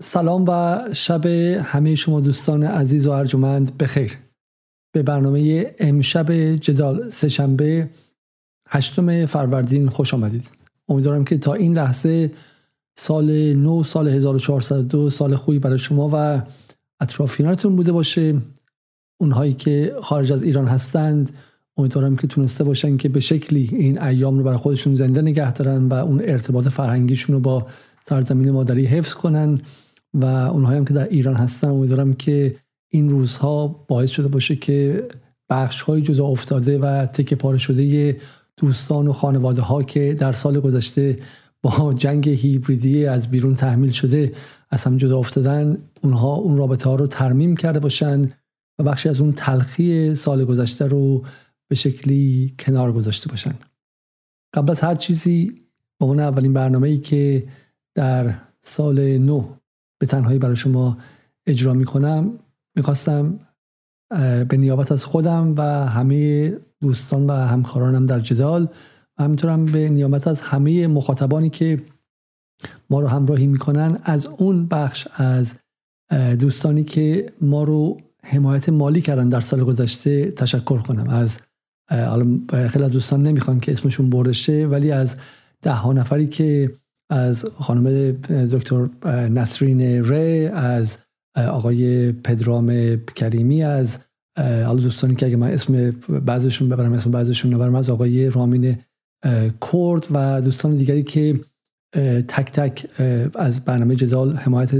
سلام و شب همه شما دوستان عزیز و ارجمند بخیر. به برنامه امشب جدال سهشنبه هشتم فروردین خوش آمدید. امیدوارم که تا این لحظه سال نو سال 1402 سال خوبی برای شما و اطرافیانتون بوده باشه. اونهایی که خارج از ایران هستند امیدوارم که تونسته باشن که به شکلی این ایام رو برای خودشون زنده نگه دارن و اون ارتباط فرهنگیشون رو با سرزمین مادری حفظ کنن. و اونهایی هم که در ایران هستن امیدوارم که این روزها باعث شده باشه که بخش های جدا افتاده و تکه پاره شده دوستان و خانواده ها که در سال گذشته با جنگ هیبریدی از بیرون تحمیل شده از هم جدا افتادن اونها اون رابطه ها رو ترمیم کرده باشن و بخشی از اون تلخی سال گذشته رو به شکلی کنار گذاشته باشن. قبل از هر چیزی با اون اولین برنامه ای که در سال نو به تنهایی برای شما اجرا می‌کنم. می‌خواستم به نیابت از خودم و همه دوستان و همکارانم در جدال و همینطورم به نیابت از همه مخاطبانی که ما رو همراهی می‌کنن از اون بخش از دوستانی که ما رو حمایت مالی کردن در سال گذشته تشکر کنم. از خیلی دوستان نمی‌خوان که اسمشون برده ولی از ده ها نفری که از خانم دکتر نسرین ری از آقای پدرام کریمی از حالا دوستانی که اگه من اسم بعضشون ببرم اسم بعضشون نبرم از آقای رامین کرد و دوستان دیگری که تک تک از برنامه جدال حمایت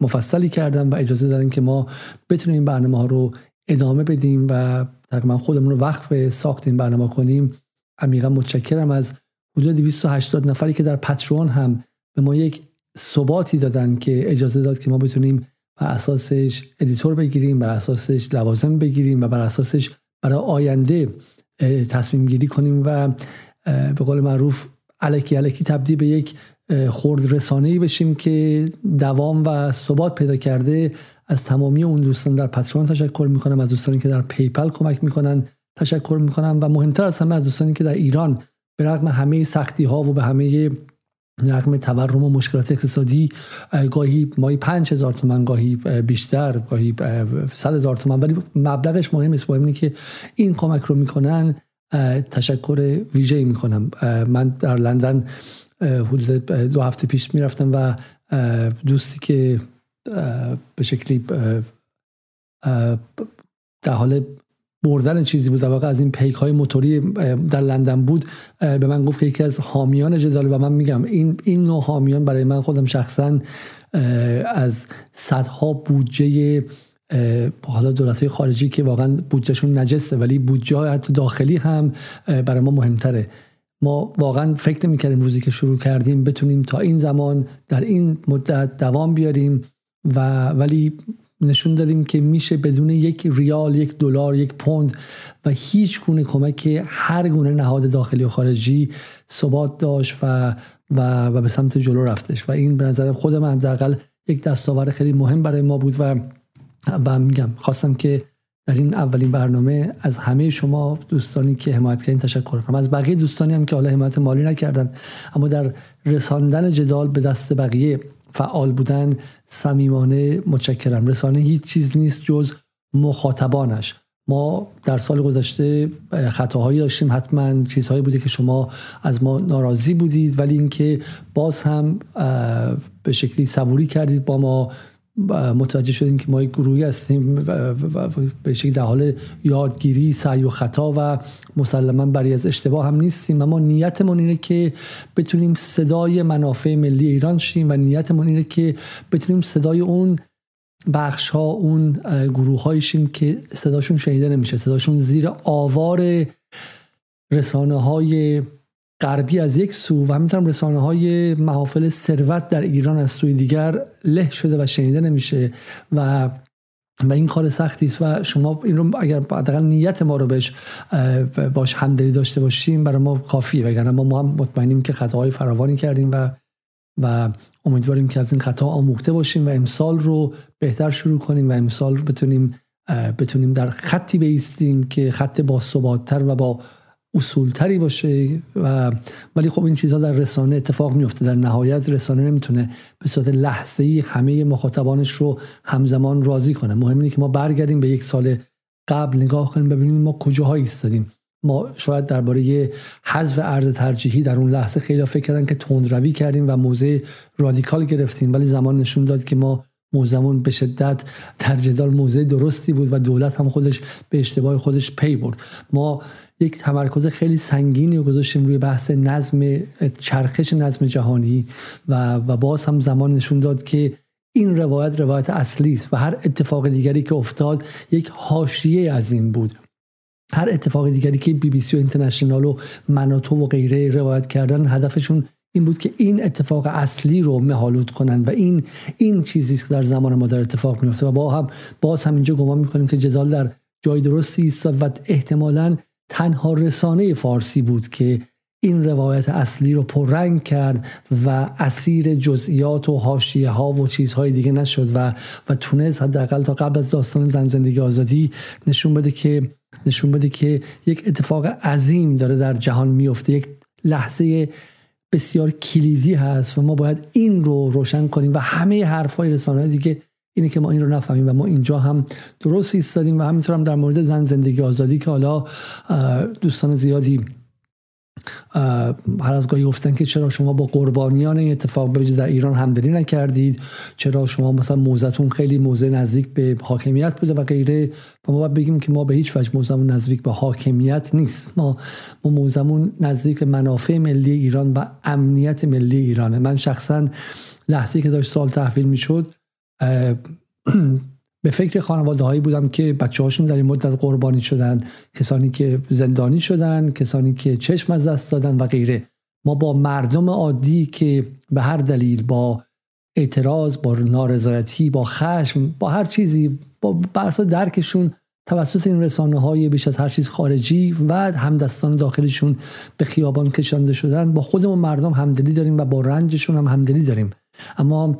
مفصلی کردن و اجازه دارن که ما بتونیم برنامه ها رو ادامه بدیم و تقریبا خودمون رو وقف ساخت این برنامه کنیم. عمیقا متشکرم از حدود 280 نفری که در Patreon هم به ما یک ثباتی دادن که اجازه داد که ما بتونیم بر اساسش editor بگیریم بر اساسش لوازم بگیریم و بر اساسش برای آینده تصمیم گیری کنیم و به قول معروف الکی الکی تبدیل به یک خرد رسانه بشیم که دوام و ثبات پیدا کرده از تمامی اون دوستان در پترون تشکر می‌کنم از دوستانی که در پیپل کمک می‌کنن تشکر می‌کنم و مهمتر از همه از دوستانی که در ایران به رغم همه سختی ها و به همه رقم تورم و مشکلات اقتصادی گاهی ماهی پنج هزار تومن گاهی بیشتر گاهی صد هزار تومن ولی مبلغش مهم است مهم که این کمک رو می‌کنن تشکر ویژه‌ای می‌کنم. من در لندن حدود دو هفته پیش می‌رفتم و دوستی که به شکلی در حال بردن چیزی بود. در واقع از این پیک های موتوری در لندن بود به من گفت که یکی از حامیان جدال و من میگم این این نوع حامیان برای من خودم شخصا از صدها بودجه حالا دولت های خارجی که واقعا بودجهشون نجسته ولی بودجه حتی داخلی هم برای ما مهمتره. ما واقعا فکر نمی‌کردیم روزی که شروع کردیم بتونیم تا این زمان در این مدت دوام بیاریم و ولی نشون دادیم که میشه بدون یک ریال یک دلار یک پوند و هیچ گونه کمک هر گونه نهاد داخلی و خارجی ثبات داشت و و, و به سمت جلو رفتش. و این به نظر خود من حداقل یک دستاورد خیلی مهم برای ما بود و و میگم خواستم که در این اولین برنامه از همه شما دوستانی که حمایت کردین تشکر کنم. از بقیه دوستانی هم که حالا حمایت مالی نکردن اما در رساندن جدال به دست بقیه فعال بودن صمیمانه متشکرم. رسانه هیچ چیز نیست جز مخاطبانش. ما در سال گذشته خطاهایی داشتیم. حتما چیزهایی بوده که شما از ما ناراضی بودید ولی اینکه باز هم به شکلی صبوری کردید با ما. متوجه شدیم که ما یک گروهی هستیم به شکل در حال یادگیری سعی و خطا و مسلما بری از اشتباه هم نیستیم. اما نیتمون اینه که بتونیم صدای منافع ملی ایران شیم و نیتمون اینه که بتونیم صدای اون بخش ها اون گروه شیم که صداشون شنیده نمیشه. صداشون زیر آوار رسانه های غربی از یک سو و همینطور رسانه های محافل ثروت در ایران از سوی دیگر له شده و شنیده نمیشه و و این کار سختی است و شما این رو اگر حداقل نیت ما رو بهش باش همدلی داشته باشیم برای ما کافیه. وگرنه ما ما هم مطمئنیم که خطاهای فراوانی کردیم و و امیدواریم که از این خطا آموخته باشیم و امسال رو بهتر شروع کنیم و امسال رو بتونیم بتونیم در خطی بیستیم که خط با و با اصولتری باشه و ولی خب این چیزها در رسانه اتفاق میفته در نهایت رسانه نمی‌تونه به صورت لحظه ای همه مخاطبانش رو همزمان راضی کنه. مهم اینه که ما برگردیم به یک سال قبل نگاه کنیم ببینیم ما کجاها ایستادیم. ما شاید درباره حذف ارز ترجیحی در اون لحظه خیلی فکر کردن که تندروی کردیم و موضع رادیکال گرفتیم ولی زمان نشون داد که ما موزمون به شدت در جدال موضع درستی بود و دولت هم خودش به اشتباه خودش پی برد. ما یک تمرکز خیلی سنگینی گذاشتیم روی بحث نظم چرخش نظم جهانی و, و باز هم زمان نشون داد که این روایت روایت اصلی است و هر اتفاق دیگری که افتاد یک حاشیه از این بود. هر اتفاق دیگری که بی بی سی و اینترنشنال و مناتو و غیره روایت کردن هدفشون این بود که این اتفاق اصلی رو مهالود کنن و این این چیزی که در زمان ما در اتفاق میفته و با هم باز هم اینجا گمان می‌کنیم که جدال در جای درستی ایستاد و احتمالا تنها رسانه فارسی بود که این روایت اصلی رو پررنگ کرد و اسیر جزئیات و حاشیه ها و چیزهای دیگه نشد و و تونست حداقل تا قبل از داستان زن زندگی آزادی نشون بده که نشون بده که یک اتفاق عظیم داره در جهان میفته. یک لحظه بسیار کلیدی هست و ما باید این رو روشن کنیم و همه حرفای رسانه دیگه اینه که ما این رو نفهمیم و ما اینجا هم درست ایستادیم و همینطور هم در مورد زن زندگی آزادی که حالا دوستان زیادی هر از گاهی گفتن که چرا شما با قربانیان این اتفاق به در ایران همدلی نکردید؟ چرا شما مثلا موزتون خیلی موزه نزدیک به حاکمیت بوده و غیره؟ و ما باید بگیم که ما به هیچ وجه موزمون نزدیک به حاکمیت نیست. ما ما موزمون نزدیک منافع ملی ایران و امنیت ملی ایرانه. من شخصا لحظه که داشت سال تحویل می‌شد به فکر خانواده هایی بودم که بچه هاشون در این مدت قربانی شدن کسانی که زندانی شدن کسانی که چشم از دست دادن و غیره. ما با مردم عادی که به هر دلیل با اعتراض با نارضایتی با خشم با هر چیزی با برسا درکشون توسط این رسانه های بیش از هر چیز خارجی و همدستان داخلشون به خیابان کشانده شدن با خودمون مردم همدلی داریم و با رنجشون هم همدلی داریم. اما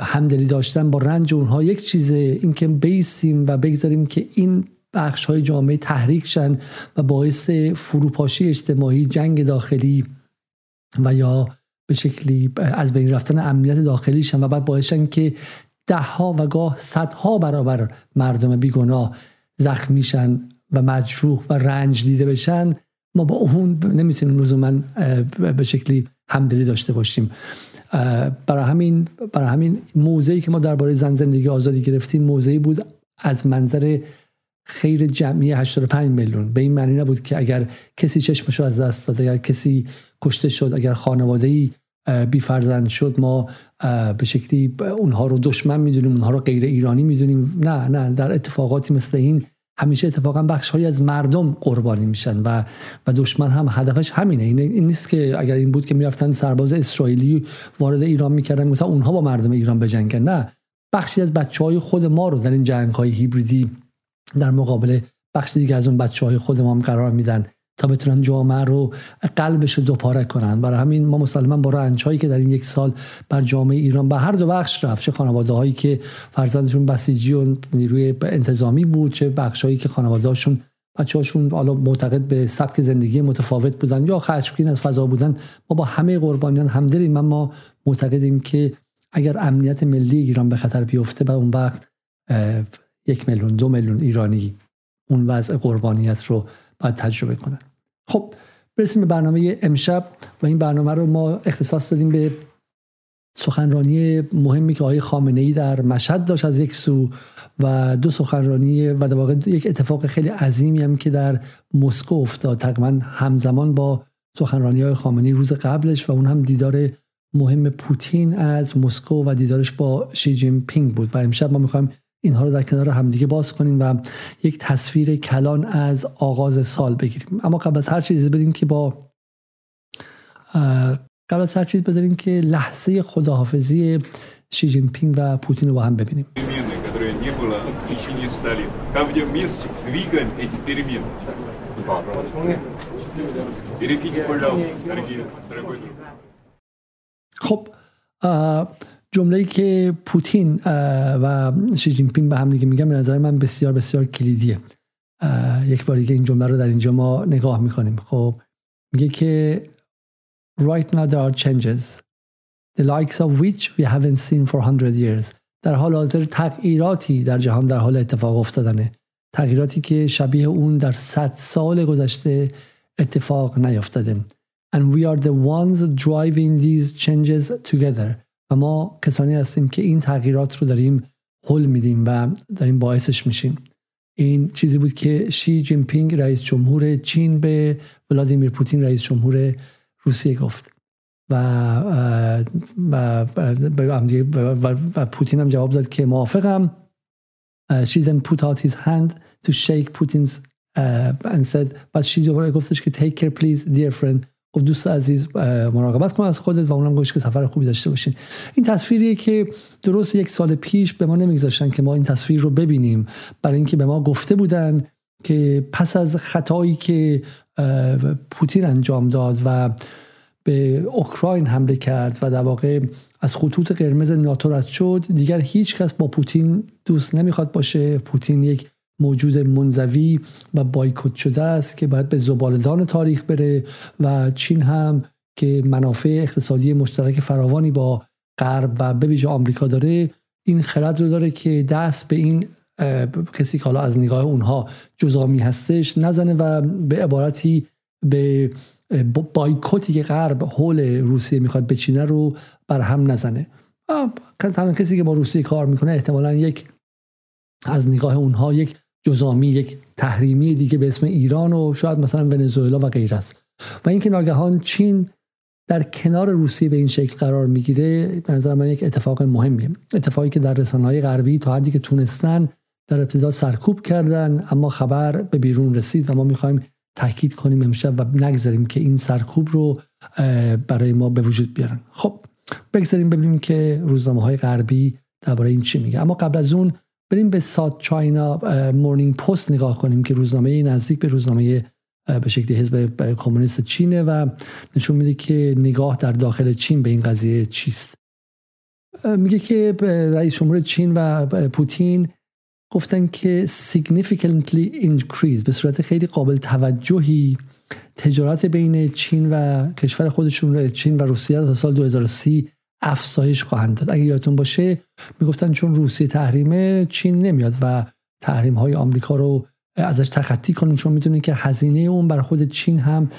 همدلی داشتن با رنج اونها. یک چیزه اینکه بیسیم و بگذاریم که این بخش های جامعه تحریک شن و باعث فروپاشی اجتماعی جنگ داخلی و یا به شکلی از بین رفتن امنیت داخلی شن و بعد باعث که ده ها و گاه صدها برابر مردم بیگناه زخمی شن و مجروح و رنج دیده بشن. ما با اون نمی‌تونیم لزوما به شکلی همدلی داشته باشیم. برای همین برای همین موضعی که ما درباره زن زندگی آزادی گرفتیم موضعی بود از منظر خیر جمعی 85 میلیون. به این معنی نبود که اگر کسی چشمشو از دست داد اگر کسی کشته شد اگر خانواده ای بی فرزند شد ما به شکلی اونها رو دشمن می‌دونیم اونها رو غیر ایرانی می‌دونیم. نه نه در اتفاقاتی مثل این همیشه اتفاقا بخش های از مردم قربانی میشن و و دشمن هم هدفش همینه. این, نیست که اگر این بود که می‌رفتن سرباز اسرائیلی وارد ایران می‌کردن مثلا اونها با مردم ایران بجنگن. نه. بخشی از بچه های خود ما رو در این جنگ های هیبریدی در مقابل بخش دیگه از اون بچه های خود ما هم قرار میدن. تا بتونن جامعه رو قلبش رو دوپاره کنن. برای همین ما مسلما با رنج هایی که در این یک سال بر جامعه ایران به هر دو بخش رفت. چه خانواده هایی که فرزندشون بسیجی و نیروی انتظامی بود چه بخش هایی که خانواده هاشون بچه هاشون حالا معتقد به سبک زندگی متفاوت بودن یا خشمگین از فضا بودن. ما با همه قربانیان همدلیم ما معتقدیم که اگر امنیت ملی ایران به خطر بیفته به اون وقت یک میلیون دو میلیون ایرانی اون وضع قربانیت رو باید تجربه کنن. خب برسیم به برنامه امشب و این برنامه رو ما اختصاص دادیم به سخنرانی مهمی که آقای خامنه ای در مشهد داشت از یک سو و دو سخنرانی و در واقع یک اتفاق خیلی عظیمی هم که در مسکو افتاد. تقریبا همزمان با سخنرانی های خامنه روز قبلش و اون هم دیدار مهم پوتین از مسکو و دیدارش با شی جین پینگ بود. و امشب ما می‌خوایم اینها رو در کنار همدیگه باز کنیم و یک تصویر کلان از آغاز سال بگیریم. اما قبل از هر چیزی بدیم که با قبل از هر چیز بذاریم که لحظه خداحافظی شی جین پینگ و پوتین رو با هم ببینیم. خب جمله‌ای که پوتین و شی جین به هم دیگه میگن به نظر من بسیار بسیار کلیدیه. یک باری که این جمله رو در اینجا ما نگاه می‌کنیم. خب میگه که right now there are changes. The likes of which we haven't seen for 100 years. در حال حاضر تغییراتی در جهان در حال اتفاق افتادنه. تغییراتی که شبیه اون در صد سال گذشته اتفاق نیفتاده. And we are the ones driving these changes together. و ما کسانی هستیم که این تغییرات رو داریم حل میدیم و داریم باعثش میشیم. این چیزی بود که شی جین پینگ رئیس جمهور چین به ولادیمیر پوتین رئیس جمهور روسیه گفت. و و, و, پوتین هم جواب داد که موافقم. She then put out his hand to shake Putin's uh, and said بعد شی دوباره گفتش که take care please dear friend. خب دوست عزیز مراقبت کن از خودت و اونم گوش که سفر خوبی داشته باشین. این تصویریه که درست یک سال پیش به ما نمیگذاشتن که ما این تصویر رو ببینیم. برای اینکه به ما گفته بودن که پس از خطایی که پوتین انجام داد و به اوکراین حمله کرد و در واقع از خطوط قرمز ناتو رد شد دیگر هیچ کس با پوتین دوست نمی‌خواد باشه. پوتین یک موجود منزوی و بایکوت شده است که باید به زبالدان تاریخ بره و چین هم که منافع اقتصادی مشترک فراوانی با غرب و به ویژه آمریکا داره این خرد رو داره که دست به این کسی که حالا از نگاه اونها جزامی هستش نزنه و به عبارتی به بایکوتی که غرب حول روسیه می‌خواد بچینه رو بر هم نزنه. تنها کسی که با روسیه کار می‌کنه احتمالا یک از نگاه اونها یک جزامی یک تحریمی دیگه به اسم ایران و شاید مثلا ونزوئلا و غیر است. و اینکه ناگهان چین در کنار روسیه به این شکل قرار می‌گیره به نظر من یک اتفاق مهمیه. اتفاقی که در رسانه‌های غربی تا حدی که تونستن در ابتدا سرکوب کردن اما خبر به بیرون رسید و ما می‌خوایم تاکید کنیم امشب و نگذاریم که این سرکوب رو برای ما به وجود بیارن. خب بگذاریم ببینیم که روزنامه های غربی درباره این چی میگه. اما قبل از اون بریم به سات چاینا مورنینگ پست نگاه کنیم که روزنامه نزدیک به روزنامه به شکلی حزب کمونیست چینه و نشون میده که نگاه در داخل چین به این قضیه چیست. میگه که رئیس جمهور چین و پوتین گفتن که significantly increase به صورت خیلی قابل توجهی تجارت بین چین و کشور خودشون چین و روسیه تا سال 2030 افزایش خواهند داد. اگه یادتون باشه می‌گفتن چون روسیه تحریمه چین نمیاد و تحریم های آمریکا رو ازش تخطی کنیم چون می‌دونین که هزینه اون بر خود چین هم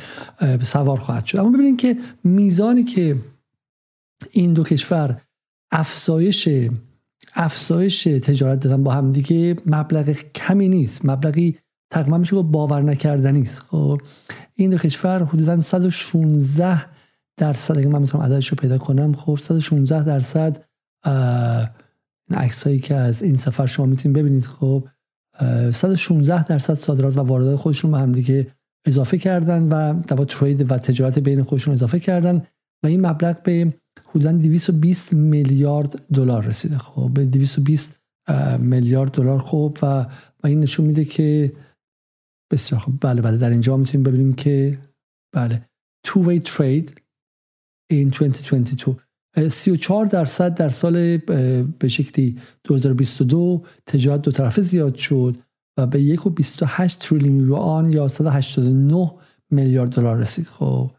سوار خواهد شد. اما ببینید که میزانی که این دو کشور افزایش افزایش تجارت دادن با هم دیگه مبلغ کمی نیست مبلغی تقریبا میشه باور نکردنی است. خب این دو کشور حدودا 116 درصد اگه من می‌تونم عددش رو پیدا کنم خب 116 درصد این عکس هایی که از این سفر شما می‌تونید ببینید خب 116 درصد صادرات و واردات خودشون به هم دیگه اضافه کردن و در ترید و تجارت بین خودشون اضافه کردن و این مبلغ به حدودا 220 میلیارد دلار رسیده. خب به 220 میلیارد دلار خوب و و این نشون میده که بسیار خوب. بله بله در اینجا می‌تونیم ببینیم که بله two way trade in 2022 34 درصد در سال به شکلی 2022 تجارت دو طرفه زیاد شد و به 1.28 تریلیون یوان یا 189 میلیارد دلار رسید. خب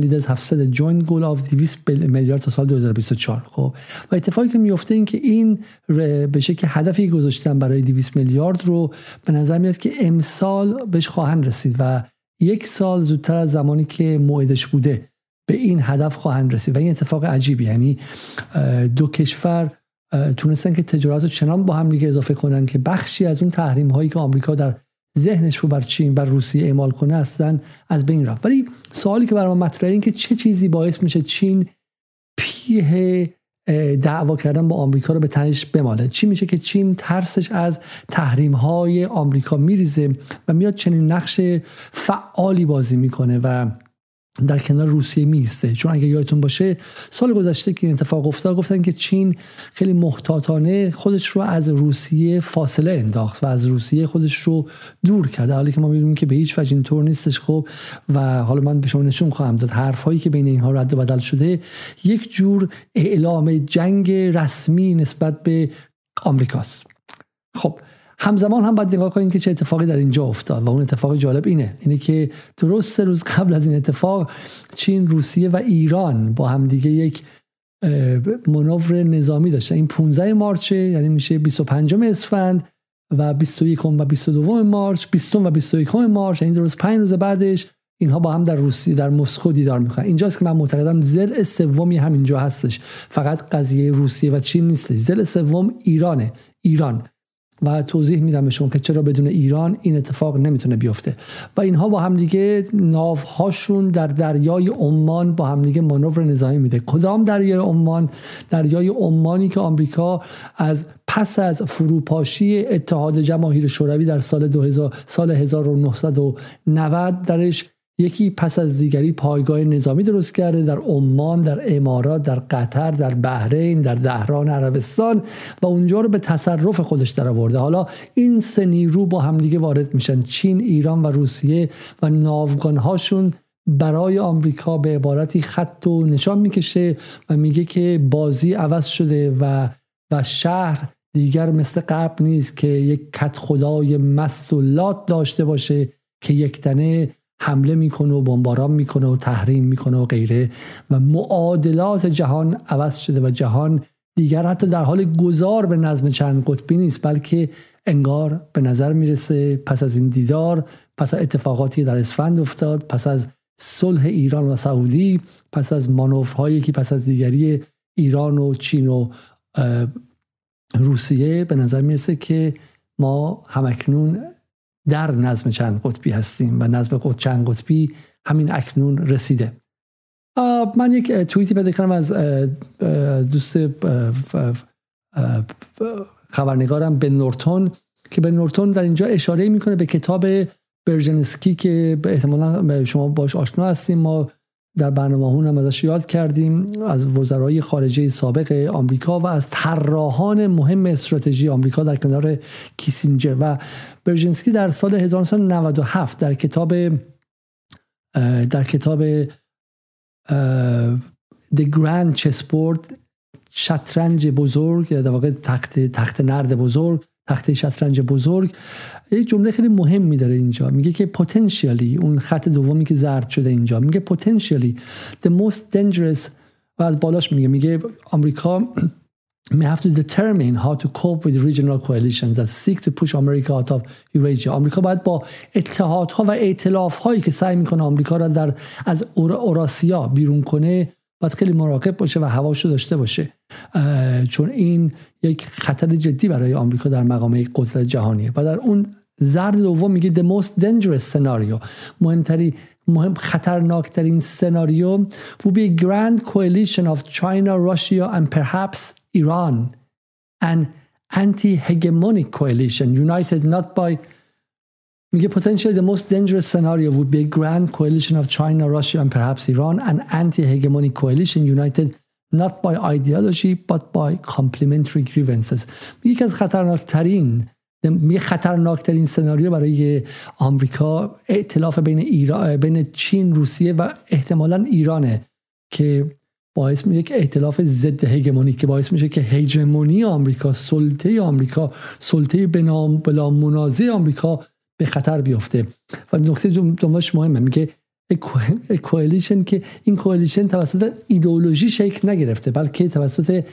leaders have set a joint goal of 200 میلیارد تا سال 2024 خب و اتفاقی که میفته این که این به شکل هدفی گذاشتن برای 200 میلیارد رو به نظر میاد که امسال بهش خواهند رسید و یک سال زودتر از زمانی که موعدش بوده به این هدف خواهند رسید. و این اتفاق عجیبی یعنی دو کشور تونستن که تجارت رو چنان با هم دیگه اضافه کنن که بخشی از اون تحریم هایی که آمریکا در ذهنش رو بر چین بر روسیه اعمال کنه اصلا از بین رفت. ولی سوالی که برای ما مطرحه این که چه چیزی باعث میشه چین پیه دعوا کردن با آمریکا رو به تنش بماله. چی میشه که چین ترسش از تحریم های آمریکا میریزه و میاد چنین نقش فعالی بازی می‌کنه و در کنار روسیه میسته چون اگه یادتون باشه سال گذشته که اتفاق افتاد گفتن که چین خیلی محتاطانه خودش رو از روسیه فاصله انداخت و از روسیه خودش رو دور کرده. حالی که ما می‌بینیم که به هیچ وجه اینطور نیستش خب. و حالا من به شما نشون خواهم داد حرفهایی که بین اینها رد و بدل شده یک جور اعلام جنگ رسمی نسبت به آمریکاست. خب همزمان هم باید نگاه کنیم که چه اتفاقی در اینجا افتاد و اون اتفاق جالب اینه. اینه که درست سه روز قبل از این اتفاق چین روسیه و ایران با همدیگه یک منور نظامی داشتن. این 15 مارچه یعنی میشه 25 اسفند و 21 و 22 مارچ 20 و 21 مارچ یعنی درست 5 روز بعدش اینها با هم در روسیه در مسکو دیدار می‌کنن. اینجاست که من معتقدم زل سومی همینجا هستش. فقط قضیه روسیه و چین نیستش. زل سوم ایرانه. ایران. و توضیح میدم به شما که چرا بدون ایران این اتفاق نمی‌تونه بیفته. و اینها با همدیگه ناوهاشون در دریای عمان با همدیگه مانور نظامی میده. کدام دریای عمان؟ دریای عمانی که آمریکا از پس از فروپاشی اتحاد جماهیر شوروی در سال 2000 سال 1990 درش یکی پس از دیگری پایگاه نظامی درست کرده در عمان در امارات در قطر در بحرین در دهران عربستان و اونجا رو به تصرف خودش در آورده حالا این سه نیرو با همدیگه وارد میشن. چین ایران و روسیه و ناوگانهاشون برای آمریکا به عبارتی خط و نشان می‌کشه و میگه که بازی عوض شده و و شهر دیگر مثل قبل نیست که یک کت خدای مست و داشته باشه که یک تنه حمله می‌کنه و بمباران می‌کنه و تحریم می‌کنه و غیره و معادلات جهان عوض شده و جهان دیگر حتی در حال گذار به نظم چند قطبی نیست بلکه انگار به نظر می‌رسه پس از این دیدار پس از اتفاقاتی در اسفند افتاد پس از صلح ایران و سعودی پس از مانوف هایی که پس از دیگری ایران و چین و روسیه به نظر می‌رسه که ما همکنون در نظم چند قطبی هستیم و نظم قطب چند قطبی همین اکنون رسیده. من یک توییتی پیدا کردم از دوست خبرنگارم بن نورتون که بن نورتون در اینجا اشاره می‌کنه به کتاب برژنسکی که احتمالا شما باش آشنا هستیم. ما در برنامه هم ازش یاد کردیم از وزرای خارجه سابق آمریکا و از طراحان مهم استراتژی آمریکا در کنار کیسینجر. و برژنسکی در سال 1997 در کتاب در کتاب The Grand Chessboard شطرنج بزرگ در واقع تخت تخت نرد بزرگ تخت شطرنج بزرگ یک جمله خیلی مهم داره اینجا. میگه که potentially اون خط دومی که زرد شده اینجا. میگه potentially the most dangerous و از بالاش میگه. میگه آمریکا may have to determine how to cope with regional coalitions that seek to push America out of Eurasia. آمریکا باید با اتحادها و ائتلاف هایی که سعی می‌کنه آمریکا را در از اوراسیا بیرون کنه باید خیلی مراقب باشه و هواشو داشته باشه. چون این یک خطر جدی برای آمریکا در مقام قدرت جهانیه. و در اون زرد دوم میگه the most dangerous scenario. مهمتری مهم خطرناکترین سناریو would be a grand coalition of China, Russia and perhaps Iran. An anti-hegemonic coalition united not by میگه potentially the most dangerous scenario would be a grand coalition of China, Russia and perhaps Iran an anti-hegemonic coalition united not by ideology but by complementary grievances. میگه از خطرناکترین یه خطرناکترین سناریو برای آمریکا ائتلاف بین ایران بین چین روسیه و احتمالا ایرانه که باعث میشه یک ائتلاف ضد هگمونی که باعث میشه که هگمونی آمریکا سلطه آمریکا سلطه بلا منازع آمریکا به خطر بیفته و نکته دومش مهمه. میگه coalition که این coalition توسط ایدئولوژی شکل نگرفته بلکه توسط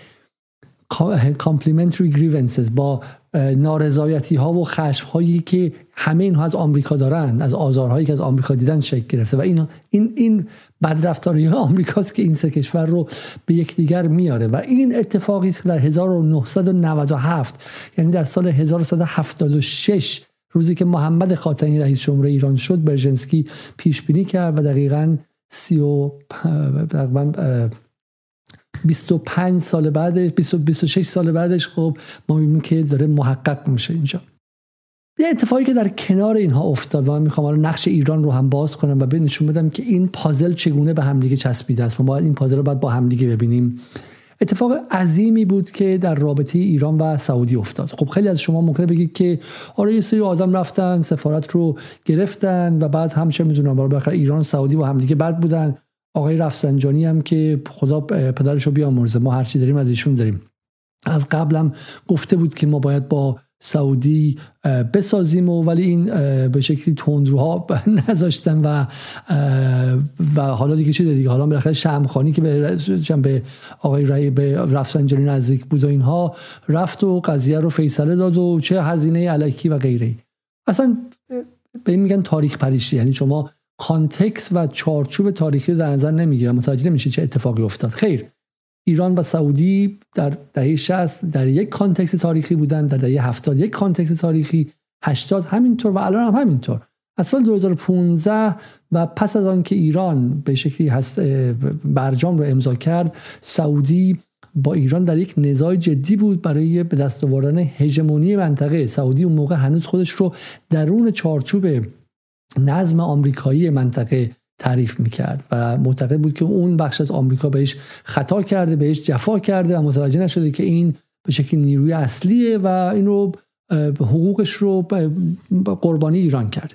complementary grievances با نارضایتی ها و خشم هایی که همه اینها از آمریکا دارن از آزارهایی که از آمریکا دیدن شکل گرفته. و این این این بدرفتاری آمریکاست که این سه کشور رو به یکدیگر میاره. و این اتفاقی است که در 1997 یعنی در سال 1176 روزی که محمد خاتمی رئیس جمهور ایران شد برژنسکی پیش بینی کرد و دقیقا سی و 25 سال بعدش 26 سال بعدش خب ما می‌بینیم که داره محقق میشه اینجا. یه اتفاقی که در کنار اینها افتاد و من می‌خوام حالا نقش ایران رو هم باز کنم و به نشون بدم که این پازل چگونه به همدیگه چسبیده است و ما این پازل رو باید با همدیگه ببینیم. اتفاق عظیمی بود که در رابطه ایران و سعودی افتاد. خب خیلی از شما ممکنه بگید که آره یه سری آدم رفتن سفارت رو گرفتن و بعد همچه می‌دونم برای ایران و سعودی با همدیگه بد بودن. آقای رفسنجانی هم که خدا پدرش رو بیامرزه ما هرچی داریم از ایشون داریم. از قبلم گفته بود که ما باید با سعودی بسازیم و ولی این به شکلی تندروها نذاشتن و و حالا دیگه چه دیگه؟ حالا بالاخره شمخانی که به به آقای رای به رفسنجانی نزدیک بود و اینها رفت و قضیه رو فیصله داد و چه هزینه الکی و غیره. اصلا به این میگن تاریخ پریشی. یعنی شما context و چارچوب تاریخی در نظر نمی‌گیرن. متوجه نمیشه چه اتفاقی افتاد. خیر. ایران و سعودی در دهه 60 در یک context تاریخی بودن در دهه 70 یک context تاریخی 80 همینطور و الان هم همینطور. از سال 2015 و پس از آن که ایران به شکلی هست برجام رو امضا کرد سعودی با ایران در یک نزاع جدی بود برای به دست آوردن هژمونی منطقه. سعودی اون موقع هنوز خودش رو درون چارچوب نظم آمریکایی منطقه تعریف می‌کرد و معتقد بود که اون بخش از آمریکا بهش خطا کرده بهش جفا کرده و متوجه نشده که این به شکل نیروی اصلیه و این رو حقوقش رو قربانی ایران کرد.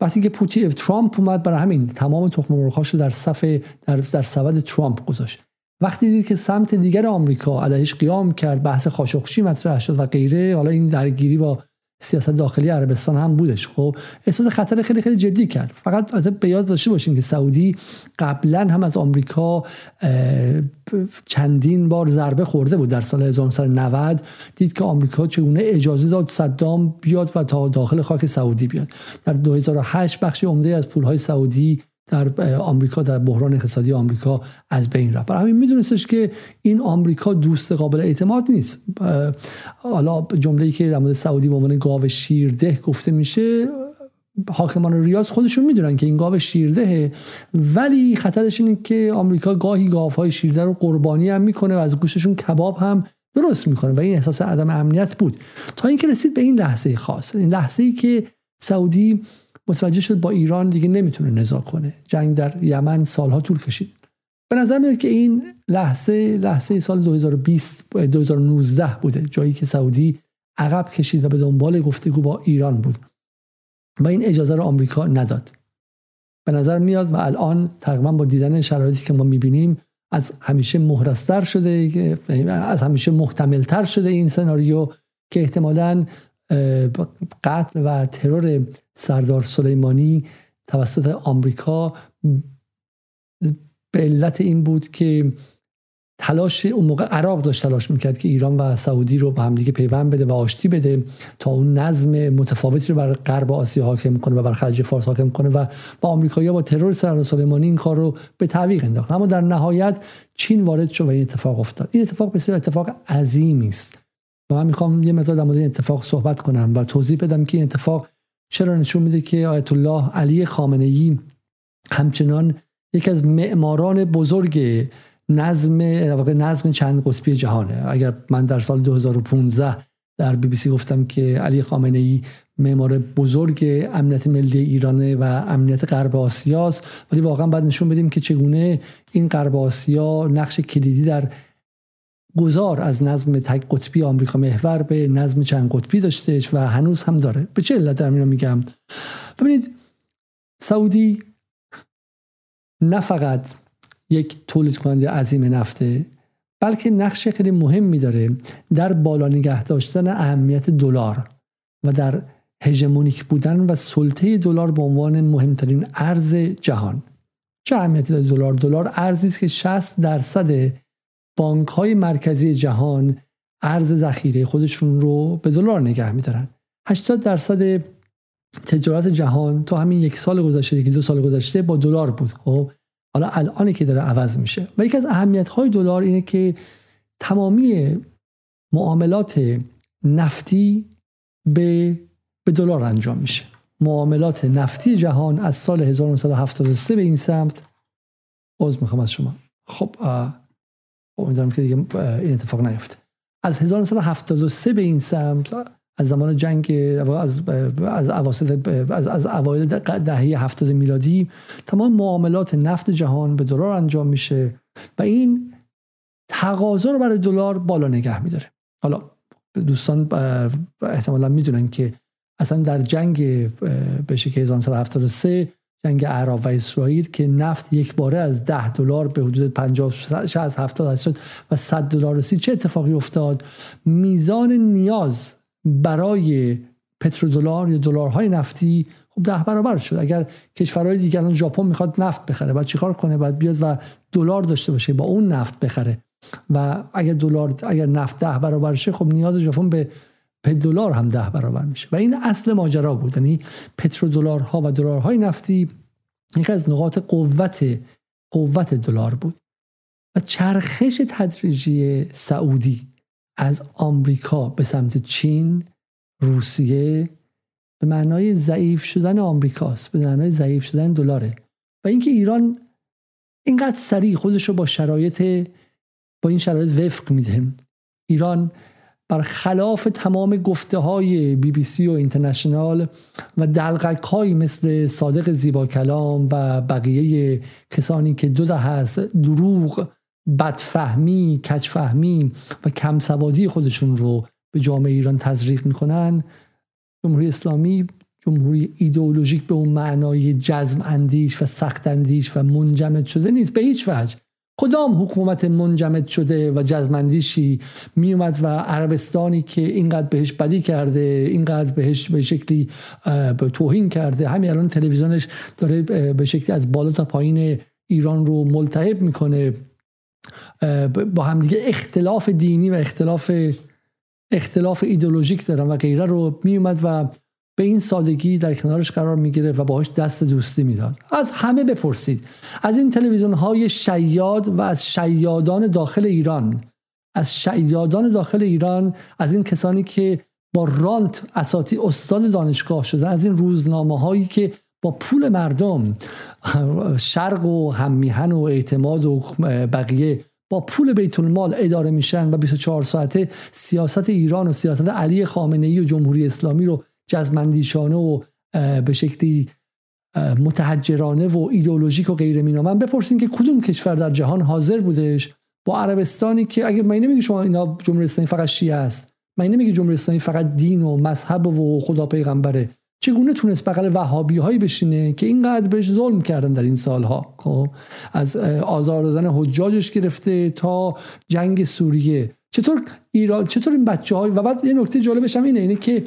وقتی که پوتی ترامپ اومد برای همین تمام تخم مرغ‌هاش رو در صف در در سبد ترامپ گذاشت. وقتی دید که سمت دیگر آمریکا علیهش قیام کرد بحث خاشقچی مطرح شد و غیره حالا این درگیری با سیاست داخلی عربستان هم بودش. خب احساس خطر خیلی خیلی جدی کرد. فقط به یاد داشته باشین که سعودی قبلا هم از آمریکا چندین بار ضربه خورده بود در سال 1990 دید که آمریکا چگونه اجازه داد صدام بیاد و تا داخل خاک سعودی بیاد. در 2008 بخشی عمده از پولهای سعودی در آمریکا در بحران اقتصادی آمریکا از بین رفت. برای همین میدونستش که این آمریکا دوست قابل اعتماد نیست. حالا جمله‌ای که در مورد سعودی به عنوان گاو شیرده گفته میشه حاکمان ریاض خودشون می‌دونن که این گاو شیردهه ولی خطرش اینه که آمریکا گاهی گاوهای شیرده رو قربانی هم می‌کنه و از گوششون کباب هم درست می‌کنه و این احساس عدم امنیت بود. تا اینکه رسید به این لحظه خاص این لحظه ای که سعودی متوجه شد با ایران دیگه نمی‌تونه نزاع کنه. جنگ در یمن سالها طول کشید. به نظر میاد که این لحظه لحظه سال 2020 2019 بوده جایی که سعودی عقب کشید و به دنبال گفتگو با ایران بود و این اجازه رو آمریکا نداد. به نظر میاد و الان تقریبا با دیدن شرایطی که ما می‌بینیم از همیشه مهرستر شده از همیشه محتملتر شده این سناریو که احتمالاً قتل و ترور سردار سلیمانی توسط آمریکا به علت این بود که تلاش اون موقع عراق داشت تلاش می‌کرد که ایران و سعودی رو به همدیگه پیوند بده و آشتی بده تا اون نظم متفاوتی رو بر غرب آسیا حاکم کنه و بر خلیج فارس حاکم کنه و با آمریکایی‌ها با ترور سردار سلیمانی این کار رو به تعویق انداخت. اما در نهایت چین وارد شد و این اتفاق افتاد. این اتفاق بسیار اتفاق عظیمی است. و من می‌خوام یه مقدار در مورد این اتفاق صحبت کنم و توضیح بدم که این اتفاق چرا نشون میده که آیت الله علی خامنه ای همچنان یکی از معماران بزرگ نظم نظم چند قطبی جهانه. اگر من در سال 2015 در بی بی سی گفتم که علی خامنه ای معمار بزرگ امنیت ملی ایرانه و امنیت غرب آسیاست ولی واقعا باید نشون بدیم که چگونه این غرب آسیا نقش کلیدی در گذار از نظم تک قطبی آمریکا محور به نظم چند قطبی داشتهش و هنوز هم داره. به چه علت در میگم؟ ببینید سعودی نه فقط یک تولید کننده عظیم نفته بلکه نقش خیلی مهمی داره در بالا نگه داشتن اهمیت دلار و در هژمونیک بودن و سلطه دلار به عنوان مهمترین ارز جهان. چه اهمیتی دلار؟ دلار ارزی است که 60 درصد بانک های مرکزی جهان ارز ذخیره خودشون رو به دلار نگه میدارن. 80 درصد تجارت جهان تو همین یک سال گذشته که دو سال گذشته با دلار بود خب؟ حالا الانی که داره عوض میشه. و یکی از اهمیت های دلار اینه که تمامی معاملات نفتی به به دلار انجام میشه. معاملات نفتی جهان از سال 1973 به این سمت. باز می‌خوام از شما. خب امیدوارم که دیگه این اتفاق نیفته. از 1973 به این سمت از زمان جنگ از از اواسط از از اوایل دهه 70 میلادی تمام معاملات نفت جهان به دلار انجام میشه و این تقاضا رو برای دلار بالا نگه میداره. حالا دوستان احتمالا می‌دونن که اصلا در جنگ به شکل 1973 جنگ عرب و اسرائیل که نفت یک باره از 10 دلار به حدود 50 از 70 شد و 100 دلار رسید. چه اتفاقی افتاد؟ میزان نیاز برای پترودلار یا دلارهای نفتی خب ده برابر شد. اگر کشورهای دیگه الان ژاپن می‌خواد نفت بخره بعد چیکار کنه؟ بعد بیاد و دلار داشته باشه با اون نفت بخره. و اگر دلار اگر نفت ده برابر شه خب نیاز ژاپن به دلار هم ده برابر میشه. و این اصل ماجرا بود. یعنی پترودلارها و دلارهای نفتی یکی از نقاط قوت قوت دلار بود. و چرخش تدریجی سعودی از آمریکا به سمت چین روسیه به معنای ضعیف شدن آمریکاست به معنای ضعیف شدن دلاره. و اینکه ایران اینقدر سریع خودش رو با شرایط با این شرایط وفق میده. ایران خلاف تمام گفته های بی بی سی و اینترنشنال و دلغک های مثل صادق زیبا کلام و بقیه کسانی که دو ده هست دروغ بدفهمی کچفهمی و کم سوادی خودشون رو به جامعه ایران تزریق می‌کنن. جمهوری اسلامی جمهوری ایدئولوژیک به اون معنای جزم اندیش و سخت اندیش و منجمد شده نیست. به هیچ وجه. کدام حکومت منجمد شده و جزمندیشی میومد و عربستانی که اینقدر بهش بدی کرده اینقدر بهش به شکلی به توهین کرده. همین الان تلویزیونش داره به شکلی از بالا تا پایین ایران رو ملتهب می‌کنه. با همدیگه اختلاف دینی و اختلاف اختلاف ایدولوژیک دارن و غیره رو میومد و به این سادگی در کنارش قرار می‌گیره و باهاش دست دوستی می‌داد. از همه بپرسید. از این تلویزیون های شیاد و از شیادان داخل ایران. از شیادان داخل ایران از این کسانی که با رانت اساتی استاد دانشگاه شدن از این روزنامه هایی که با پول مردم شرق و هممیهن و اعتماد و بقیه با پول بیت المال اداره میشن و 24 ساعته سیاست ایران و سیاست علی خامنه ای و جمهوری اسلامی رو جزمندیشانه و به شکلی متحجرانه و ایدئولوژیک و غیره مینامن بپرسین که کدوم کشور در جهان حاضر بودش با عربستانی که اگه من نمیگه شما اینا جمهوری اسلامی فقط شیعه است. من نمیگه جمهوری اسلامی فقط دین و مذهب و خدا پیغمبره. چگونه تونست بغل وهابی هایی بشینه که اینقدر بهش ظلم کردن در این سالها؟ خب از آزار دادن حجاجش گرفته تا جنگ سوریه. چطور ایران چطور این بچه و بعد یه نکته جالبش هم اینه اینه که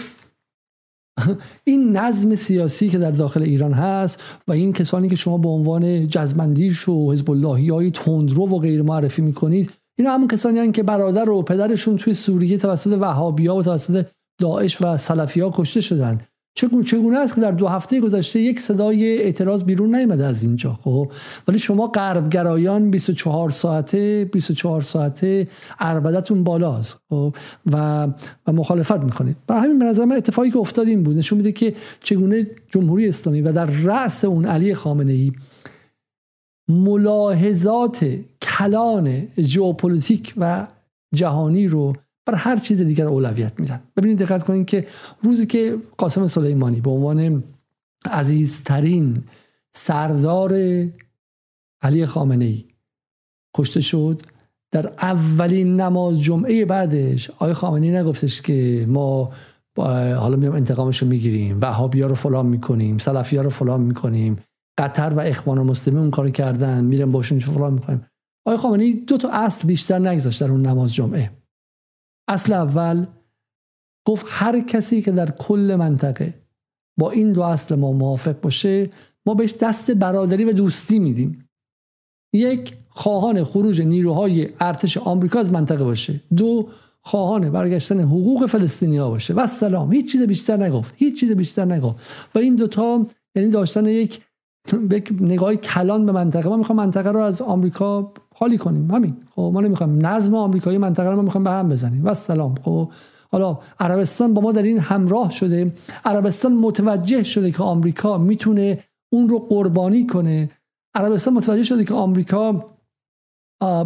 این نظم سیاسی که در داخل ایران هست و این کسانی که شما به عنوان جزمندیش و حزب اللهی های تندرو و غیر معرفی می‌کنید اینا همون کسانی هستند که برادر و پدرشون توی سوریه توسط وهابیا و توسط داعش و سلفی ها کشته شدن. چگونه چگونه است که در دو هفته گذشته یک صدای اعتراض بیرون نیامده از اینجا خب؟ ولی شما غربگرایان 24 ساعته 24 ساعته عربده‌تون بالاست خب؟ و و مخالفت می‌کنید. برای همین به نظر من اتفاقی که افتاد این بود نشون میده که چگونه جمهوری اسلامی و در رأس اون علی خامنه ای ملاحظات کلان ژئوپلیتیک و جهانی رو بر هر چیز دیگر اولویت میدن. ببینید دقت کنید که روزی که قاسم سلیمانی به عنوان عزیزترین سردار علی خامنه ای کشته شد در اولین نماز جمعه بعدش آقای خامنه ای نگفتش که ما حالا میام انتقامش رو می‌گیریم وهابی رو فلان می‌کنیم سلفی رو فلان می‌کنیم قطر و اخوان المسلمین اون کار کردن میرم باشون فلان می‌کنیم. آقای خامنه ای دو تا اصل بیشتر نگذاشت در اون نماز جمعه. اصل اول گفت هر کسی که در کل منطقه با این دو اصل ما موافق باشه ما بهش دست برادری و دوستی میدیم. یک خواهان خروج نیروهای ارتش آمریکا از منطقه باشه. دو خواهان برگشتن حقوق فلسطینی ها باشه. و سلام هیچ چیز بیشتر نگفت هیچ چیز بیشتر نگفت. و این دوتا یعنی داشتن یک نگاه کلان به منطقه ما می‌خوام منطقه رو از آمریکا خالی کنیم. همین. خب ما نمی‌خوایم نظم آمریکایی منطقه رو ما می‌خوایم به هم بزنیم. و سلام خب حالا عربستان با ما در این همراه شده. عربستان متوجه شده که آمریکا می‌تونه اون رو قربانی کنه. عربستان متوجه شده که آمریکا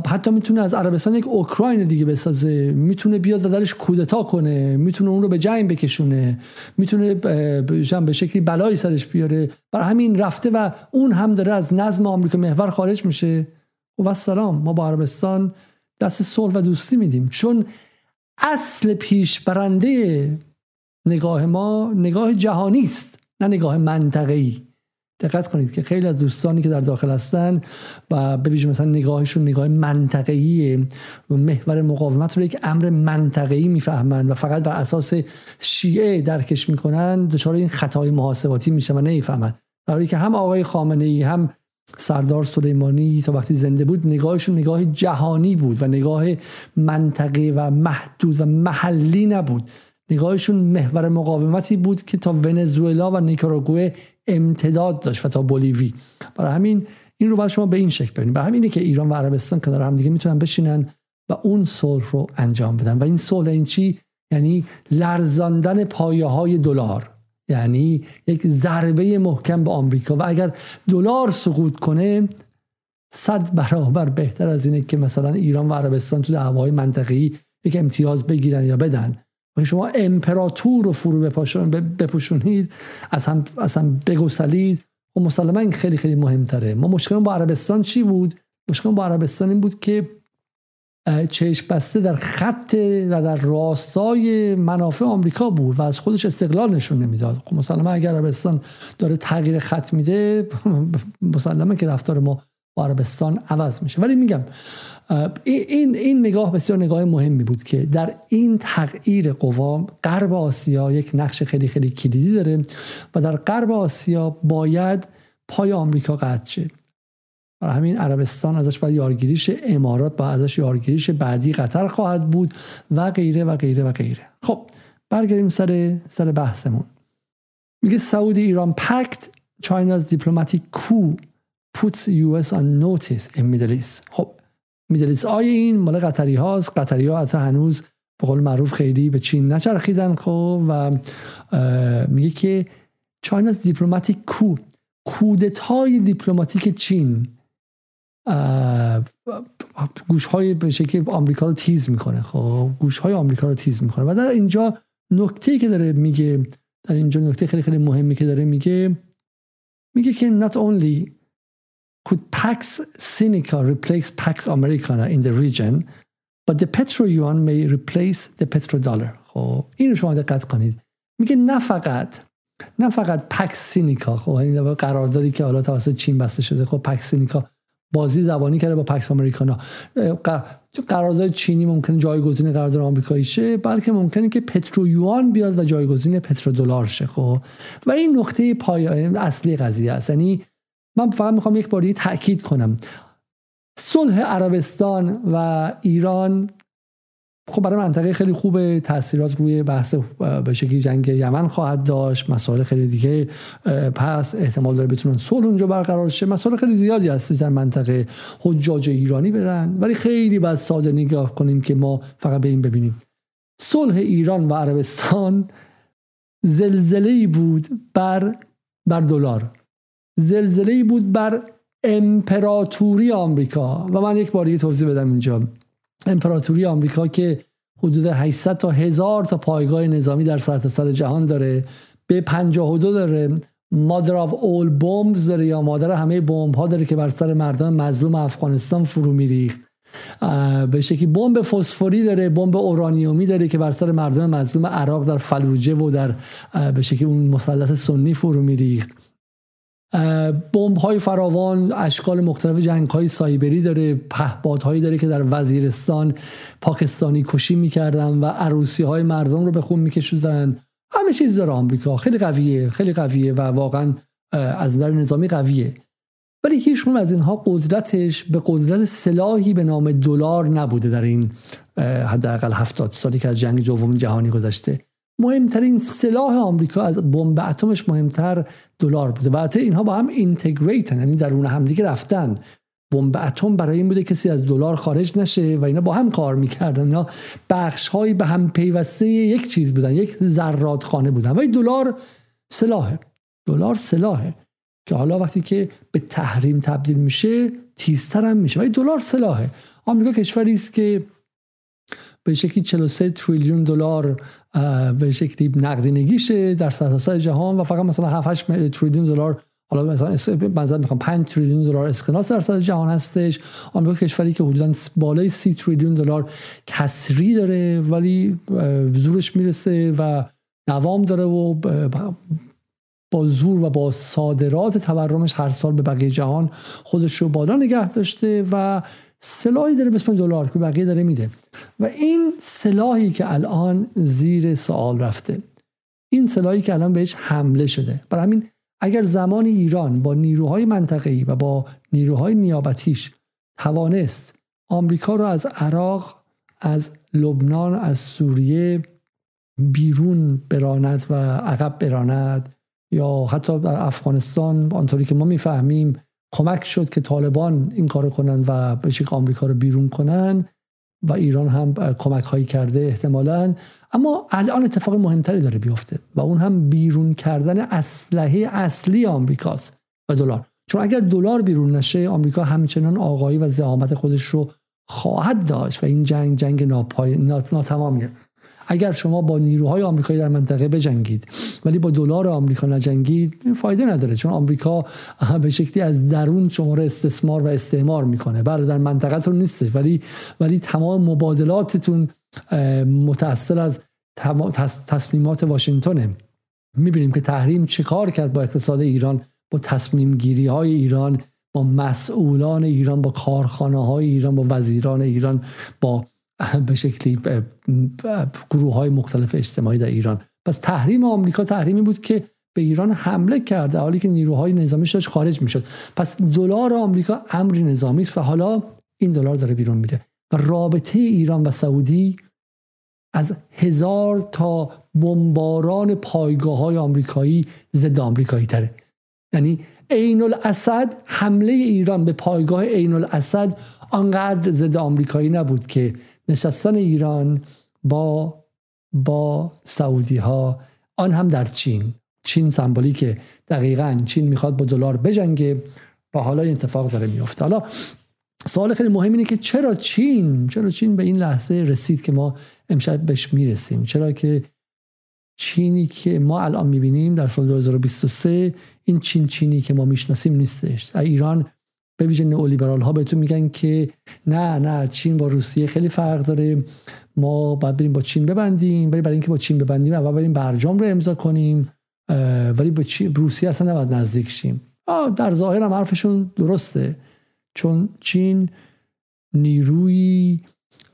حتی می‌تونه از عربستان یک اوکراین دیگه بسازه. می‌تونه بیاد و درش کودتا کنه. می‌تونه اون رو به جنگ بکشونه. می‌تونه به شکلی بلایی سرش بیاره. برای همین رفته و اون هم داره از نظم آمریکا محور خارج میشه. و سلام ما با عربستان دست صلح و دوستی میدیم. چون اصل پیش برنده نگاه ما نگاه جهانی است نه نگاه منطقه‌ای. دقت کنید که خیلی از دوستانی که در داخل هستن و به مثلا نگاهشون نگاه منطقه‌ای محور مقاومت رو یک امر منطقه‌ای می‌فهمند و فقط بر اساس شیعه درکش می‌کنن دچار این خطای محاسباتی میشن و نمی‌فهمند. در حالی که هم آقای خامنه ای هم سردار سلیمانی تا وقتی زنده بود نگاهشون نگاه جهانی بود و نگاه منطقه و محدود و محلی نبود. نگاهشون محور مقاومتی بود که تا ونزوئلا و نیکاراگوئه امتداد داشت و تا بولیوی. برای همین این رو باید شما به این شکل ببینید برای همینه که ایران و عربستان کنار هم دیگه می‌تونن بشینن و اون صلح رو انجام بدن. و این صلح این چی؟ یعنی لرزاندن پایه های دلار. یعنی یک ضربه محکم به آمریکا. و اگر دلار سقوط کنه صد برابر بهتر از اینه که مثلا ایران و عربستان تو دعوای منطقه‌ای یک امتیاز بگیرن یا بدن. شما امپراتور رو فرو بپوشونید از هم, از هم بگسلید. و خب مسلما این خیلی خیلی مهمتره. ما مشکل با عربستان چی بود؟ مشکل با عربستان این بود که چشم بسته در خط و در راستای منافع آمریکا بود و از خودش استقلال نشون نمی‌داد. خب مسلما اگر عربستان داره تغییر خط میده مسلما که رفتار ما عربستان عوض میشه. ولی میگم این این نگاه بسیار نگاه مهمی بود که در این تغییر قوا غرب آسیا یک نقش خیلی خیلی کلیدی داره و در غرب آسیا باید پای آمریکا قطع شه. برای همین عربستان ازش باید یارگیریش امارات با ازش یارگیریش بعدی قطر خواهد بود و غیره و غیره و غیره. خب برگردیم سر سر بحثمون. میگه سعودی ایران پکت China's diplomatic coup puts US on notice in Middle East. خب میدلیس آی این مال قطری هاست. قطری ها حتی هنوز به قول معروف خیلی به چین نچرخیدن خب و میگه که چایناز دیپلماتیک کو کودتای دیپلماتیک چین گوش های به شکل آمریکا رو تیز می‌کنه. خب گوش های آمریکا رو تیز می‌کنه. و در اینجا نکته که داره میگه در اینجا نکته خیلی خیلی مهمی که داره میگه میگه که not only could Pax Sinica replace Pax Americana in the region but the petro yuan may replace the petrodollar. خب اینو شما دقت کنید. میگه نه فقط نه فقط Pax Sinica خب این قراردادی که حالا توسط چین بسته شده خب Pax Sinica بازی زبانی کرده با Pax Americana قرارداد چینی ممکنه جایگزین قرارداد آمریکایی شه بلکه ممکنه که petroyuan بیاد و جایگزین petrodollar شه خب. و این نقطه‌ی اصلی قضیه است. یعنی من فقط می‌خوام یک باری تاکید کنم. صلح عربستان و ایران خب برای منطقه خیلی خوب تاثیرات روی بحث به شکلی جنگ یمن خواهد داشت. مسائل خیلی دیگه پس احتمال داره بتونن صلح اونجا برقرار شه. مسائل خیلی زیادی هست در منطقه حجاج ایرانی برن. ولی خیلی باید ساده نگاه کنیم که ما فقط به این ببینیم. صلح ایران و عربستان زلزله بود بر بر دلار. زلزله بود بر امپراتوری آمریکا. و من یک بار توضیح بدم اینجا. امپراتوری آمریکا که حدود 800 تا هزار تا پایگاه نظامی در سرتاسر سر جهان داره به 52 داره. مادر آف اول بومز داره یا مادر همه بمب ها داره که بر سر مردم مظلوم افغانستان فرو میریخت. به شکلی بمب فسفوری داره بمب اورانیومی داره که بر سر مردم مظلوم عراق در فلوجه و در به شکلی اون مثلث سنی فرو میریخت. بمب های فراوان اشکال مختلف جنگ های سایبری داره پهپادهایی داره که در وزیرستان پاکستانی کشی می‌کردن و عروسی های مردم رو به خون میکشودن همه چیز داره آمریکا. خیلی قویه خیلی قویه و واقعا از نظر نظامی قویه. ولی هیچ از اینها قدرتش به قدرت سلاحی به نام دلار نبوده در این حداقل هفتاد سالی که از جنگ دوم جهانی گذشته. مهمترین سلاح آمریکا از بمب اتمش مهمتر دلار بوده. و اینها با هم اینتگریتن یعنی درون همدیگه رفتن. بمب اتم برای این بوده کسی از دلار خارج نشه و اینا با هم کار می‌کردن. اینا بخش هایی به هم پیوسته یک چیز بودن یک خانه بودن. و دلار سلاحه. دلار سلاحه. که حالا وقتی که به تحریم تبدیل میشه تیزتر هم میشه. ولی دلار سلاحه. آمریکا کشوری است که به شکلی 43 تریلیون دلار به شکلی نقدینگیشه در سرتاسر جهان و فقط مثلا 7 8 تریلیون دلار حالا مثلا مثلا می‌خوام 5 تریلیون دلار اسکناس در سطح جهان هستش. آمریکا کشوری که حدودا بالای 30 تریلیون دلار کسری داره ولی زورش می‌رسه و دوام داره و با زور و با صادرات تورمش هر سال به بقیه جهان خودش رو بالا نگه داشته و سلاحی داره به دلار که بقیه داره میده. و این سلاحی که الان زیر سوال رفته این سلاحی که الان بهش حمله شده. برای همین اگر زمان ایران با نیروهای منطقه‌ای و با نیروهای نیابتیش توانست آمریکا رو از عراق از لبنان از سوریه بیرون براند و عقب براند یا حتی در افغانستان آنطوری که ما می‌فهمیم کمک شد که طالبان این کار کنن و به آمریکا رو بیرون کنن و ایران هم کمک هایی کرده احتمالا. اما الان اتفاق مهمتری داره بیفته و اون هم بیرون کردن اسلحه اصلی آمریکاست و دلار. چون اگر دلار بیرون نشه آمریکا همچنان آقایی و زعامت خودش رو خواهد داشت و این جنگ جنگ ناپای ناتمامیه. اگر شما با نیروهای آمریکایی در منطقه بجنگید ولی با دلار آمریکا نجنگید فایده نداره چون آمریکا به شکلی از درون شما رو استثمار و استعمار می‌کنه. بله در منطقهتون نیستش ولی ولی تمام مبادلاتتون متأثر از تصمیمات واشنگتنه. می‌بینیم که تحریم چه کار کرد با اقتصاد ایران با تصمیم گیری های ایران با مسئولان ایران با کارخانه های ایران با وزیران ایران با به شکلی گروه های مختلف اجتماعی در ایران. پس تحریم آمریکا تحریمی بود که به ایران حمله کرده حالی که نیروهای نظامیش داشت خارج می‌شد. پس دلار آمریکا امری نظامی است و حالا این دلار داره بیرون میره. و رابطه ایران و سعودی از هزار تا بمباران پایگاه های آمریکایی ضد آمریکایی تره. یعنی عین الاسد حمله ایران به پایگاه عین الاسد آنقدر ضد آمریکایی نبود که نشستن ایران با با سعودی ها آن هم در چین. چین سمبولی که دقیقا چین می‌خواد با دلار بجنگه. و حالا این اتفاق داره میفته حالا سوال خیلی مهم اینه که چرا چین؟ چرا چین به این لحظه رسید که ما امشب بهش می‌رسیم؟ چرا که چینی که ما الان می‌بینیم در سال 2023 این چین چینی که ما می‌شناسیم نیستش. ایران به ویژه نئولیبرال ها بهتون میگن که نه نه چین با روسیه خیلی فرق داره. ما باید بریم با چین ببندیم ولی برای اینکه با چین ببندیم اول بریم برجام رو امضا کنیم ولی با روسیه اصلا نباید نزدیک شیم. در ظاهر هم حرفشون درسته. چون چین نیروی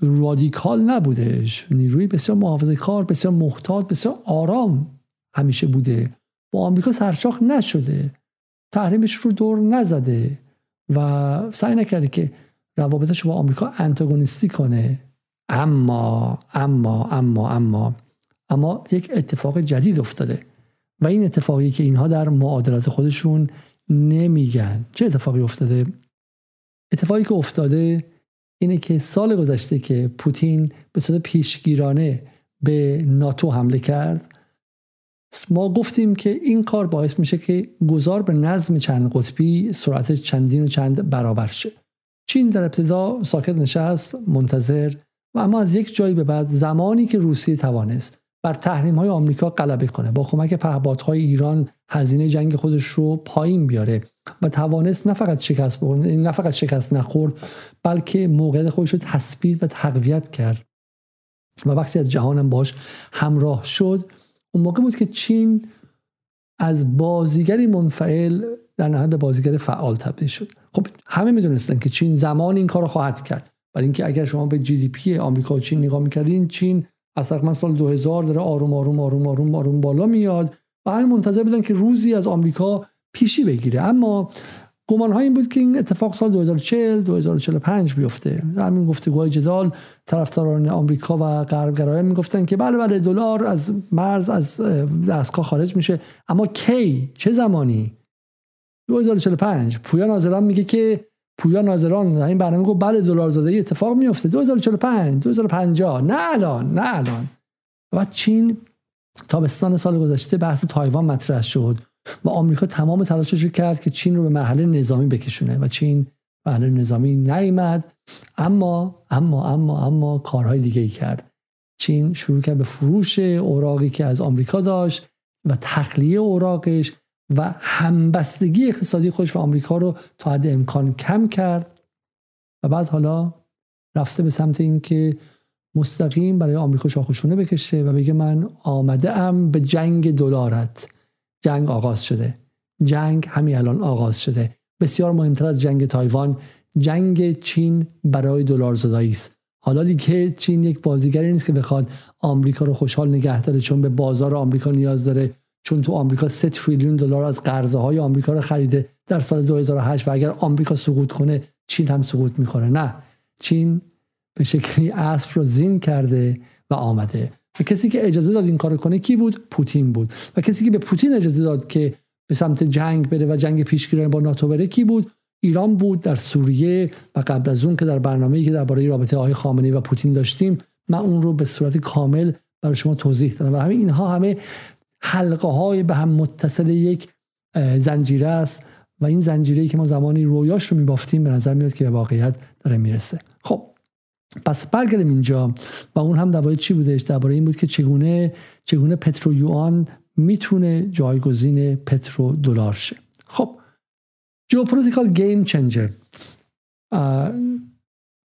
رادیکال نبودش. نیروی بسیار محافظه کار بسیار محتاط بسیار آرام همیشه بوده. با آمریکا سرشاخ نشده. تحریمش رو دور نزده. و سعی نکرده که روابطش با آمریکا انتاگونیستی کنه. اما اما اما اما اما یک اتفاق جدید افتاده و این اتفاقی که اینها در معادلات خودشون نمیگن. چه اتفاقی افتاده؟ اتفاقی که افتاده اینه که سال گذشته که پوتین به صورت پیشگیرانه به ناتو حمله کرد ما گفتیم که این کار باعث میشه که گذار به نظم چند قطبی سرعت چندین و چند برابر شه. چین در ابتدا ساکت نشست منتظر و اما از یک جایی به بعد زمانی که روسیه توانست بر تحریم های آمریکا غلبه کنه با کمک پهپادهای ایران هزینه جنگ خودش رو پایین بیاره و توانست نه فقط شکست نه فقط شکست نخورد بلکه موقعیت خودش رو تثبیت و تقویت کرد. و وقتی از جهانم باش همراه شد اون موقع بود که چین از بازیگری منفعل در نهایت به بازیگر فعال تبدیل شد. خب همه می‌دونستن که چین زمان این کار رو خواهد کرد. برای اینکه اگر شما به جی دی پی آمریکا و چین نگاه می‌کردین چین از تقریبا سال 2000 داره آروم آروم آروم آروم آروم بالا میاد و همین منتظر بودن که روزی از آمریکا پیشی بگیره. اما گمان های این بود که این اتفاق سال 2040 2045 بیفته. همین گفتگوهای جدال طرفداران آمریکا و غربگرایان می‌گفتن که بله بله دلار از مرز از دستگاه خارج میشه. اما کی؟ چه زمانی؟ 2045 پویا ناظران میگه که پویا ناظران این برنامه گفت بله دلار زاده اتفاق میفته 2045 2050 نه الان نه الان. و چین تابستان سال گذشته بحث تایوان مطرح شد. و آمریکا تمام تلاشش رو کرد که چین رو به مرحله نظامی بکشونه و چین مرحله نظامی نیامد. اما اما اما اما کارهای دیگه ای کرد. چین شروع کرد به فروش اوراقی که از آمریکا داشت و تخلیه اوراقش و همبستگی اقتصادی خودش و آمریکا رو تا حد امکان کم کرد و بعد حالا رفته به سمت اینکه مستقیم برای آمریکا شاخشونه بکشه و بگه من آمده ام به جنگ دلارت. جنگ آغاز شده. جنگ همین الان آغاز شده. بسیار مهمتر از جنگ تایوان جنگ چین برای دلار زدایی است. حالا دیگه چین یک بازیگری نیست که بخواد آمریکا رو خوشحال نگه داره چون به بازار آمریکا نیاز داره چون تو آمریکا 3 تریلیون دلار از قرضه های آمریکا رو خریده در سال 2008 و اگر آمریکا سقوط کنه چین هم سقوط می‌کنه نه چین به شکلی اسب رو زین کرده و آمده. و کسی که اجازه داد این کار کنه کی بود؟ پوتین بود. و کسی که به پوتین اجازه داد که به سمت جنگ بره و جنگ پیشگیری با ناتو بره کی بود؟ ایران بود در سوریه و قبل از اون که در برنامه‌ای که درباره رابطه آقای خامنه‌ای و پوتین داشتیم من اون رو به صورت کامل برای شما توضیح دادم. و همین اینها همه حلقه های به هم متصل یک زنجیره است و این زنجیره که ما زمانی رویاش رو میبافتیم به نظر میاد که به واقعیت داره می‌رسه. خب. پس برگردیم اینجا. و اون هم درباره چی بودش؟ درباره این بود که چگونه چگونه پترو یوان می‌تونه جایگزین پترو دلار شه. خب geopolitical changer. uh,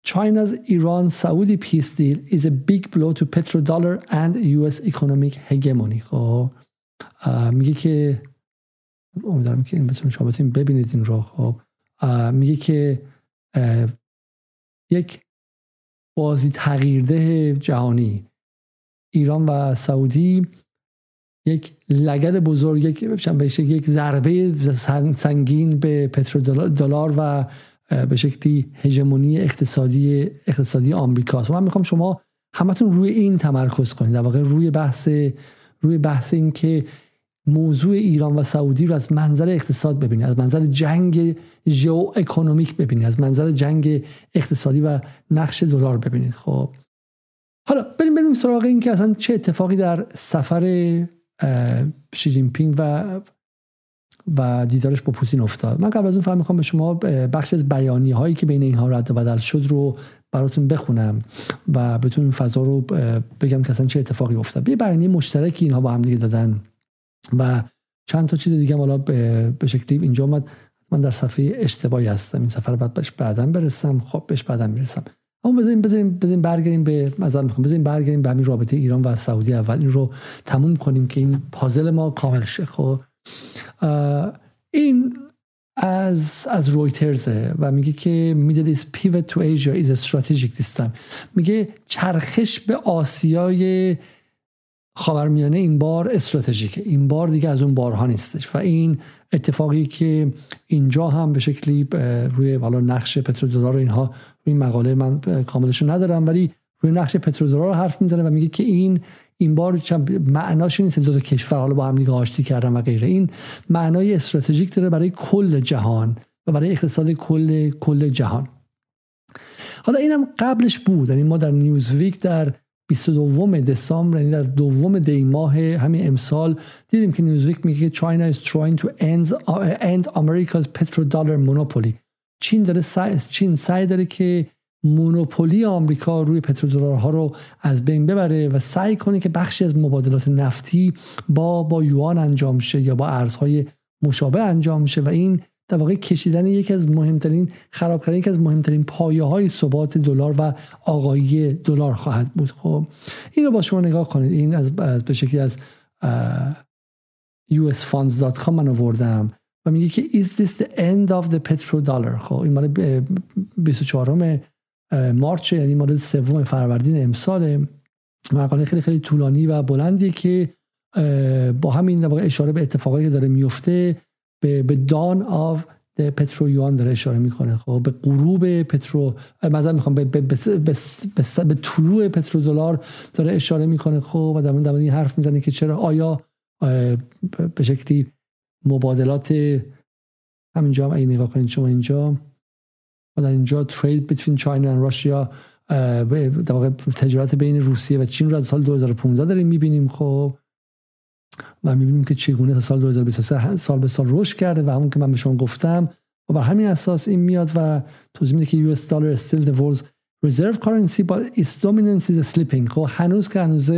China's Iran Saudi peace deal is a big blow to petrodollar and US economic hegemony. خب میگه که امیدوارم که این بتونید شما بتونید ببینید این رو. خب میگه که یک بازی تغییرده جهانی. ایران و سعودی یک لگد بزرگ یک یک ضربه سنگین به دلار و به شکلی هژمونی اقتصادی اقتصادی آمریکاست. من می‌خوام شما همتون روی این تمرکز کنید. در واقع روی بحث روی بحث این که موضوع ایران و سعودی رو از منظر اقتصاد ببینید از منظر جنگ ژئو اکونومیک ببینید از منظر جنگ اقتصادی و نقش دلار ببینید. خب حالا بریم بریم سراغ این که اصلا چه اتفاقی در سفر شی پینگ و و دیدارش با پوتین افتاد. من قبل از اون فهم می‌خوام به شما بخش از بیانی هایی که بین اینها رد و بدل شد رو براتون بخونم و بتون فضا رو بگم که اصلا چه اتفاقی افتاد. یه بیانیه مشترکی اینها با هم دیگه دادن. و چند تا چیز دیگه حالا به شکلی اینجا اومد. من در صفحه اشتباهی هستم. این سفر بعد بهش بعدا برسم. خب بهش بعدا می‌رسم. اما بذاریم بذاریم بذاریم برگردیم به مثلا می‌خوام. بذاریم برگردیم به همین رابطه ایران و سعودی اول. این رو تموم کنیم که این پازل ما کامل شه. خب این از از رویترزه و میگه که Middle East pivot to Asia strategic this time میگه چرخش به آسیای خاورمیانه این بار استراتژیکه. این بار دیگه از اون بارها نیستش. و این اتفاقی که اینجا هم به شکلی روی والا نقش پترودلار اینها این مقاله من کاملش ندارم ولی روی نقش پترودلار حرف می‌زنه و میگه که این این بار معناش نیست دو تا کشور حالا با هم دیگه آشتی کردن و غیره. این معنای استراتژیک داره برای کل جهان و برای اقتصاد کل کل جهان. حالا اینم قبلش بود. یعنی ما در نیوزویک در 22 دسامبر یعنی در دوم دی ماه همین امسال دیدیم که نیوزویک میگه که China is trying to end, end America's petrodollar monopoly. چین داره سعی چین سعی داره که مونوپولی آمریکا روی پترودلارها رو از بین ببره و سعی کنه که بخشی از مبادلات نفتی با با یوان انجام شه یا با ارزهای مشابه انجام شه و این در واقع کشیدن یکی از مهمترین خراب کردن یکی از مهمترین پایه های ثبات دلار و آقایی دلار خواهد بود. خب این رو با شما نگاه کنید. این از, از به شکلی از usfunds.com من آوردم و میگه که is this the end of the petrodollar خب این مال 24 مارچ یعنی مال سوم فروردین امسال مقاله خیلی خیلی طولانی و بلندی که با همین اشاره به اتفاقایی که داره میفته. به, به دان آف پترو یوان داره اشاره می‌کنه خب؟ به غروب پترو مثلا می‌خوام به, به, به, به, به, به طلوع پترو دلار داره اشاره می‌کنه خب؟ و در مورد این حرف می‌زنه که چرا آیا به شکلی مبادلات همینجا هم نگاه کنید شما اینجا و در اینجا ترید بین چاینا و روسیا در تجارت بین روسیه و چین رو از سال 2015 داریم می‌بینیم خب؟ و می‌بینیم که چگونه تا سال 2023 سال به سال رشد کرده و همون که من به شما گفتم و بر همین اساس این میاد و توضیح میده که US dollar is still the world's reserve currency but its dominance is slipping. خب هنوز که هنوز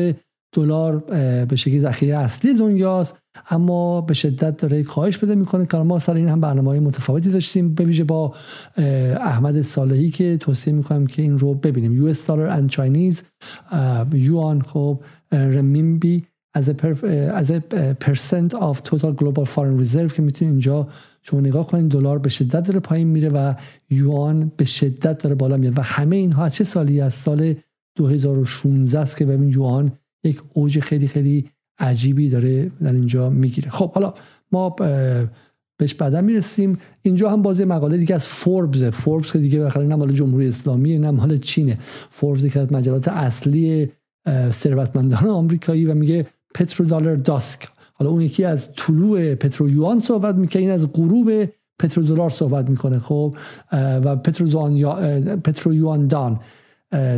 دلار به شکلی ذخیره اصلی دنیاست اما به شدت داره کاهش بده می‌کنه. که ما سر این هم برنامه های متفاوتی داشتیم به ویژه با احمد صالحی که توصیه می‌کنم که این رو ببینیم. US dollar and Chinese یوان خب رمینبی از از percent of total global foreign reserve که می‌تونید اینجا شما نگاه کنید دلار به شدت داره پایین میره و یوان به شدت داره بالا میره و همه اینها چه سالی؟ از سال 2016 است که ببین یوان یک اوج خیلی خیلی عجیبی داره در اینجا می‌گیره. خب حالا ما بهش بعدا می‌رسیم. اینجا هم بازی مقاله دیگه از فوربز فوربز که دیگه بخاطر نه مال جمهوری اسلامی نه مال چینه. فوربز که از مجلات اصلی ثروتمندان آمریکایی و میگه پترو دلار داسک. حالا اون یکی از طلوع پترو یوان صحبت می‌کنه این از غروب پترو دلار صحبت می‌کنه خب؟ و پترو دان پترو یوان دان.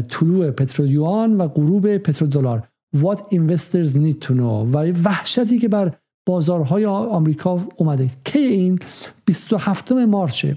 طلوع پترو یوان و غروب پترو دلار what investors need to know. و وحشتی که بر بازارهای آمریکا اومده. که این؟ 27 مارچه.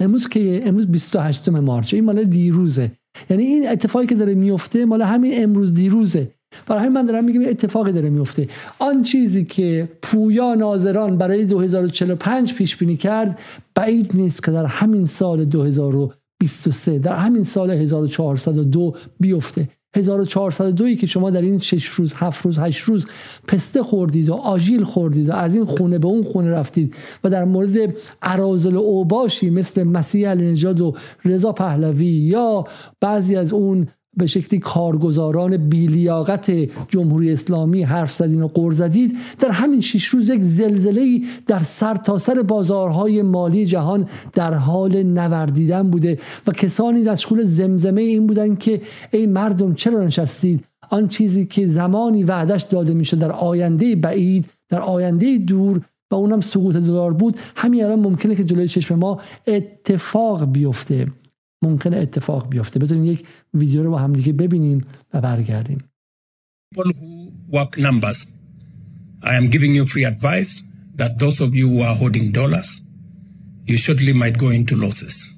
امروز که امروز 28 مارچه. این مال دیروزه. یعنی این اتفاقی که داره میفته مال همین امروز دیروزه. برای من دارم میگم اتفاقی داره میفته. آن چیزی که پویا ناظران برای 2045 پیش بینی کرد بعید نیست که در همین سال 2023 در همین سال 1402 بیفته. 1402 که شما در این 6 روز 7 روز 8 روز پسته خوردید و آژیل خوردید و از این خونه به اون خونه رفتید و در مورد ارازل اوباشی مثل مسیح علی نژاد و رضا پهلوی یا بعضی از اون به شکلی کارگزاران بیلیاقت جمهوری اسلامی حرف زدین و قر زدید در همین شش روز یک زلزله در سرتاسر سر بازارهای مالی جهان در حال نوردیدن بوده و کسانی شکل زمزمه این بودن که ای مردم چرا نشستید؟ آن چیزی که زمانی وعدش داده میشه در آینده بعید در آینده دور و اونم سقوط دلار بود همین الان ممکنه که جلوی چشم ما اتفاق بیفته. ممکنه اتفاق بیفته. بذاریم یک ویدیو رو با هم دیگه ببینیم و برگردیم. People who work numbers I am giving you free advice that those of you who are holding dollars you surely might go into losses.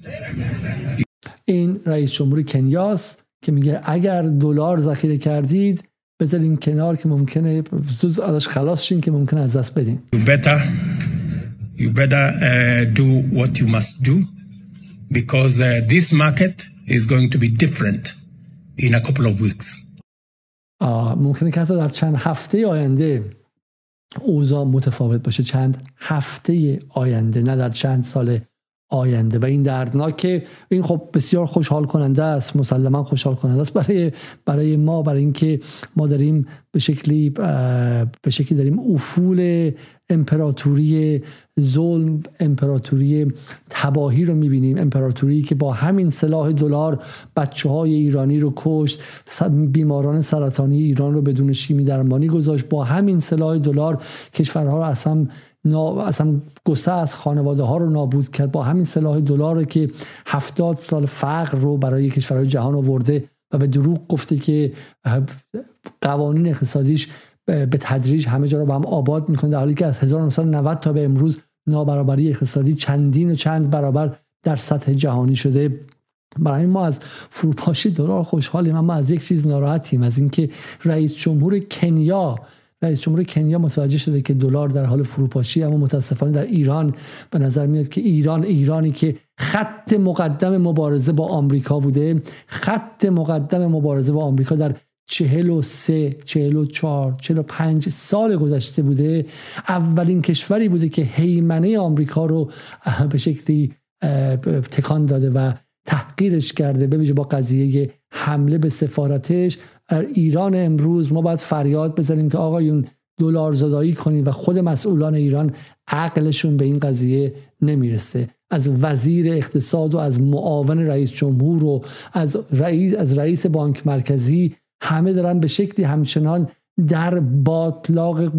این رئیس جمهور کنیاست که میگه اگر دلار ذخیره کردید بذارین کنار که ممکنه زود ازش خلاص شین که ممکنه از دست بدین. You better you better uh, do what you must do. Because uh, this market is going to be different in a couple of weeks. ممکنه که حتی در چند هفته آینده اوضاع متفاوت باشه چند هفته آینده نه در چند سال آینده و این دردناک این خب بسیار خوشحال کننده است مسلما خوشحال کننده است برای برای ما برای اینکه ما داریم به شکلی به شکلی داریم افول امپراتوری ظلم امپراتوری تباهی رو می‌بینیم امپراتوری که با همین سلاح دلار بچه های ایرانی رو کشت بیماران سرطانی ایران رو بدون شیمی درمانی گذاشت با همین سلاح دلار کشورها رو اصلا اصلا گسه از خانواده ها رو نابود کرد با همین سلاح دلار که هفتاد سال فقر رو برای کشورهای جهان آورده و به دروغ گفته که قوانین اقتصادیش به تدریج همه جا رو با هم آباد می‌کنه در حالی که از 1990 تا به امروز نابرابری اقتصادی چندین و چند برابر در سطح جهانی شده. برای ما از فروپاشی دلار خوشحالیم اما از یک چیز ناراحتیم از اینکه رئیس جمهور کنیا رئیس جمهور کنیا متوجه شده که دلار در حال فروپاشی اما متاسفانه در ایران به نظر میاد که ایران ایرانی که خط مقدم مبارزه با آمریکا بوده. خط مقدم مبارزه با آمریکا در چهل و سه چهل و چهار چهل و پنج سال گذشته بوده. اولین کشوری بوده که حیمنه آمریکا رو به شکلی تکان داده و تحقیرش کرده. ببینید با قضیه حمله به سفارتش. در ایران امروز ما باید فریاد بزنیم که آقایون دلار زدایی کنید و خود مسئولان ایران عقلشون به این قضیه نمی‌رسه. از وزیر اقتصاد و از معاون رئیس جمهور و از رئیس از رئیس بانک مرکزی همه دارن به شکلی همچنان در باطلاق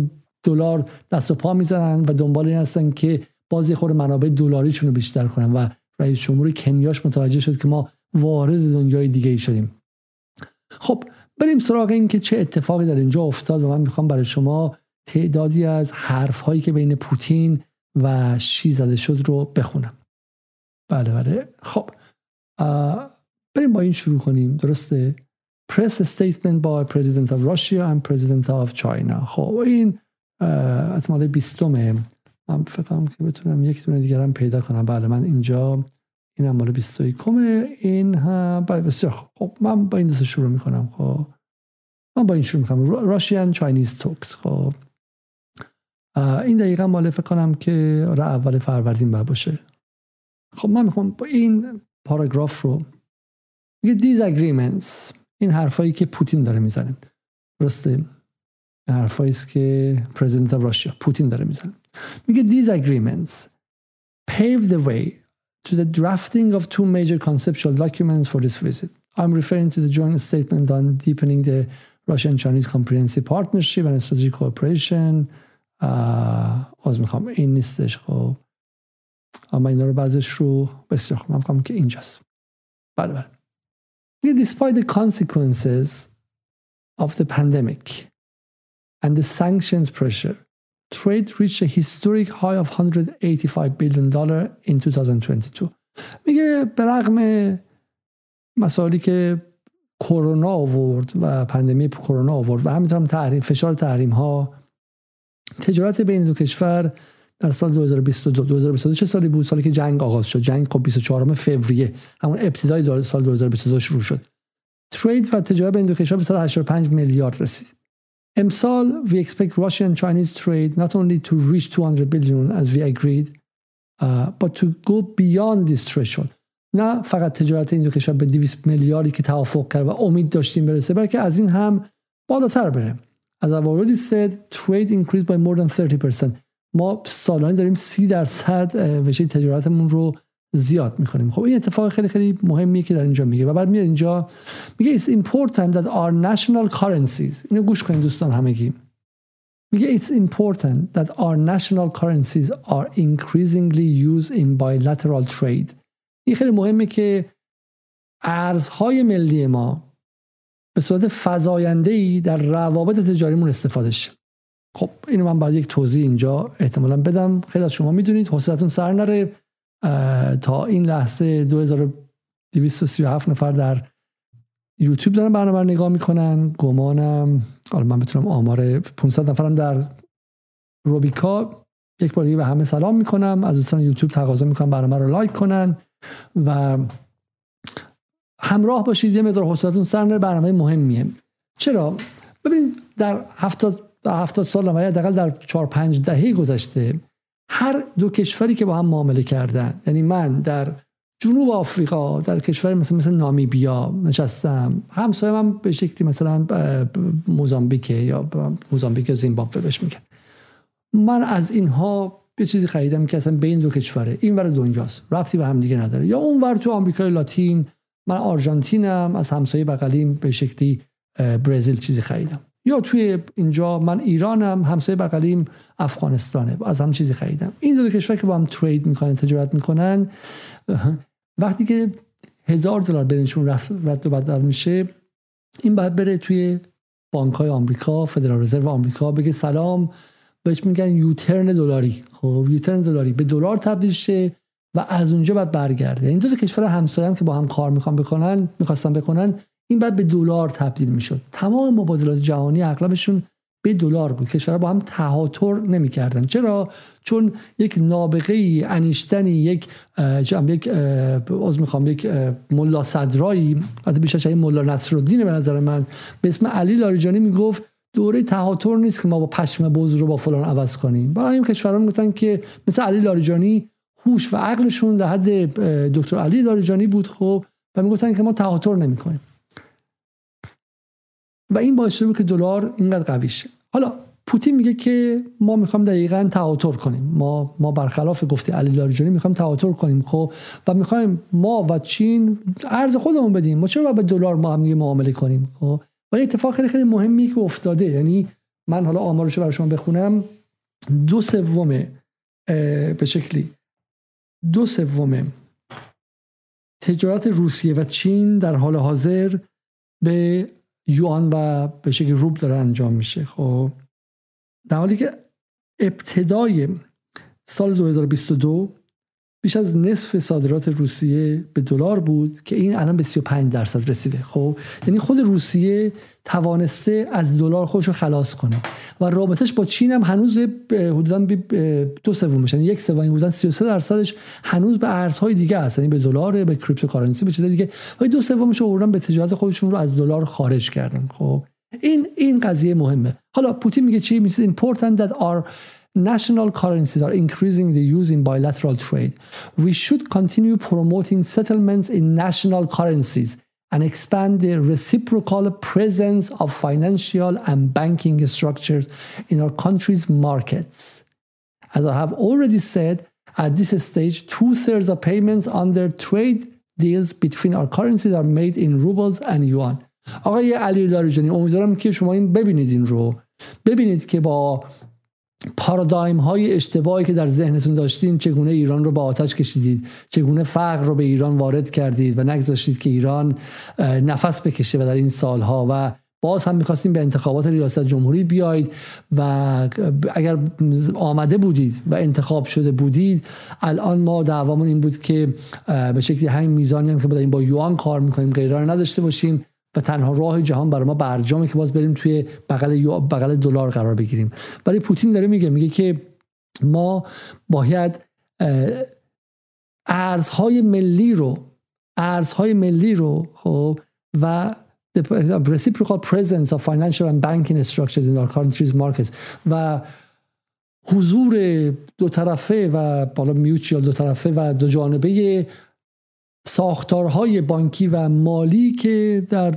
دلار دست و پا می‌زنن و دنبال این هستن که بازی خود منابع دلاریشون رو بیشتر کنن و رئیس جمهور کنیاش متوجه شد که ما وارد دنیای دیگه ای شدیم. خب بریم سراغ این که چه اتفاقی در اینجا افتاد و من می‌خوام برای شما تعدادی از حرف هایی که بین پوتین و شی زده شد رو بخونم. بله بله. خب بریم با این شروع کنیم. درسته؟ Press statement by president of Russia and president of China. خب این از مال بیستمه. من فکرم که بتونم یک دونه دیگرم پیدا کنم. بله من اینجا این هم مال 21 این هم بله بسیار خب من با این دوست شروع می‌کنم. خب من با این شروع می‌کنم. راشیان چاینیز توکس خب این دقیقا مال فکر کنم که آره اول فروردین باشه. خب من می‌خوام با این پاراگراف رو میگه these agreements این حرفایی که پوتین داره می‌زنه درسته حرفایی است که پرزیدنت راشیا پوتین داره می‌زنه میگه these agreements pave the way to the drafting of two major conceptual documents for this visit I'm referring to the joint statement on deepening the Russian Chinese comprehensive partnership and strategic cooperation از می‌خوام این نیستش خب اما اینا رو بعضش رو بسیار خوب. من که اینجاست. بله بله. despite the consequences of the pandemic and the sanctions pressure, trade reached a historic high of 185 billion dollar in 2022. میگه به رغم مسائلی که کرونا آورد و پندمی کرونا آورد و همینطور تحریم فشار تحریم ها تجارت بین دو کشور در سال 2022 2022 چه سالی بود؟ سالی که جنگ آغاز شد. جنگ خب 24 فوریه. همون ابتدای سال 2022 شروع شد. ترید و تجارت بین دو کشور به 185 میلیارد رسید. امسال we expect Russian Chinese trade not only to reach 200 billion as we agreed uh, but to go beyond this threshold. نه فقط تجارت این دو کشور به 200 میلیاردی که توافق کرد و امید داشتیم برسه بلکه از این هم بالاتر بره. از already said trade increased by more than 30% ما سالانه داریم سی درصد وجه تجارتمون رو زیاد می‌کنیم خب این اتفاق خیلی خیلی مهمیه که در اینجا میگه. و بعد میاد اینجا میگه it's important that our national currencies اینو گوش کنید دوستان همگی. میگه it's important that our national currencies are increasingly used in bilateral trade. این خیلی مهمه که ارزهای ملی ما به صورت فزاینده ای در روابط تجاریمون استفاده شه. خب اینو من بعد یک توضیح اینجا احتمالا بدم. خیلی از شما می‌دونید حوصلتون سر نره. تا این لحظه 2237 نفر در یوتیوب دارن برنامه رو نگاه می‌کنن. گمانم. حالا من بتونم آمار 500 نفرم در روبیکا یک بار دیگه به همه سلام می‌کنم. از دوستان یوتیوب تقاضا می‌کنم برنامه رو لایک کنن و همراه باشید. یه مقدار حوصلتون سر نره. برنامه مهمیه. چرا؟ ببینید در هفتاد در هفتاد سال و حداقل در چهار پنج دهه گذشته هر دو کشوری که با هم معامله کردن یعنی من در جنوب آفریقا در کشور مثل مثل نامیبیا نشستم. همسایه من به شکلی مثلا موزامبیک یا موزامبیک یا زیمبابوه بهش میگن. من از اینها یه چیزی خریدم که اصلا بین دو کشوره. این ور دنیاست. رفتی به هم دیگه نداره. یا اون ور تو آمریکای لاتین من آرژانتینم از همسایه بغلیم به شکلی برزیل چیزی خریدم. یا توی اینجا من ایرانم همسایه بغلیم افغانستانه. از هم چیزی خریدم. این دو کشور که با هم ترید می‌کنن تجارت می‌کنن وقتی که هزار دلار بینشون رد و بدل میشه این باید بره توی بانک های آمریکا فدرال رزرو آمریکا بگه سلام بهش میگن یوترن دلاری. خب یوترن دلاری. به دلار تبدیل شه و از اونجا بعد برگرده. این دو کشور همسایه هم که با هم کار می‌خوان بکنن می‌خواستن بکنن این بعد به دلار تبدیل می‌شد. تمام مبادلات جهانی اغلبشون به دلار بود. کشورها با هم تهاتر نمی‌کردن. چرا؟ چون یک نابغه ای انیشتنی یک یک از می‌خوام یک ملا صدرایی البته بیشتر این ملا نصرالدین به نظر من به اسم علی لاریجانی می‌گفت دوره تهاتر نیست که ما با پشم بوز رو با فلان عوض کنیم. برای این کشورها می‌گفتن که مثل علی لاریجانی هوش و عقلشون در حد دکتر علی لاریجانی بود خب و می‌گفتن که ما تهاتر نمی‌کنیم. و این باعث شده که دلار اینقدر قوی شه. حالا پوتین میگه که ما می‌خوام دقیقا تعاطر کنیم. ما ما برخلاف گفته علی لاریجانی می‌خوام تعاطر کنیم خب؟ و می‌خوایم ما و چین ارز خودمون بدیم. ما چرا به دلار ما هم معامله کنیم؟ خب؟ ولی اتفاق خیلی خیلی مهمی که افتاده یعنی من حالا آمارشو برای شما بخونم. دو سوم به شکلی. دو سوم. تجارت روسیه و چین در حال حاضر به یوان و به شکل روبل داره انجام میشه. خب در حالی که ابتدای سال 2022 بیش از نصف صادرات روسیه به دلار بود که این الان به 35 درصد رسیده خب؟ یعنی خود روسیه توانسته از دلار خودش رو خلاص کنه و رابطش با چین هم هنوز حدودا دو سوم میشن یک سوم حدودا 33 درصدش هنوز به ارزهای دیگه هست یعنی به دلار به cryptocurrency به چیز دیگه. ولی دو سومش رو به تجارت خودشون رو از دلار خارج کردن خب؟ این این قضیه مهمه. حالا پوتین میگه چی؟ میگه important that our national currencies are increasing the use in bilateral trade we should continue promoting settlements in national currencies and expand the reciprocal presence of financial and banking structures in our country's markets as i have already said at this stage two thirds of payments under trade deals between our currencies are made in rubles and yuan آقای علی لاریجانی امیدوارم که شما این ببینید این رو ببینید که با پارادایم های اشتباهی که در ذهنتون داشتین چگونه ایران رو با آتش کشیدید؟ چگونه فقر رو به ایران وارد کردید و نگذاشتید که ایران نفس بکشه و در این سالها؟ و باز هم می‌خواستیم به انتخابات ریاست جمهوری بیاید و اگر آمده بودید و انتخاب شده بودید الان ما دعوامون این بود که به شکلی همین میزانی هم که با با یوان کار می‌کنیم غیره نداشته باشیم. و تنها راه جهان برای ما برجامه که باز بریم توی بغل بغل دلار قرار بگیریم. برای پوتین داره میگه میگه که ما باید ارزهای ملی رو ارزهای ملی رو خب و the reciprocal presence of financial and banking structures in our country's markets و حضور دو طرفه و بالا میوچیال دو طرفه و دو جانبه ساختارهای بانکی و مالی که در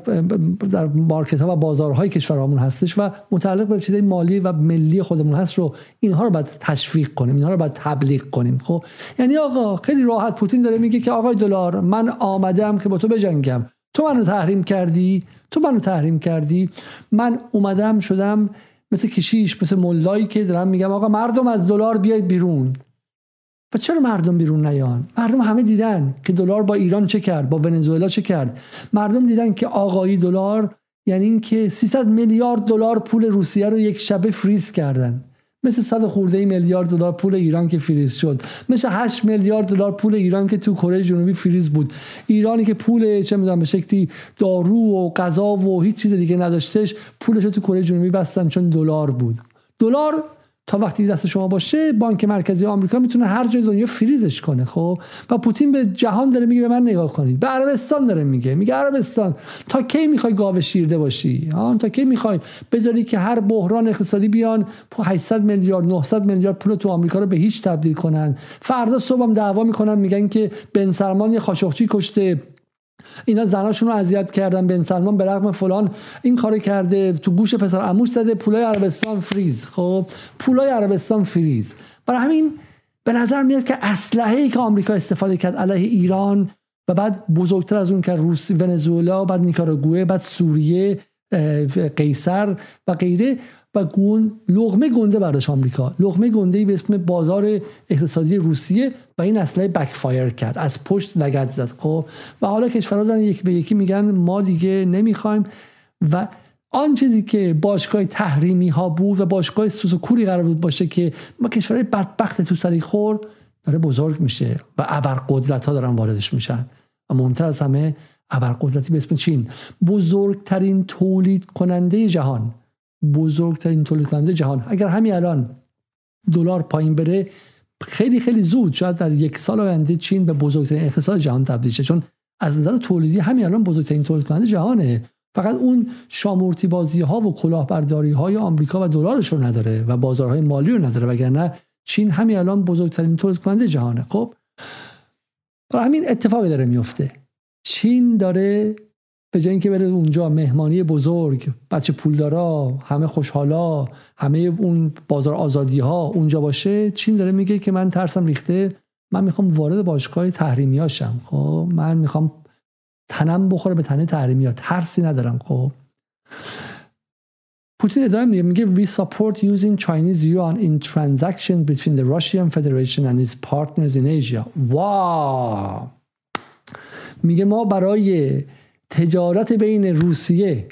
در مارکت ها و بازارهای کشورهامون هستش و متعلق به چیزای مالی و ملی خودمون هست رو اینها رو باید تشویق کنیم اینها رو باید تبلیغ کنیم خب؟ یعنی آقا خیلی راحت پوتین داره میگه که آقای دلار من آمدم که با تو بجنگم. تو منو تحریم کردی؟ تو منو تحریم کردی؟ من اومدم شدم مثل کشیش مثل ملایی که دارم میگم آقا مردم از دلار بیاید بیرون. و چرا مردم بیرون نیان؟ مردم همه دیدن که دلار با ایران چه کرد با ونزوئلا چه کرد. مردم دیدن که آقایی دلار یعنی اینکه 300 میلیارد دلار پول روسیه رو یک شبه فریز کردن. مثل 100 خورده میلیارد دلار پول ایران که فریز شد. مثل 8 میلیارد دلار پول ایران که تو کره جنوبی فریز بود. ایرانی که پول چه می‌دونم به شکلی دارو و غذا و هیچ چیز دیگه نداشتش پولش رو تو کره جنوبی بستن چون دلار بود. دلار تا وقتی دست شما باشه بانک مرکزی آمریکا می‌تونه هر جای دنیا فریزش کنه خب؟ و پوتین به جهان داره میگه به من نگاه کنید. به عربستان داره میگه. میگه عربستان تا کی می‌خوای گاو شیرده باشی؟ ها؟ تا کی می‌خوای بذاری که هر بحران اقتصادی بیان 800 میلیارد 900 میلیارد پول تو آمریکا رو به هیچ تبدیل کنن. فردا صبح هم دعوا می‌کنن میگن که بن سلمان یه خاشقچی کشته. اینا زناشون رو اذیت کردن بن سلمان به فلان این کار کرده تو گوش پسر عموش زده پولای عربستان فریز. خب پولای عربستان فریز. برای همین به نظر میاد که اسلحه ای که آمریکا استفاده کرد علیه ایران و بعد بزرگتر از اون که روس ونزوئلا بعد نیکاراگوئه بعد سوریه قیصر و غیره و گون لغمه گنده برداشت آمریکا. لغمه گنده به اسم بازار اقتصادی روسیه و این اسلحه بکفایر کرد. از پشت لگد زد. خب و حالا کشورها دارن یکی به یکی میگن ما دیگه نمی‌خوایم. و آن چیزی که باشگاه تحریمی ها بود و باشگاه کوری قرار بود باشه که ما کشورهای بدبخت تو سری خور داره بزرگ میشه و ابرقدرت ها دارن واردش میشن. و مهمتر از همه ابرقدرتی به اسم چین. بزرگترین تولید کننده جهان. بزرگترین تولید کننده جهان. اگر همین الان دلار پایین بره خیلی خیلی زود شاید در یک سال آینده چین به بزرگترین اقتصاد جهان تبدیل شه. چون از نظر تولیدی همین الان بزرگترین تولید کننده جهانه. فقط اون شامورتی بازی ها و کلاهبرداری های آمریکا و دلارش رو نداره و بازارهای مالی رو نداره. وگرنه چین همین الان بزرگترین تولید کننده جهانه. خب برای همین اتفاقی داره میفته چین داره به جای اینکه بره اونجا مهمانی بزرگ بچه پولدارا همه خوشحالا همه اون بازار آزادی ها اونجا باشه چین داره میگه که من ترسم ریخته من می‌خوام وارد باشگاه تحریمی هاشم خب من می‌خوام تنم بخوره به تنه تحریمی ها ترسی ندارم. خب. پوتین ادامه میگه میگه we support using Chinese yuan in transactions between the Russian Federation and its partners in Asia. واو! میگه ما برای تجارت بین روسیه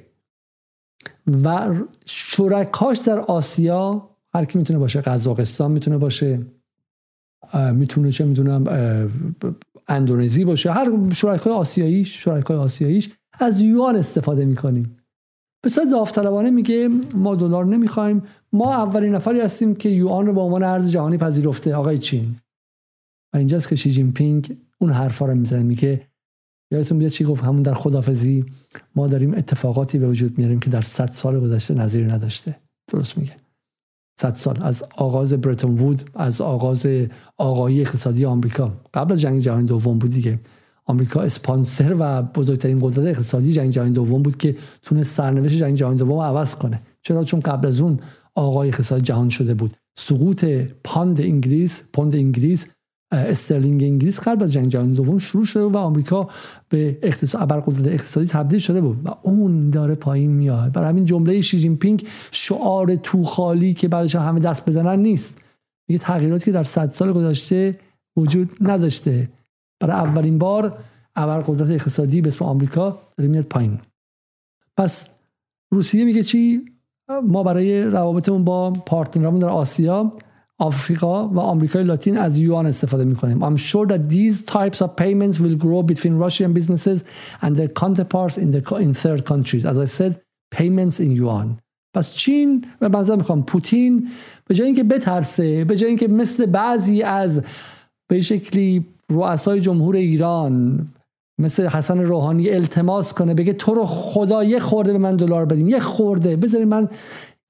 و شرکاش در آسیا هر کی می‌تونه باشه قزاقستان می‌تونه باشه می‌تونه چه می‌دونم اندونزی باشه هر شرکای آسیاییش شرکای آسیاییش از یوان استفاده می‌کنیم. بسیار داوطلبانه میگه ما دلار نمی‌خوایم ما اولین نفری هستیم که یوان رو به عنوان ارز جهانی پذیرفته آقای چین. و اینجاست که شی جین پینگ اون حرفا رو می‌زنه میگه یادتون بیاد چی گفت؟ همون در خدافزی ما داریم اتفاقاتی به وجود میاریم که در صد سال گذشته نظیر نداشته. درست میگه. صد سال. از آغاز برتون وود از آغاز آقایی اقتصادی آمریکا. قبل از جنگ جهانی دوم بود دیگه. آمریکا اسپانسر و بزرگترین قدرت اقتصادی جنگ جهانی دوم بود که تونست سرنوشت جنگ جهانی دوم عوض کنه. چرا؟ چون قبل از اون آقای اقتصاد جهان شده بود. سقوط pound انگلیس پوند انگلیس استرلینگ انگلیس قبل از جنگ جهانی دوم شروع شده و آمریکا به اقتصاد ابرقدرت اقتصادی تبدیل شده بود و اون داره پایین میاد. برای همین جمله شی جین پینگ شعار تو خالی که بعدش همه دست بزنن نیست. میگه تغییراتی که در صد سال گذشته وجود نداشته. برای اولین بار ابرقدرت اقتصادی به اسم آمریکا داره میاد پایین. پس روسیه میگه چی؟ ما برای روابطمون با پارتنرامون در آسیا آفریقا و آمریکای لاتین از یوان استفاده می‌کنیم. I'm sure that these types of payments will grow between Russian businesses and their counterparts in, the, in third countries. As I said payments in yuan. پس چین و منظر می‌خوام پوتین. به جای اینکه بترسه به جای اینکه مثل بعضی از به شکلی رؤسای جمهور ایران مثل حسن روحانی التماس کنه بگه تو رو خدا یه خورده به من دلار بدین. یه خورده. بذارین من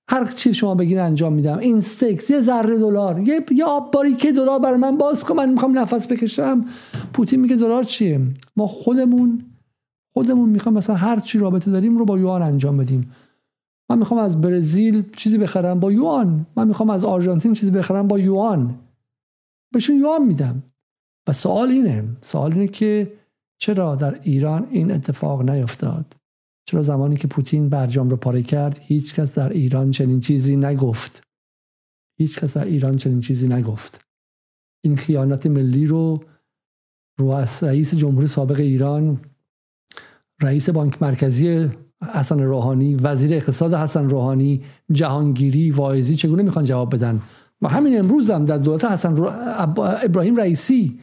هر چی شما بگین انجام میدم. این استکس یه ذره دلار. یه یا آب باریکه دلار برای من باز کن. من می‌خوام نفس بکشم. پوتین میگه دلار چیه؟ ما خودمون خودمون می‌خوام مثلا هر چی رابطه داریم رو با یوان انجام بدیم. من می‌خوام از برزیل چیزی بخرم با یوان. من می‌خوام از آرژانتین چیزی بخرم با یوان. بهشون یوان میدم. و سوال اینه. سوال اینه که چرا در ایران این اتفاق نیفتاد؟ چرا زمانی که پوتین برجام رو پاره کرد هیچ کس در ایران چنین چیزی نگفت. هیچ کس در ایران چنین چیزی نگفت. این خیانت ملی رو رئیس جمهوری سابق ایران رئیس بانک مرکزی حسن روحانی وزیر اقتصاد حسن روحانی جهانگیری واعظی چگونه می‌خوان جواب بدن؟ و همین امروز هم در دولت حسن رو... ابراهیم رئیسی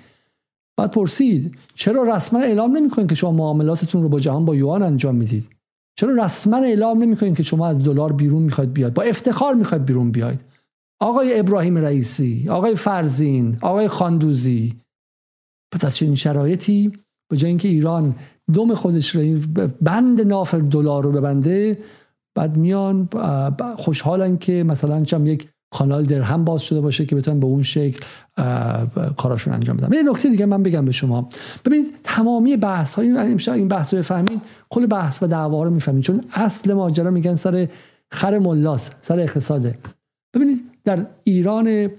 بعد پرسید چرا رسما اعلام نمی‌کنید که شما معاملاتتون رو با جهان با یوان انجام می‌دید؟ چرا رسما اعلام نمی‌کنید که شما از دلار بیرون می‌خواید بیاد با افتخار می‌خواید بیرون بیاید. آقای ابراهیم رئیسی آقای فرزین آقای خاندوزی. در چنین شرایطی به جای اینکه ایران دم خودش رو بند ناف دلار رو ببنده بعد میان خوشحالن که مثلا چم یک کانال درهم باز شده باشه که بتونن به اون شکل کاراشون انجام بدن. یه نکته دیگه من بگم به شما. ببینید تمامی بحث های این بحث رو بفهمید کل بحث و دعوا رو می‌فهمید چون اصل ماجرا میگن سر خر ملاس سر اقتصاده. ببینید در ایران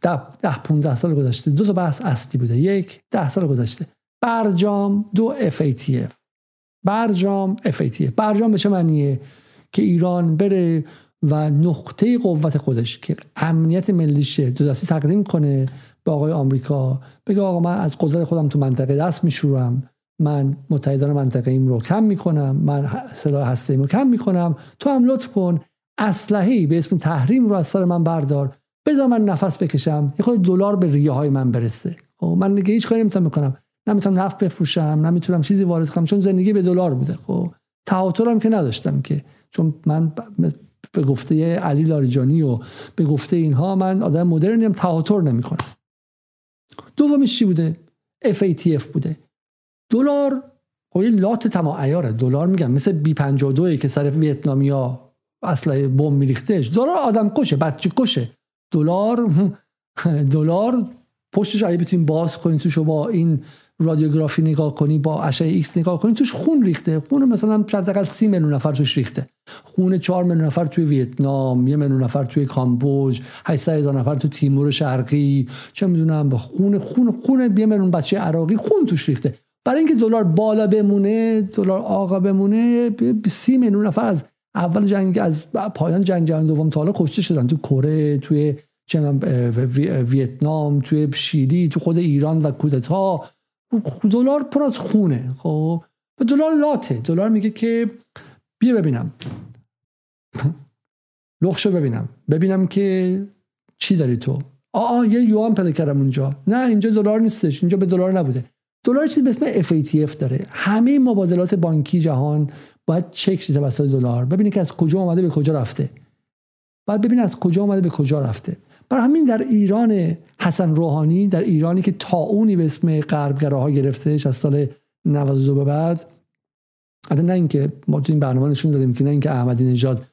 ده, ده 15 سال گذشته دو تا بحث اصلی بوده. یک ده سال گذشته. برجام دو FATF برجام FATF برجام به چه معنیه؟ که ایران بره و نقطه قوت خودش که امنیت ملیش دو دستی تقدیم کنه به آقای آمریکا بگه آقا من از قدرت خودم تو منطقه دست میشورم من متحدان منطقه ایم رو کم می‌کنم من سلاح هسته رو کم می‌کنم تو هم لطف کن اسلحه به اسم تحریم رو از سر من بردار بذار من نفس بکشم یه خود دلار به ریه های من برسه. خب من دیگه هیچ کاری نمی‌تونم بکنم نمی‌تونم نفت بفروشم نمی‌تونم چیزی وارد کنم چون زندگی به دلار بوده. خب تواترم که نداشتم که چون من به گفته علی لاریجانی و به گفته اینها من آدم مدرنی هم تهاتر نمی‌کنم. دومش چی بوده؟ FATF بوده. دلار خب لات تمام عیاره دلار میگم مثل بی 52 که سر ویتنامیا اصلا بم میریختش دلار آدم کشه بچه کشه. دلار دلار پشتش اگه بتونیم باز کنیم توشو با این رادیوگرافی نگاه کنی با اشعه ایکس نگاه کنی توش خون ریخته. خون مثلا حداقل سی میلیون نفر توش ریخته. خون 4 میلیون نفر توی ویتنام یه میلیون نفر توی کامبوج 800 هزار نفر تو تیمور شرقی. چه می‌دونم با خون خون خون یه میلیون بچه عراقی خون توش ریخته. برای اینکه دلار بالا بمونه دلار آقا بمونه سی میلیون نفر از اول جنگ از پایان جنگ جهانی دوم تا حالا کشته شدن. تو کره توی ویتنام توی شیلی تو خود ایران و کودتا. دلار پر از خونه خب؟ و دلار لاته. دلار میگه که بیا ببینم. لخشو ببینم. ببینم که چی داری تو. آه یه یوان پیدا کردم اونجا. نه اینجا دلار نیستش. اینجا به دلار نبوده. دلار چیزی به اسم FATF داره. همه مبادلات بانکی جهان باید چک شده توسط دلار. ببینید که از کجا آمده به کجا رفته. باید ببین از کجا آمده به کجا رفته. برای همین در ایران حسن روحانی در ایرانی که تاونی به اسم غربگراها گرفتهش از سال 92 به بعد حتی نه اینکه ما تو این برنامه نشون دادیم که نه اینکه احمدی نژاد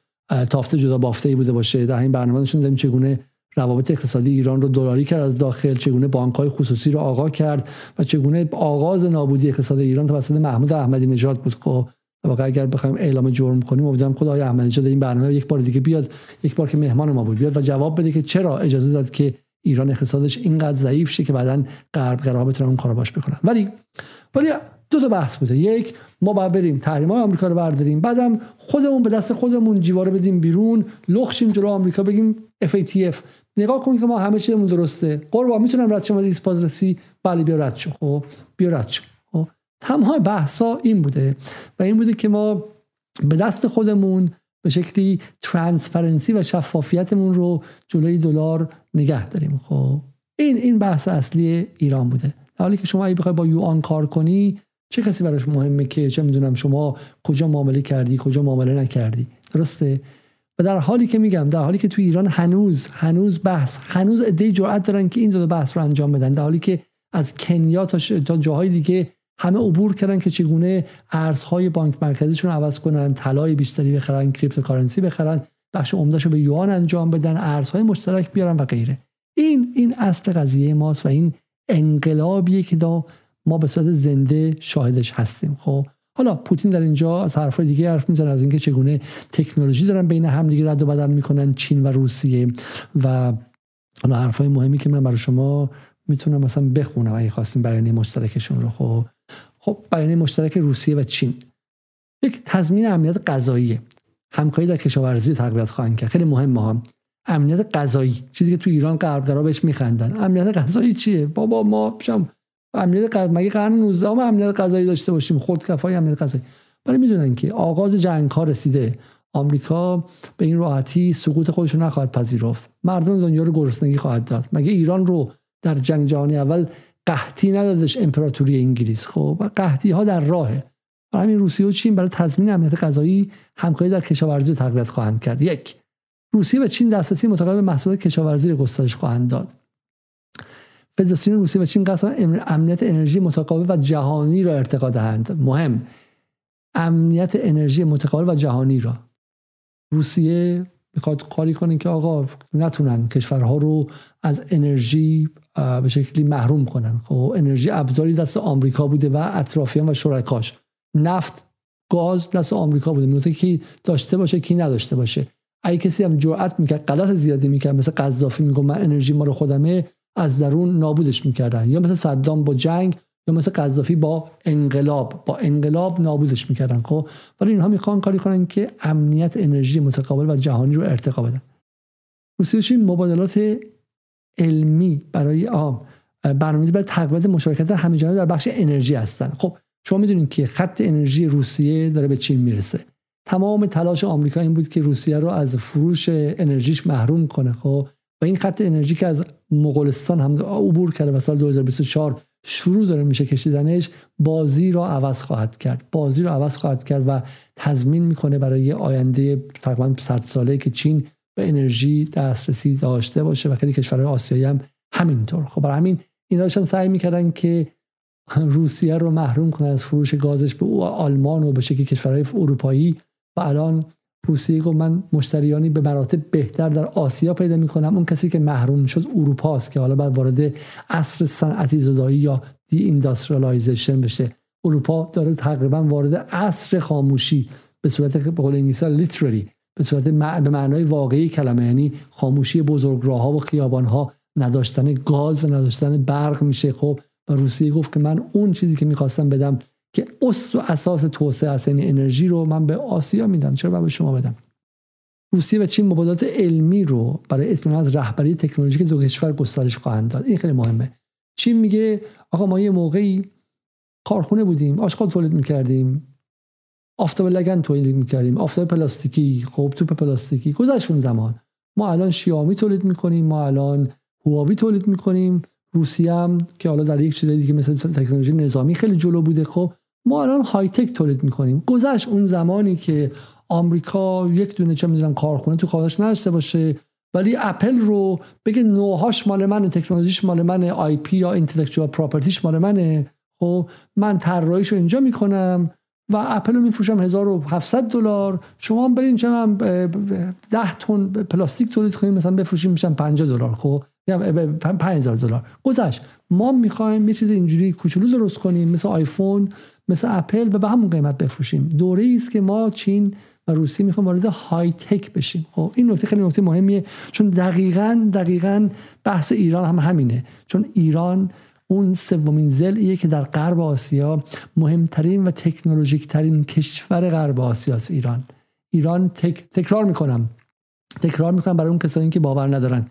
تافته جدا بافته ای بوده باشه در این برنامه نشون دادیم چگونه روابط اقتصادی ایران رو دلاری کرد از داخل چگونه بانک های خصوصی رو آقا کرد و چگونه آغاز نابودی اقتصاد ایران توسط محمود احمدی نژاد بود. خب واقعا اگر بخوایم اعلام جرم کنیم امیدوارم خدا آقای احمدی نژاد این برنامه یک بار دیگه بیاد یک بار که مهمان ما بود بیاد و جواب بده که چرا اجازه داد که ایران اقتصادش اینقدر ضعیف شه که بعدا غربگراها بتونن اون کارو باش بکنن ولی ولی دو تا بحث بوده. یک ما باید بریم تحریم های آمریکا رو برداریم. بعدم خودمون به دست خودمون جیواره بدیم بیرون لخشیم جلو آمریکا بگیم FATF نگاه کنید که ما همه چیزمون درسته. قربا می‌تونم رد شم از بله بیا رد شو. خب بیا رد شو. تمام بحثا این بوده و این بوده که ما به دست خودمون به شکلی transparency و شفافیتمون رو جلوی دلار نگه داریم. خب این این بحث اصلی ایران بوده. حالی که شما اگه بخوای با یوان کار کنی چه کسی براش مهمه که چه می‌دونم شما کجا معامله کردی کجا معامله نکردی؟ درسته؟ و در حالی که میگم در حالی که تو ایران هنوز هنوز بحث هنوز ایده جرأت دارن که این دو بحث رو انجام بدن. در حالی که از کنیا تا, تا جاهای دیگه همه عبور کردن که چگونه ارزهای بانک مرکزیشون عوض کنن طلای بیشتری بخرن cryptocurrency بخرن بخش عمدهش رو به یوان انجام بدن ارزهای مشترک بیارن و غیره. این این اصل قضیه ماست و این انقلابیه که ما به صورت زنده شاهدش هستیم. خب حالا پوتین در اینجا از حرفای دیگه حرف می‌زنه از اینکه چگونه تکنولوژی دارن بین همدیگه رد و بدل می‌کنن چین و روسیه. و حالا حرفای مهمی که من برای شما می‌تونم مثلا بخونم اگه خواستیم بیانیه مشترکشون رو. خب خب بیانیه مشترک روسیه و چین. یک تضمین امنیت غذایی همکاری در کشاورزی تقویت خواهند کرد. خیلی مهم هم امنیت غذایی چیزی که تو ایران غربگرا بهش میخندن. امنیت غذایی چیه؟ بابا ما شم امنیت غذایی مگه قرن 19 ما امنیت غذایی داشته باشیم؟ خودکفایی امنیت غذایی ولی می‌دونن که آغاز جنگ ها رسیده. آمریکا به این راحتی سقوط خودش رو نخواهد پذیرفت. مردم دنیا رو گرسنگی خواهد داد. مگه ایران رو در جنگ جهانی اول قحطی ندادش امپراتوری انگلیس. خب و قحطی ها در راهه. همین روسیه و چین برای تضمین امنیت غذایی همکاری در کشاورزی تقویت خواهند کرد. یک روسیه و چین دسترسی متقابل به محصولات کشاورزی رو گسترش خواهند داد. فدراسیون روسیه و چین قصد امنیت انرژی متقابل و جهانی را ارتقا دهند. مهم امنیت انرژی متقابل و جهانی را. روسیه می‌خواد کاری کنه که آقا نتونن کشورها رو از انرژی به شکلی محروم کنن. خب انرژی ابزاری دست آمریکا بوده و اطرافیان و شرکاش. نفت گاز دست آمریکا بوده. میگه کی داشته باشه کی نداشته باشه. اگه کسی هم جرأت می‌کرد غلط زیادی می‌کرد مثل قذافی میگه من انرژی ما رو خودمه از درون نابودش می‌کردن. یا مثل صدام با جنگ یا مثل قذافی با انقلاب. با انقلاب نابودش می‌کردن. خب ولی اینها می‌خوان کاری کنن که امنیت انرژی متقابل و جهانی رو ارتقا بدن. روسیه مبادلات علمی برای آم برنامه‌ریزی برای تقویت مشارکت همه در بخش انرژی هستن. خب شما می‌دونید که خط انرژی روسیه داره به چین می‌رسه. تمام تلاش آمریکا این بود که روسیه رو از فروش انرژیش محروم کنه. خب و این خط انرژی که از مغولستان هم عبور کرده و سال 2024 شروع داره میشه کشیدنش بازی رو عوض خواهد کرد. بازی رو عوض خواهد کرد و تضمین می‌کنه برای آینده تقریبا 100 ساله که چین به انرژی دسترسی داشته باشه و خیلی کشورهای آسیایی هم همینطور. خب برای همین اینا داشتن سعی می‌کردن که روسیه رو محروم کنه از فروش گازش به آلمان و به شکل کشورهای اروپایی. و الان روسیه گفت من مشتریانی به مراتب بهتر در آسیا پیدا می‌کنم. اون کسی که محروم شد اروپا است که حالا بعد وارد عصر صنعتی زدایی یا deindustrialization بشه. اروپا داره تقریبا وارد عصر خاموشی به صورت به قول انگلیسی literally به صورت به معنای واقعی کلمه یعنی خاموشی بزرگراهها و خیابانها نداشتن گاز و نداشتن برق میشه. خب و روسیه گفت که من اون چیزی که می‌خواستم بدم که اصل و اساس توسعه است یعنی انرژی رو من به آسیا میدم. چرا به شما بدم؟ روسیه و چین مبادلات علمی رو برای اطمینان از رهبری تکنولوژیک دو کشور گسترش خواهند داد. این خیلی مهمه. چین میگه آقا ما یه موقعی کارخونه بودیم آشغال تولید می‌کردیم. آفتاب لگن تولید می‌کردیم. آفتاب پلاستیکی خب توپ پلاستیکی. گذشت زمان. ما الان شیامی تولید می‌کنیم ما الان هواوی تولید می‌کنیم. روسیه هم که حالا در یک چیزی دیگه مثل تکنولوژی نظامی خیلی جلو بوده خب. ما الان های تک تولید می‌کنیم. گذشت اون زمانی که آمریکا یک دونه چه می‌دونم کارخونه تو خارج نداشته باشه ولی اپل رو بگه know-howش مال منه تکنولوژیش مال منه IP یا intellectual propertyش مال منه. خب من طراحیش رو اینجا می‌کنم. و اپل رو میفروشم 1700 دلار. شما برین چه 10 تن پلاستیک تولید کنیم مثلا بفروشیم میشن 50 دلار خب؟ 5000 دلار. گذشت. ما می‌خوایم یه چیز اینجوری کوچولو درست کنیم مثل آیفون مثل اپل و به همون قیمت بفروشیم. دوره است که ما چین و روسیه می‌خوایم وارد های تک بشیم. خب این نکته خیلی نکته مهمیه چون دقیقا دقیقا بحث ایران هم همینه. چون ایران اون سومین زلیه که در غرب آسیا مهمترین و تکنولوژیک ترین کشور غرب آسیا است ایران. ایران تک... تکرار می‌کنم. تکرار می‌کنم برای اون کسانی که باور ندارن.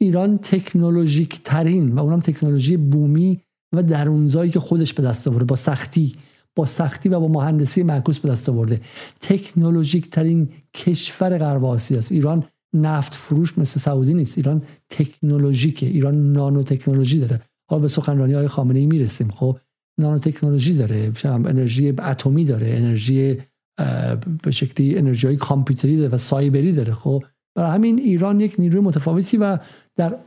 ایران تکنولوژیک ترین و اونم تکنولوژی بومی و درونزایی که خودش به دست آورده با سختی با سختی و با مهندسی معکوس به دست آورده. تکنولوژیک ترین کشور غرب آسیا است. ایران نفت فروش مثل سعودی نیست. ایران تکنولوژیکه. ایران نانو تکنولوژی داره. به سخنرانی های خامنه ای می‌رسیم. خب نانو تکنولوژی داره انرژی اتمی داره انرژی به شکلی انرژی های کامپیوتری داره و سایبری داره. خب برای همین ایران یک نیروی متفاوتی و در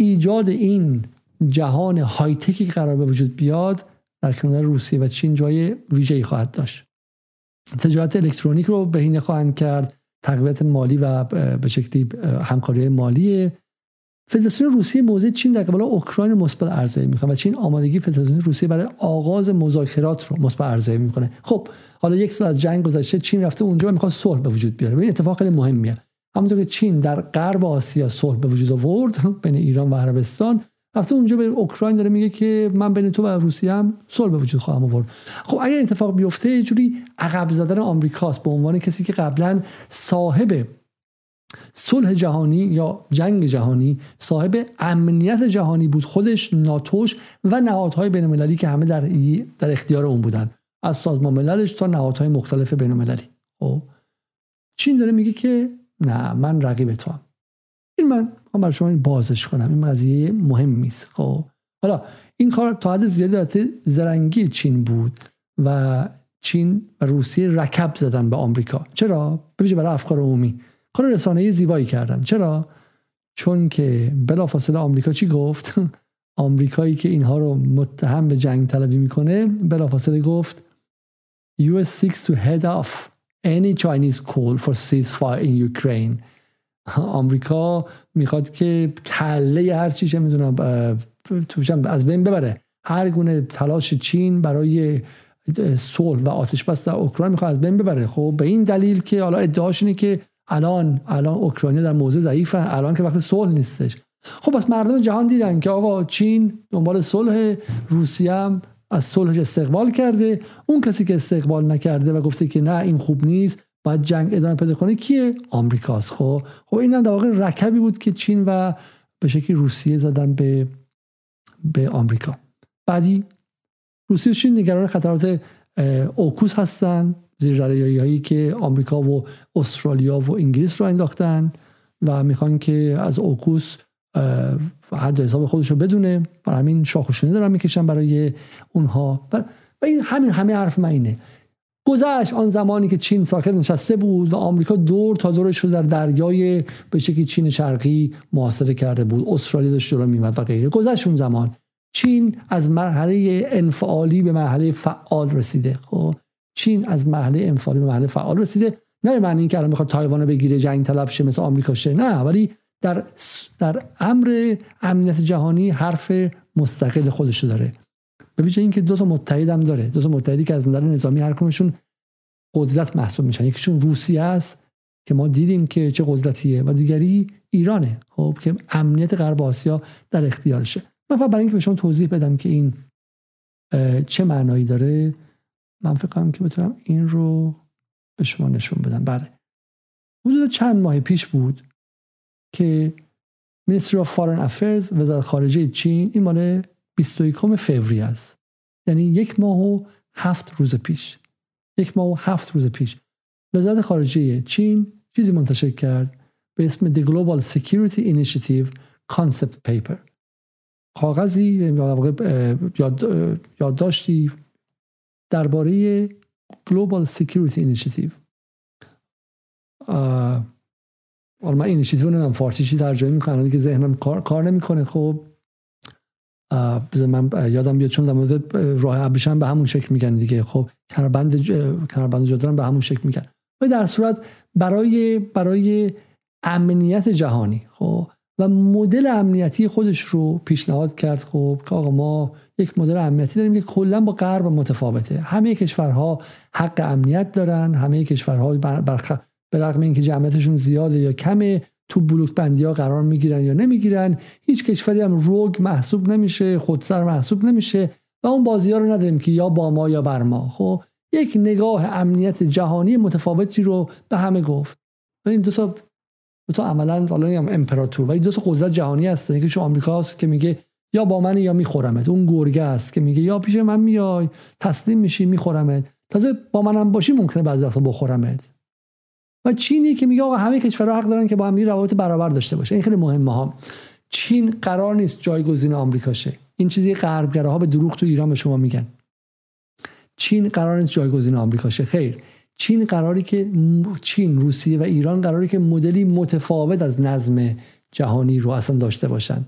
ایجاد این جهان های تکی قرار به وجود بیاد در کنار روسیه و چین جای ویژه‌ای خواهد داشت. تجارت الکترونیک رو بهینه خواهند کرد تقویت مالی و به شکلی همکاری مالی فدراسیون روسیه موضع چین در قبال اوکراین مثبت ارزیابی می‌کنه و چین آمادگی فدراسیون روسیه برای آغاز مذاکرات رو مثبت ارزیابی می‌کنه. خب حالا یک سال از جنگ گذشته چین رفته اونجا و می‌خواد صلح به وجود بیاره. این اتفاق خیلی مهمیه. همونطور که چین در غرب آسیا صلح به وجود آورد بین ایران و عربستان رفته اونجا به اوکراین داره میگه که من بین تو و روسیه هم صلح به وجود خواهم آورد. خب اگر اتفاق بیفته جوری عقب زدن آمریکاست به عنوان کسی که قبلا صاحب صلح جهانی یا جنگ جهانی صاحب امنیت جهانی بود خودش ناتوش و نهادهای بین المللی که همه در در اختیار اون بودن. از سازمان مللش تا نهادهای مختلف بین المللی خب. چین داره میگه که نه من رقیب تو هم. این من می‌خوام برای شما بازش کنم. این قضیه مهم نیست. خب. حالا این کار تا حد زیادی زرنگی چین بود و چین و روسیه رکب زدن به آمریکا. چرا؟ ببینید برای افکار عمومی. کار رسانه زیبایی کردن. چرا؟ چون که بلافاصله آمریکا چی گفت؟ آمریکایی که اینها رو متهم به جنگ طلبی می‌کنه بلافاصله گفت US seeks to head off any Chinese call for ceasefire in Ukraine. آمریکا می‌خواد که کله هر چی چه می‌دونم از بین ببره. هر گونه تلاش چین برای صلح و آتش بس در اوکراین می‌خواد از بین ببره. خب به این دلیل که حالا ادعاش اینه که الان الان اوکراینیا در موضع ضعیفن الان که وقت صلح نیستش. خب پس مردم جهان دیدن که آقا چین دنبال صلح روسیه هم از صلحش استقبال کرده. اون کسی که استقبال نکرده و گفته که نه این خوب نیست باید جنگ ادامه پیدا کنه کیه؟ آمریکاست. خب خب این در واقع رکبی بود که چین و به شکلی روسیه زدن به به آمریکا. بعدی روسیه و چین نگران خطرات اوکوس هستن. زیر هایی که آمریکا و استرالیا و انگلیس رو انداختن و می‌خوان که از اوکوس حد حساب خودش رو بدونه. برای همین شاخوشونه دارن می‌کشن برای اونها. و این همین همه حرف من اینه. گذشت آن زمانی که چین ساکت نشسته بود و آمریکا دور تا دورش رو در دریای به شکلی چین شرقی محاصره کرده بود. استرالیا داشت رو میمد و غیره. گذشت اون زمان. چین از مرحله انفعالی به مرحله فعال رسیده. خب؟ چین از مرحله انفعالی به مرحله فعال رسیده. نه معنی اینکه الان می‌خواد تایوان رو بگیره جنگ طلب شه مثل آمریکا شه نه. ولی در در امر امنیت جهانی حرف مستقل خودش داره. به ویژه اینکه دو تا متحد هم داره. دو تا متحدی که از نظر نظامی هر کدومشون قدرت محسوب میشن. یکیشون روسیه است که ما دیدیم که چه قدرتیه و دیگری ایرانه. خب که امنیت غرب آسیا در اختیارشه. من فقط برای اینکه به شما توضیح بدم که این چه معنایی داره. من فکر کنم که بتونم این رو به شما نشون بدم. بله. حدود چند ماه پیش بود که Ministry of Foreign Affairs وزارت خارجه چین این مال 21 فوریه است. یعنی یک ماه و هفت روز پیش. یک ماه و هفت روز پیش. وزارت خارجه چین چیزی منتشر کرد به اسم The Global Security Initiative Concept Paper. کاغذی یاد یادداشتی درباره Global Security Initiative. حالا من اینیشیتیو نمی‌دونم فارسی چی ترجمه می‌کنم که ذهنم کار, کار نمی‌کنه. خب من یادم بیاد چون در مورد راه ابریشم به همون شکل میگن دیگه. خب کمربند کمربند جدران به همون شکل میگن. و در صورت برای برای امنیت جهانی خب و مدل امنیتی خودش رو پیشنهاد کرد. خب که آقا ما یک مدل امنیتی داریم که کلا با غرب متفاوته. همه کشورها حق امنیت دارن. همه کشورها برخ... به رغم اینکه جمعیتشون زیاده یا کمه تو بلوک بندی ها قرار می‌گیرن یا نمی‌گیرن. هیچ کشوری هم روگ محسوب نمیشه خودسر محسوب نمیشه و اون بازی ها رو نداریم که یا با ما یا بر ما. خب یک نگاه امنیت جهانی متفاوتی رو به همه گفت. این دو تا دو تا عملا حالا امپراتور و این دو تا قدرت جهانی هست یکی شو آمریکاست که میگه یا با من یا میخورمت. اون گرگه است که میگه یا پیش من میای تسلیم میشی میخورمت. تازه با منم باشی ممکنه بعضی وقتا بخورمت. و چینی که میگه آقا همه کشورها حق دارن که با هم روابط برابر داشته باشه. این خیلی مهمه ها. چین قرار نیست جایگزین آمریکا شه. این چیزی غربگراها به دروغ تو ایران به شما میگن. چین قرار نیست جایگزین آمریکا شه. خیر. چین قراری که چین روسیه و ایران قراری که مدلی متفاوت از نظم جهانی رو اصلا داشته باشن.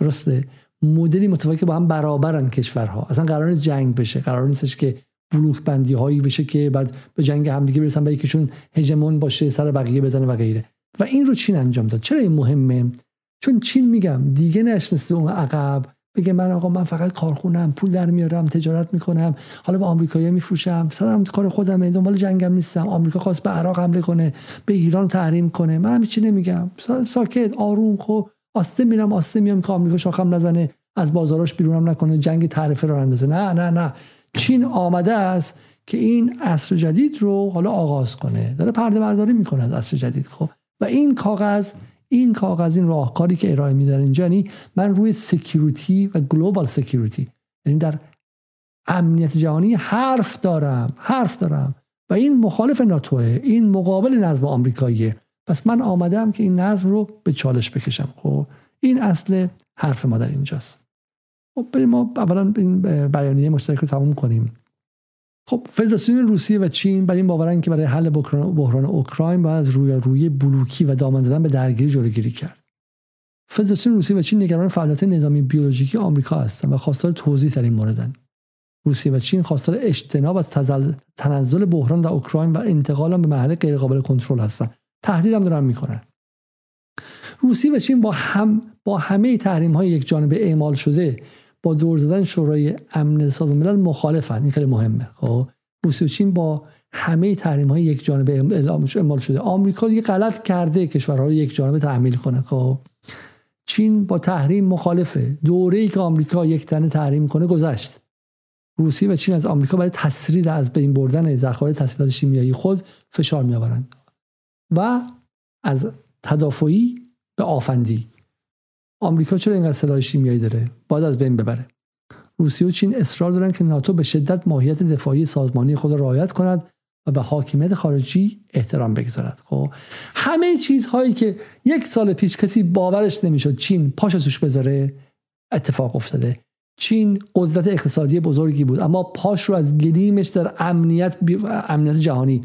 درسته؟ مدلی متفاوت که با هم برابرن کشورها. اصلا قرار نیست جنگ بشه. قرار نیستش که بلوک بندی هایی بشه که بعد به جنگ همدیگه برسن به یکیشون هژمون باشه سر بقیه بزنه و غیره. و این رو چین انجام داد. چرا این مهمه؟ چون چین میگم دیگه نشنسته اون عقب بگه من آقا من فقط کارخونم پول در میارم تجارت می‌کنم حالا به آمریکایی میفروشم سرم کار خودم دنبال جنگم نیستم. آمریکا خواست به عراق حمله کنه به ایران تحریم کنه. منم هیچی نمیگم. ساکت آروم خب. آسته میرم آسته میام که آمریکا شاخم نزنه از بازاراش بیرونم نکنه جنگ تعرفه رو اندازه. نه نه نه. چین آمده است که این عصر جدید رو حالا آغاز کنه. داره پرده برداری می‌کنه از عصر جدید خب. و این کاغذ این کاغذ این راهکاری که ارائه میدن اینجا یعنی من روی security و global security یعنی در امنیت جهانی حرف دارم حرف دارم و این مخالف ناتوه این مقابل نظم آمریکاییه. پس من آمدم که این نظم رو به چالش بکشم. خب این اصل حرف ما در اینجاست. خب بریم ما اولا این بیانیه مشترک رو تموم کنیم. خب فدراسیون روسیه و چین برای این باورن که برای حل بحران اوکراین باید از روی روی بلوکی و دامن زدن به درگیری جلوگیری کرد. فدراسیون روسیه و چین نگران فعالیت نظامی بیولوژیکی آمریکا هستند و خواستار توضیح در این موردن. روسیه و چین خواستار اجتناب از تنزل بحران در اوکراین و انتقال به محل غیرقابل کنترل هستند. تهدید هم دارن می‌کنن. روسیه و چین با هم با همه تحریم های یک جانبه اعمال شده با دور زدن شورای امن سازمان ملل مخالفن. این خیلی مهمه. خب روسیه و چین با همه تحریم های یک جانبه اعمال شده. آمریکا دیگه غلط کرده کشورها رو یک جانبه تحمیل کنه. خب چین با تحریم مخالفه. دوره ای که آمریکا یک تنه تحریم کنه گذشت. روسیه و چین از آمریکا برای تسریع از بین بردن ذخایر تسلیحات شیمیایی خود فشار میآورند و از تدافعی به آفندی. آمریکا چرا اینقدر سلاح شیمیایی داره؟ باید از بین ببره. روسیه و چین اصرار دارن که ناتو به شدت ماهیت دفاعی سازمانی خود را رعایت کند و به حاکمیت خارجی احترام بگذارد. خب همه چیزهایی که یک سال پیش کسی باورش نمی‌شد چین پاش توش بذاره اتفاق افتاده. چین قدرت اقتصادی بزرگی بود اما پاش رو از گلیمش در امنیت امنیت جهانی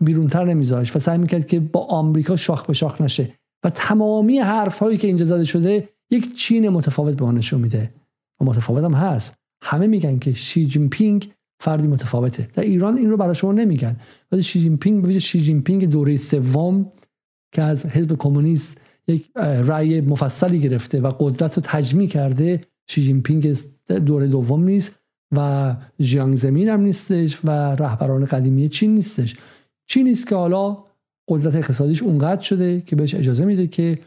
بیرونتر نمیذاشت و سعی می‌کرد که با آمریکا شاخ به شاخ نشه. و تمامی حرف هایی که اینجا زده شده یک چین متفاوت به ما نشون میده. و متفاوت هم هست. همه میگن که شی جین پینگ فردی متفاوته. در ایران این رو برای شما نمیگن. ولی شی جین پینگ به شی جین پینگ دوره سوم که از حزب کمونیست یک رأی مفصلی گرفته و قدرت رو تجمیع کرده شی جین پینگ دوره دوم نیست و ژیانگ زمین هم نیستش و رهبران قدیمی چین نیستش. چین نیست که حالا قدرت اقتصادیش اونقدر شده که بهش اجازه میده که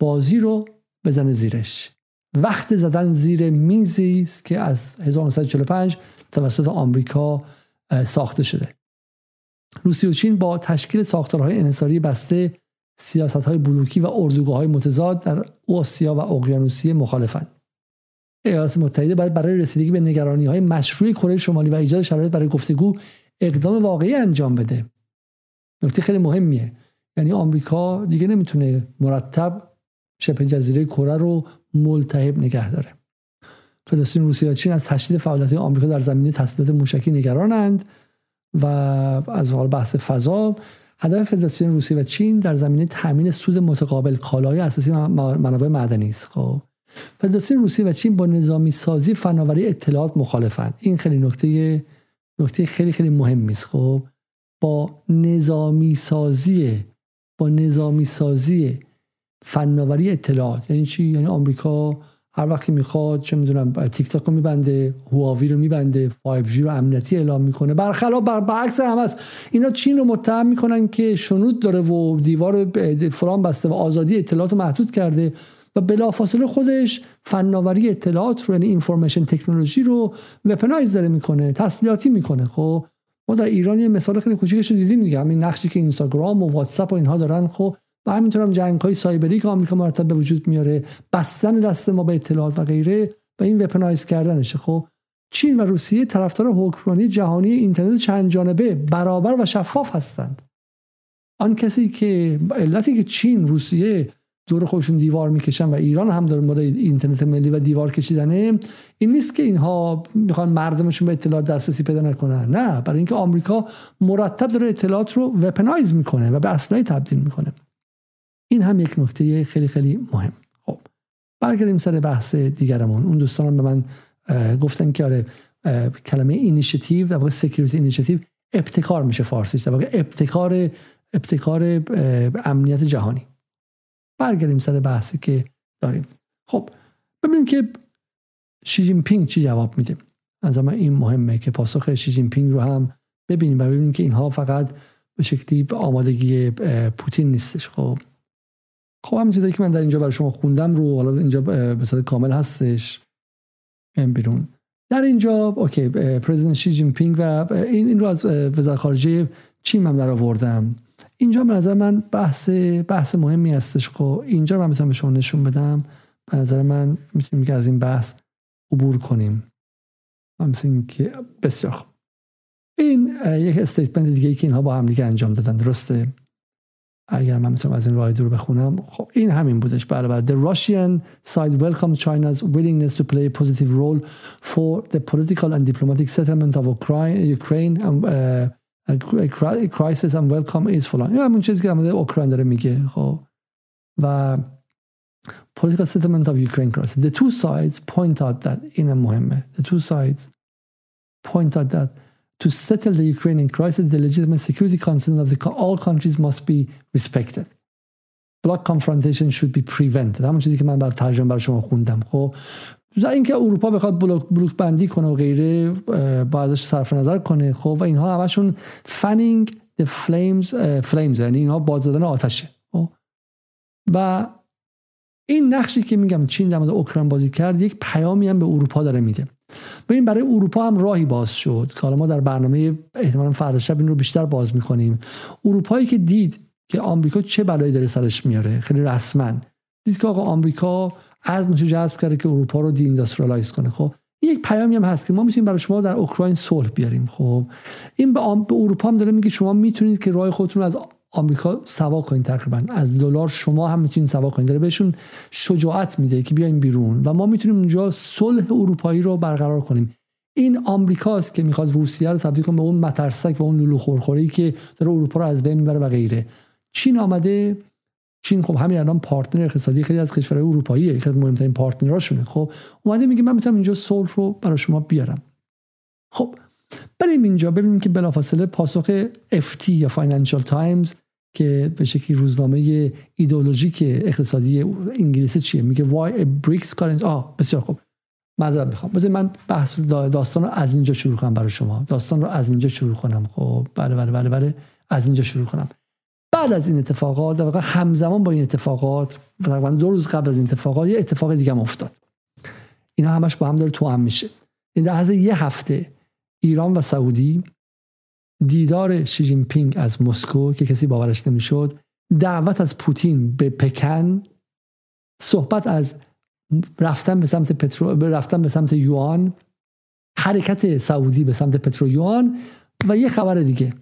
بازی رو بزنه زیرش. وقت زدن زیر میزی است که از 1945 توسط آمریکا ساخته شده. روسیه و چین با تشکیل ساختارهای انحصاری بسته سیاست های بلوکی و اردوگاه های متضاد در آسیا و اقیانوسیه مخالفند. ایالات متحده باید برای رسیدگی به نگرانی های مشروع کره شمالی و ایجاد شرایط برای گفتگو اقدام واقعی انجام بده. نکته خیلی مهمیه. یعنی آمریکا دیگه نمی‌تونه مرتب شبه جزیره کره رو ملتهب نگه داره. فلسطین روسیه و چین از تشدید فعالیت آمریکا در زمینه تسلیحات موشکی نگرانند و از حال بحث فضا هدف فدراسیون روسیه و چین در زمینه تامین سود متقابل کالای اساسی منابع معدنی است. خب فدراسیون روسیه و چین با نظامی سازی فناوری اطلاعات مخالفند. این خیلی نکته نکته خیلی خیلی مهمی است. خب با نظامی سازی با نظامی سازی فناوری اطلاعات یعنی چی؟ یعنی آمریکا هر وقتی می‌خواد چه می‌دونم تیک تاک رو میبنده هواوی رو میبنده 5G رو امنیتی اعلام می‌کنه. برخلاف بر برعکس هم هست. اینا چین رو متهم می‌کنن که شنود داره و دیوار فلان بسته و آزادی اطلاعات رو محدود کرده و بلافاصله خودش فناوری اطلاعات رو یعنی information technology رو weaponize داره می‌کنه تسلیحاتی می‌کنه. خب ما در ایران یه مثال خیلی کوچیکش رو دیدیم دیگه. همین نقشی که اینستاگرام و واتساپ و اینها دارن. خب و همینطور هم جنگ های سایبری که آمریکا مرتب به وجود میاره. بستن دست ما به اطلاعات و غیره و این weaponize کردنشه. خب چین و روسیه طرفدار حکمرانی جهانی اینترنت چند جانبه برابر و شفاف هستند. آن کسی که علتی که چین روسیه دور خودشون دیوار می‌کشن و ایران هم داره مورد اینترنت ملی و دیوار کشیدنه این نیست که اینها می‌خوان مردمشون به اطلاعات دسترسی پیدا نکنن. نه برای اینکه آمریکا مرتب داره اطلاعات رو وپنایز می‌کنه و به اسلحه تبدیل می‌کنه. این هم یک نکته خیلی خیلی مهم. خب برگردیم سر بحث دیگرمون. اون دوستان به من گفتن که آره کلمه initiative در واقع security initiative ابتکار میشه فارسیش در واقع ابتکار ابتکار امنیت جهانی. برگردیم سر بحثی که داریم. خب ببینیم که شی جین پینگ چی جواب میده. از من این مهمه که پاسخ شی جین پینگ رو هم ببینیم و ببینیم که اینها فقط به شکلی آمادگی پوتین نیستش. خب خب همین چیزایی که من در اینجا برای شما خوندم رو حالا اینجا به صورت کامل هستش. بیرون. در اینجا OK President شی جین پینگ و این, این رو از وزارت خارجه چین من در آوردم. اینجا به نظر من بحث بحث مهمی هستش. خب اینجا من می‌تونم به شما نشون بدم. به نظر من می‌تونیم که از این بحث عبور کنیم. مثل که بسیار خوب. این یک استیتمنت دیگه ای که اینها با هم دیگه انجام دادن. درسته؟ اگر من می‌تونم از این راه رو بخونم خب این همین بودش بله بله The Russian side welcomes China's willingness to play a positive role for the political and diplomatic settlement of Ukraine and uh, crisis and welcome is فلان این همون چیزی که در اوکراین داره میگه خب و political settlement of Ukraine crisis the two sides point out that این مهمه the two sides point out that to settle the Ukrainian crisis the legitimate security concerns of the, all countries must be respected. Block confrontation should be prevented. همون چیزی که من بر ترجمه بر شما خوندم خب؟ اینکه اروپا بخواد بلوک بلوک بندی کنه و غیره بعدش صرف نظر کنه خب؟ و اینها همشون فنینگ the flames flames یعنی اینها باز زدن آتشه خب؟ و این نقشی که میگم چین در مورد اوکراین بازی کرد یک پیامی هم به اروپا داره میده. ببین برای اروپا هم راهی باز شد. که حالا ما در برنامه احتمالا فردا شب این رو بیشتر باز می‌کنیم. اروپایی که دید که آمریکا چه بلایی داره سرش میاره خیلی رسما. دید که آقا آمریکا عزمش جذب کرده که اروپا رو دی کنه. خب یک پیامی هم هست که ما می‌تونیم برای شما در اوکراین صلح بیاریم. خب این به, اروپا هم داره میگه شما می‌تونید که راه خودتون از آمریکا سوا کنید تقریبا. از دلار شما هم می‌تونید سوا کنید. داره بهشون شجاعت میده که بیاین بیرون و ما می‌تونیم اونجا صلح اروپایی رو برقرار کنیم. این آمریکاست که می‌خواد روسیه رو تبدیل کنه به اون مترسک و اون لولو خورخوری که داره اروپا رو از بین می‌بره و غیره. چین آمده. چین خب همین الان partner اقتصادی خیلی از کشورهای اروپایی از مهمترین partner اشونه. خب اومده میگه من می‌تونم اینجا صلح رو برای شما بیارم. خب بریم اینجا ببینیم که بلافاصله پاسخ FT یا فاینانشال تایمز که به شکلی روزنامه ایدئولوژیک اقتصادی انگلیسی چیه؟ میگه why a BRICS currency آه بسیار خوب. معذرت می‌خوام. بذار من بحث داستان رو از اینجا شروع کنم برای شما. داستان رو از اینجا شروع کنم. خب بله بله بله بله. از اینجا شروع کنم. بعد از این اتفاقات در واقع همزمان با این اتفاقات تقریبا دو روز قبل از این اتفاقات یه اتفاق دیگه هم افتاد. اینا همش با هم داره تو هم میشه. این در یه هفته ایران و سعودی دیدار شی جین پینگ از مسکو که کسی باورش نمی‌شد دعوت از پوتین به پکن صحبت از رفتن به سمت پترو رفتن به سمت یوان حرکت سعودی به سمت پترو یوان و یه خبر دیگه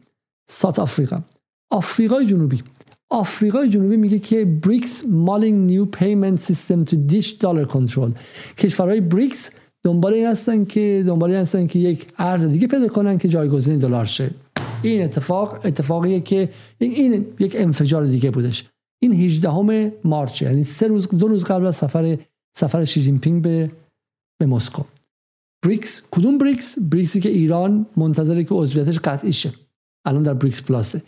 South Africa. آفریقای جنوبی. آفریقای جنوبی میگه که BRICS mulling new payment system to ditch dollar control کشورهای بریکس دنبال این هستن که دنبال این هستن که یک ارز دیگه پیدا کنن که جایگزین دلار شه. این اتفاق اتفاقیه که این یک انفجار دیگه بودش. این 18 March یعنی سه روز دو روز قبل از سفر سفر شی پینگ به به مسکو. بریکس کدوم بریکس بریکسی که ایران منتظره که عضویتش قطعی شه. الان در بریکس Plus ه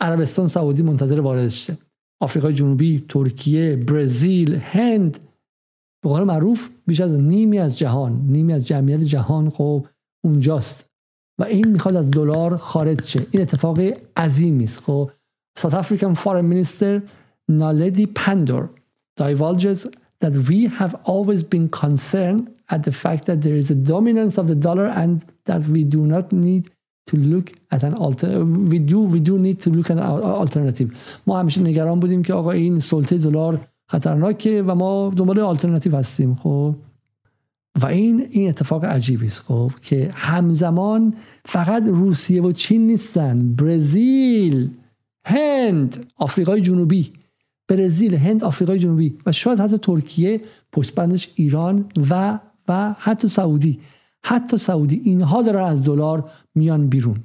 عربستان سعودی منتظر وارد شه. آفریقای جنوبی ترکیه برزیل هند به قول معروف بیش از نیمی از جهان نیمی از جمعیت جهان خب اونجاست و این می‌خواد از دلار خارج شه این اتفاق عظیمی است خب South African Foreign Minister Naledi Pandor divulges that we have always been concerned at the fact that there is a dominance of the dollar and that we do not need to look at an alternative we do we do need to look at an alternative ما همیشه نگران بودیم که آقا این سلطه دلار خطرناکه و ما دنبال آلترناتیو هستیم خب؟ و این این اتفاق عجیبی است خب؟ که همزمان فقط روسیه و چین نیستن. برزیل هند آفریقای جنوبی. برزیل هند آفریقای جنوبی. و شاید حتی ترکیه پشتبندش ایران و و حتی سعودی. حتی سعودی اینها دارن از دلار میان بیرون.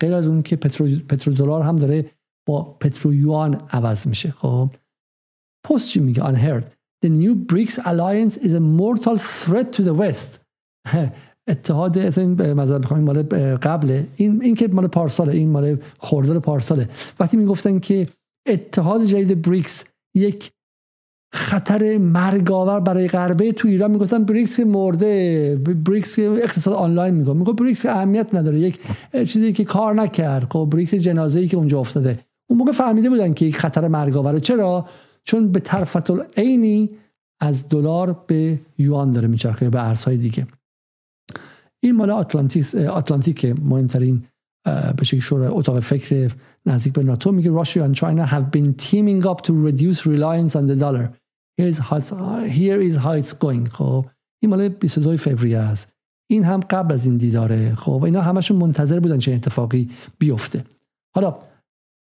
غیر از اون که پترو, پترو دلار هم داره با پترو یوان عوض میشه خب؟ پست چی میگه؟ unheard. The new BRICS alliance is a mortal threat to the west. اتحاد از این مثلا بخوام مال قبله. این این که مال پارساله این مال خوردار پارساله. وقتی می‌گفتن که اتحاد جدید بریکس یک خطر مرگاور برای غربه تو ایران می‌گفتن بریکس مرده بریکس اقتصاد آنلاین میگه میگه بریکس اهمیت نداره یک چیزی که کار نکرد. خب بریکس جنازه ای که اونجا افتاده. اون موقع فهمیده بودن که یک خطر مرگاوره چرا؟ چون به طرفت عینی از دلار به یوان داره میچرخه به ارزهای دیگه. این مال آتلانتیس آتلانتیک مهمترین به شکل شورای اتاق فکر نزدیک به ناتو. میگه Russia and China have been teaming up to reduce reliance on the dollar. Here is how it's, here going. خب این مال 22 فوریه است. این هم قبل از این دیداره. خب و اینا همشون منتظر بودن چه اتفاقی بیفته. حالا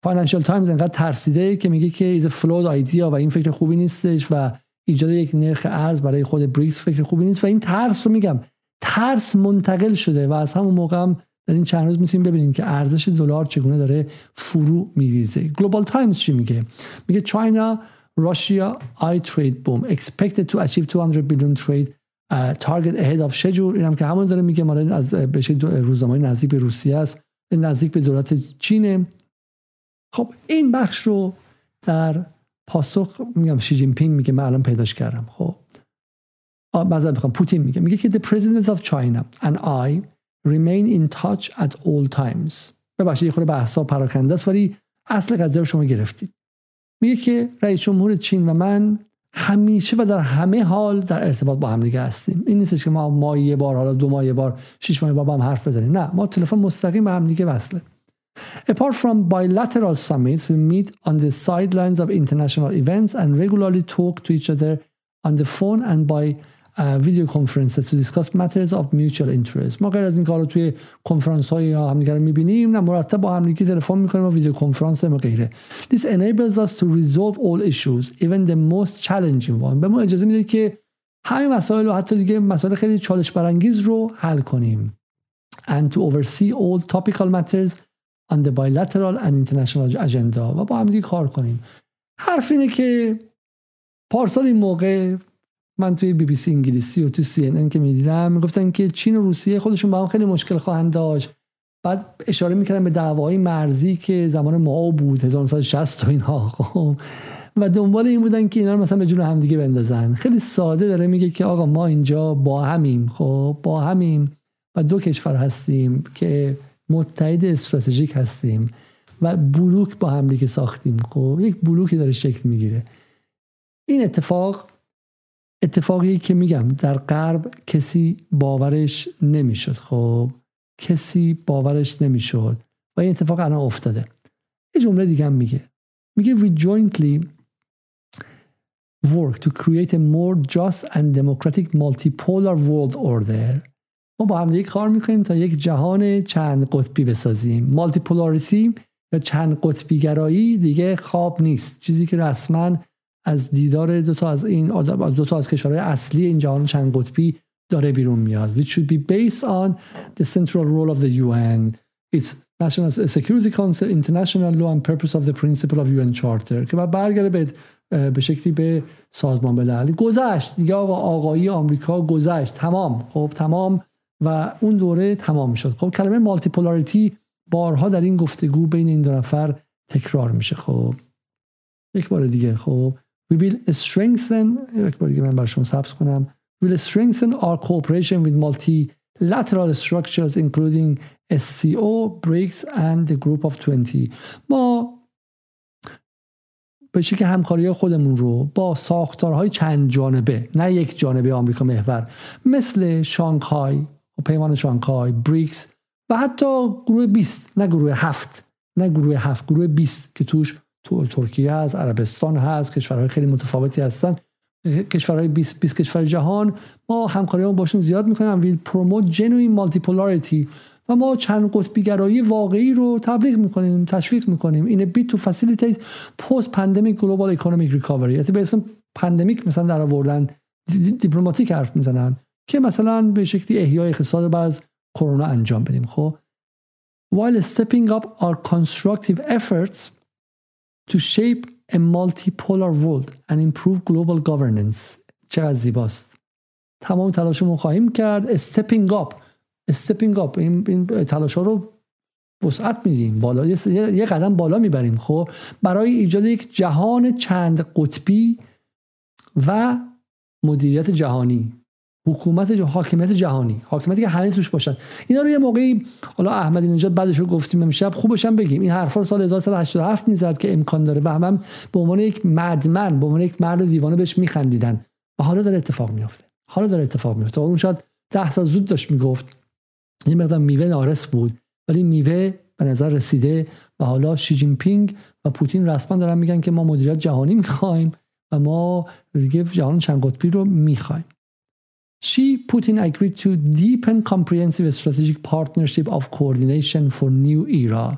فاینانشال تایمز انقدر ترسیده که میگه که is flawed idea و این فکر خوبی نیستش و ایجاد یک نرخ ارز برای خود بریکس فکر خوبی نیست و این ترس رو میگم. ترس منتقل شده و از همون موقع هم در این چند روز می‌تونیم ببینیم که ارزش دلار چگونه داره فرو میریزه. گلوبال تایمز چی میگه؟ میگه چاینا راشیا آی ترید بوم expected to achieve 200 billion trade uh, target ahead of schedule. اینم که همون داره میگه. مال از بشه روزنامه نزدیک به روسیه است. نزدیک به دولت چینه. خب این بخش رو در پاسخ میگم شی جین پینگ میگه من الان پیداش کردم. خب. بعضا بخوام پوتین میگه. میگه که the president of China and I remain in touch at all times. ببخشید یه خورده بحثا پراکنده است ولی اصل قضیه رو شما گرفتید. میگه که رئیس جمهور چین و من همیشه و در همه حال در ارتباط با هم دیگه هستیم. این نیستش که ما ما یه بار حالا دو ماه یه بار شش ماه با هم حرف بزنیم. نه ما تلفن مستقیم با هم دیگه وصله. Apart from bilateral summits, we meet on the sidelines of international events and regularly talk to each other on the phone and by ویدیو کنفرنس to discuss matters of mutual interest ما غیر از این کارو توی کنفرانس های همدیگه رو میبینیم نه مرتب با همدیگه تلفن میکنیم و ویدیو کنفرانس و غیره this enables us to resolve all issues even the most challenging one به ما اجازه میده که همه مسائل و حتی دیگه مسائل خیلی چالش برانگیز رو حل کنیم and to oversee all topical matters on the bilateral and international agenda و با همدیگه کار کنیم. حرف اینه که پارسال این موقع من توی بی بی سی انگلیسی و توی سی ان که می‌دیدم می‌گفتن که چین و روسیه خودشون با هم خیلی مشکل خواهند داشت. بعد اشاره می‌کردن به دعوای مرزی که زمان ما بود 1960 و اینها خب. و دنبال این بودن که اینا رو مثلا به جون هم دیگه بندازن. خیلی ساده داره میگه که آقا ما اینجا با همیم. خب با همیم و دو کشور هستیم که متحد استراتژیک هستیم و بلوک با هم دیگه ساختیم. خب یک بلوکی داره شکل می‌گیره. این اتفاق اتفاقی که میگم در غرب کسی باورش نمی‌شد. خب کسی باورش نمی‌شد و این اتفاق الان افتاده. یه جمله دیگه هم میگه. میگه we jointly work to create a more just and democratic multipolar world order. ما با هم دیگه کار می‌کنیم تا یک جهان چند قطبی بسازیم. مالتیپولاریتی یا چند قطبی گرایی دیگه خواب نیست. چیزی که رسما از دیدار دو تا از این دو تا از کشورهای اصلی این جهان چند قطبی داره بیرون میاد. Which should be based on the central role of the UN its National Security Council International Law and Purpose of the Principle of UN Charter. که بعد برگرده به به شکلی به سازمان ملل. گذشت. دیگه آقا آقایی آمریکا گذشت. تمام. خب تمام. و اون دوره تمام شد. خب کلمه مالتیپولاریتی بارها در این گفتگو بین این دو نفر تکرار میشه. خب یک بار دیگه خب we will strengthen یک بار دیگه من شما ثبت کنم. we will strengthen our cooperation with multilateral structures including SCO, BRICS and the group of 20 ما به که همکاری خودمون رو با ساختارهای چند جانبه نه یک جانبه آمریکا محور مثل شانگهای و پیمان شانگهای بریکس و حتی گروه 20 نه گروه هفت نه گروه هفت گروه 20 که توش تو ترکیه هست عربستان هست کشورهای خیلی متفاوتی هستن. کشورهای 20 20 کشور جهان. ما همکاری باشون زیاد می‌کنیم. will promote genuine multipolarity و ما چند قطبی گرایی واقعی رو تبلیغ می‌کنیم تشویق می‌کنیم. in bid to facilitate post-pandemic global economic recovery یعنی به اسم pandemic مثلا در آوردن دیپلماتیک حرف می‌زنن. که مثلا به شکلی احیای اقتصاد بعد از کرونا انجام بدیم. خب while stepping up our constructive efforts to shape a multipolar world and improve global governance. چقدر زیباست. تمام تلاشمون خواهیم کرد. Stepping up. استپینگ اپ این, این تلاش ها رو وسعت میدیم. بالا یه قدم بالا می‌بریم. خب برای ایجاد یک جهان چند قطبی و مدیریت جهانی. حکومت. حاکمیت جهانی. حاکمیتی که همه توش باشن. اینا رو یه موقعی حالا احمدی نژاد بعدش رو گفتیم امشب. خوبش هم بگیم. این حرفا رو سال 1387 می‌زد که امکان داره. و هم, به عنوان یک مدمن به عنوان یک مرد دیوانه بهش میخندیدن. و حالا داره اتفاق میفته حالا داره اتفاق میفته اون شاید ده سال زود داشت می‌گفت. یه مقدار میوه نارس بود. ولی میوه به نظر رسیده و حالا شی جین پینگ و پوتین رسما دارن میگن که ما مدیریت جهانی می‌خوایم و ما دیگه جهان چند قطبی رو می‌خوایم. She Putin agreed to deepen comprehensive strategic partnership of coordination for new era.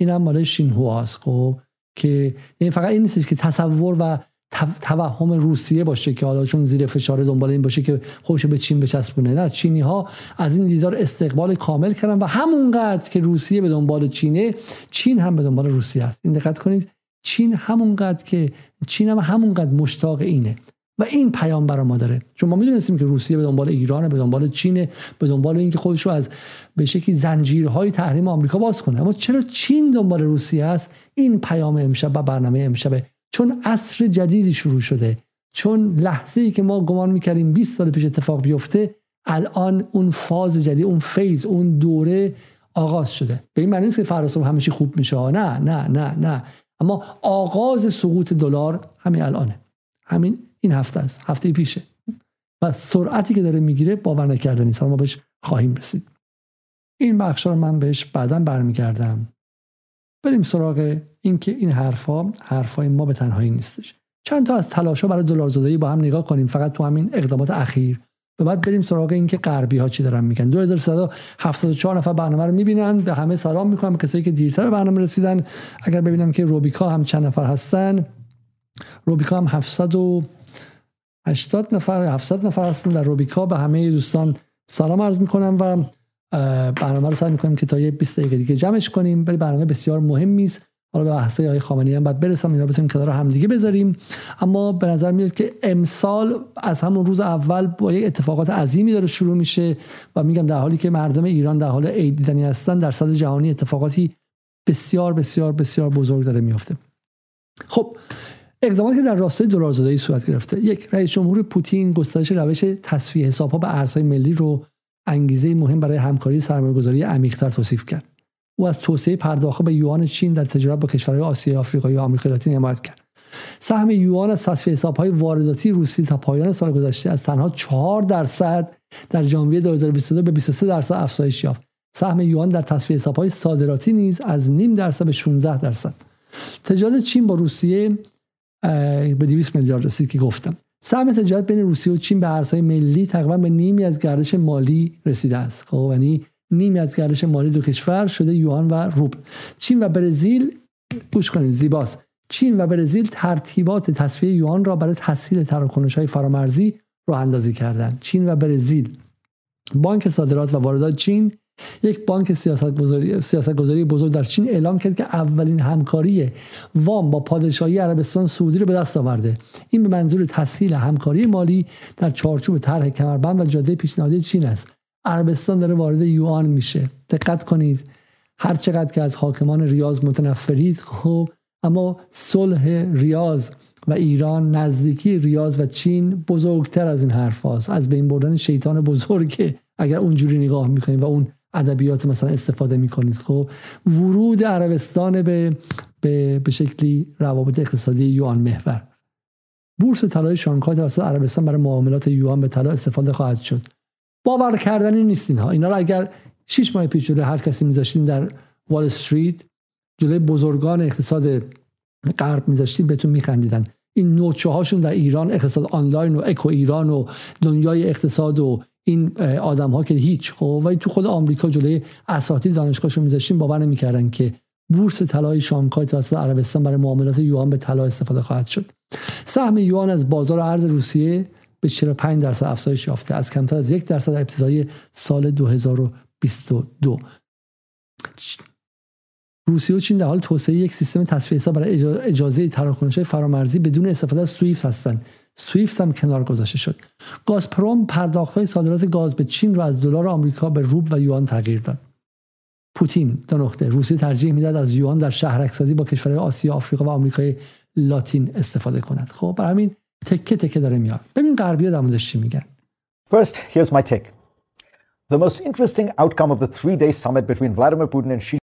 این هم مال شینهواست خب که یعنی فقط این نیستش که تصور و توهم روسیه باشه که حالا چون زیر فشار دنبال این باشه که خودشو به چین بچسبونه. نه چینی ها از این دیدار استقبال کامل کردن و همونقدر که روسیه به دنبال چینه چین هم به دنبال روسیه است. این دقت کنید چین همونقدر که چین هم همونقدر مشتاق اینه. و این پیام برای ما داره. چون ما می‌دونستیم که روسیه به دنبال ایران به دنبال چین به دنبال اینکه خودش رو از به شکلی زنجیرهای تحریم آمریکا باز کنه. اما چرا چین دنبال روسیه است؟ این پیام امشب و برنامه امشب چون عصر جدیدی شروع شده. چون لحظه ای که ما گمان می‌کردیم 20 سال پیش اتفاق بیفته الان اون فاز جدید اون فیز اون دوره آغاز شده. به این معنی نیست که فردا همه چی خوب میشه. نه نه نه نه. اما آغاز سقوط دلار همین الانه. همین این هفته است هفته پیشه. و سرعتی که داره می‌گیره باور نکردنی ما بهش خواهیم رسید. این بخش رو من بهش بعدا برمیگردم. بریم سراغ اینکه این حرفا حرفای ما به تنهایی نیستش. چند تا از تلاشا برای دلارزدایی با هم نگاه کنیم. فقط تو همین اقدامات اخیر. و بعد بریم سراغ اینکه غربی ها چی دارن میگن. 2374 نفر برنامه رو می‌بینن. به همه سلام می‌کنم. کسایی که دیرتر برنامه رسیدن. اگر ببینم که روبیکا هم چند نفر هستن. روبیکا هم 780 نفر 700 نفر هستن در روبیکا. به همه دوستان سلام عرض می‌کنم و برنامه رو سعی می‌کنیم که تا یه 20 دقیقه دیگه جمعش کنیم ولی برنامه بسیار مهمی است. حالا به بحثای های خامنه‌ای هم بعد برسم اینا بتونیم کنار هم دیگه بذاریم. اما به نظر میاد که امسال از همون روز اول با یک اتفاقات عظیمی داره شروع میشه و میگم در حالی که مردم ایران در حال عید دیدنی هستن در صد جهانی اتفاقاتی بسیار بسیار بسیار بزرگ داره میفته خب اقداماتی که در راستای دلارزدایی صورت گرفته یک رئیس جمهور پوتین گسترش روش تصفیه حسابها به ارزهای ملی رو انگیزه مهم برای همکاری سرمایه‌گذاری عمیق‌تر توصیف کرد. او از توسعه پرداخت به یوان چین در تجارت با کشورهای آسیای آفریقایی و آمریکا لاتین حمایت کرد. سهم یوان از تصفیه حسابهای وارداتی روسی تا پایان سال گذشته از تنها 4 درصد در ژانویه 2022 به 23 درصد افزایش یافت. سهم یوان در تصفیه حسابهای صادراتی نیز از نیم درصد به 16 درصد. تجارت چین با روسیه به 200 میلیارد رسید که گفتم. سهم تجارت بین روسیه و چین به ارزهای ملی تقریبا به نیمی از گردش مالی رسیده است. خب یعنی نیمی از گردش مالی دو کشور شده یوان و روبل. چین و برزیل گوش کنید زیباست. چین و برزیل ترتیبات تصفیه یوان را برای تسهیل تراکنش های فرامرزی رو اندازی کردند. چین و برزیل بانک صادرات و واردات چین یک بانک سیاست گذاری, سیاست گذاری بزرگ در چین اعلام کرد که اولین همکاری وام با پادشاهی عربستان سعودی رو به دست آورده. این به منظور تسهیل همکاری مالی در چارچوب طرح کمربند و جاده پیشنهادی چین است. عربستان داره وارد یوان میشه. دقت کنید. هر چقدر که از حاکمان ریاض متنفرید خب اما صلح ریاض و ایران نزدیکی ریاض و چین بزرگتر از این حرف هاست. از بین بردن شیطان بزرگ اگر اونجوری نگاه می‌کنید و اون ادبیات مثلا استفاده می‌کنید. خب ورود عربستان به به, به شکلی روابط اقتصادی یوان محور. بورس طلای شانگهای توسط عربستان برای معاملات یوان به طلا استفاده خواهد شد. باور کردنی نیست اینها. اینا رو اگر 6 ماه پیش جلوی هر کسی میذاشتین در وال استریت جلوی بزرگان اقتصاد غرب میذاشتین بهتون میخندیدن. این نوچه هاشون در ایران اقتصاد آنلاین و اکو ایران و دنیای اقتصاد و این آدم ها که هیچ خب ولی تو خود آمریکا جلوی اساتید دانشگاهشون میذاشتین باور نمی‌کردن که بورس طلای شانگهای توسط عربستان برای معاملات یوان به طلا استفاده خواهد شد. سهم یوان از بازار ارز روسیه به 45 درصد افزایش یافته از کمتر از یک درصد ابتدای سال 2022 روسیه و چین در حال توسعه یک سیستم تصفیه حساب برای اجازه تراکنش فرامرزی بدون استفاده از سویفت هستند. سویفت هم کنار گذاشته شد. گازپروم پرداخت های صادرات گاز به چین را از دلار آمریکا به روب و یوان تغییر داد. پوتین دو نقطه. روسیه ترجیح می‌داد از یوان در شهرکسازی با کشورهای آسیا آفریقا و آمریکای لاتین استفاده کند. خب برای همین تکه تکه داره میاد. ببین غربی‌ها در موردش چی میگن. First, here's my take. The most interesting outcome of the three-day summit between Vladimir Putin and Xi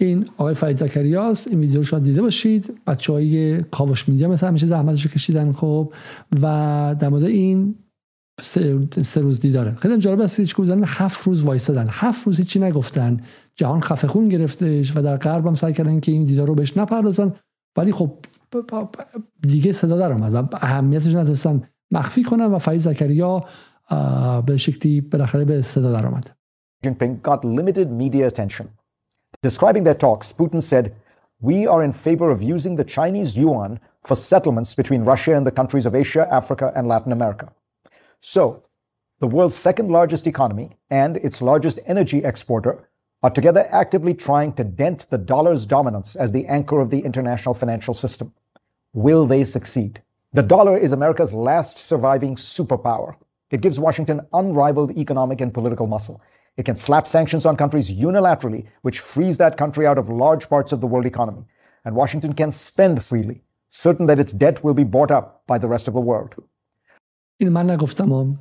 این آقای فرید زکریا است این ویدیو رو شاید دیده باشید. بچه های کاوش میدیا مثل همیشه زحمتش رو کشیدن خب و در مورد این سه, روز دیداره. خیلی جالب است که بودن هفت روز وایسادن. هفت روز هیچی نگفتن. جهان خفه خون گرفتش و در غرب هم سعی کردن که این دیدار رو بهش نپردازن. ولی خب دیگه صدا در آمد و اهمیتش نتونستن مخفی کنن و فرید زکریا به شکلی بالاخره به صدا در آمد Jinping got limited media attention. Describing their talks, Putin said, We are in favor of using the Chinese yuan for settlements between Russia and the countries of Asia, Africa, and Latin America. So, the world's second largest economy and its largest energy exporter are together actively trying to dent the dollar's dominance as the anchor of the international financial system. Will they succeed? The dollar is America's last surviving superpower. It gives Washington unrivaled economic and political muscle. It can slap sanctions on countries unilaterally, which frees that country out of large parts of the world economy. And Washington can spend freely, certain that its debt will be bought up by the rest of the world. این من نگفتم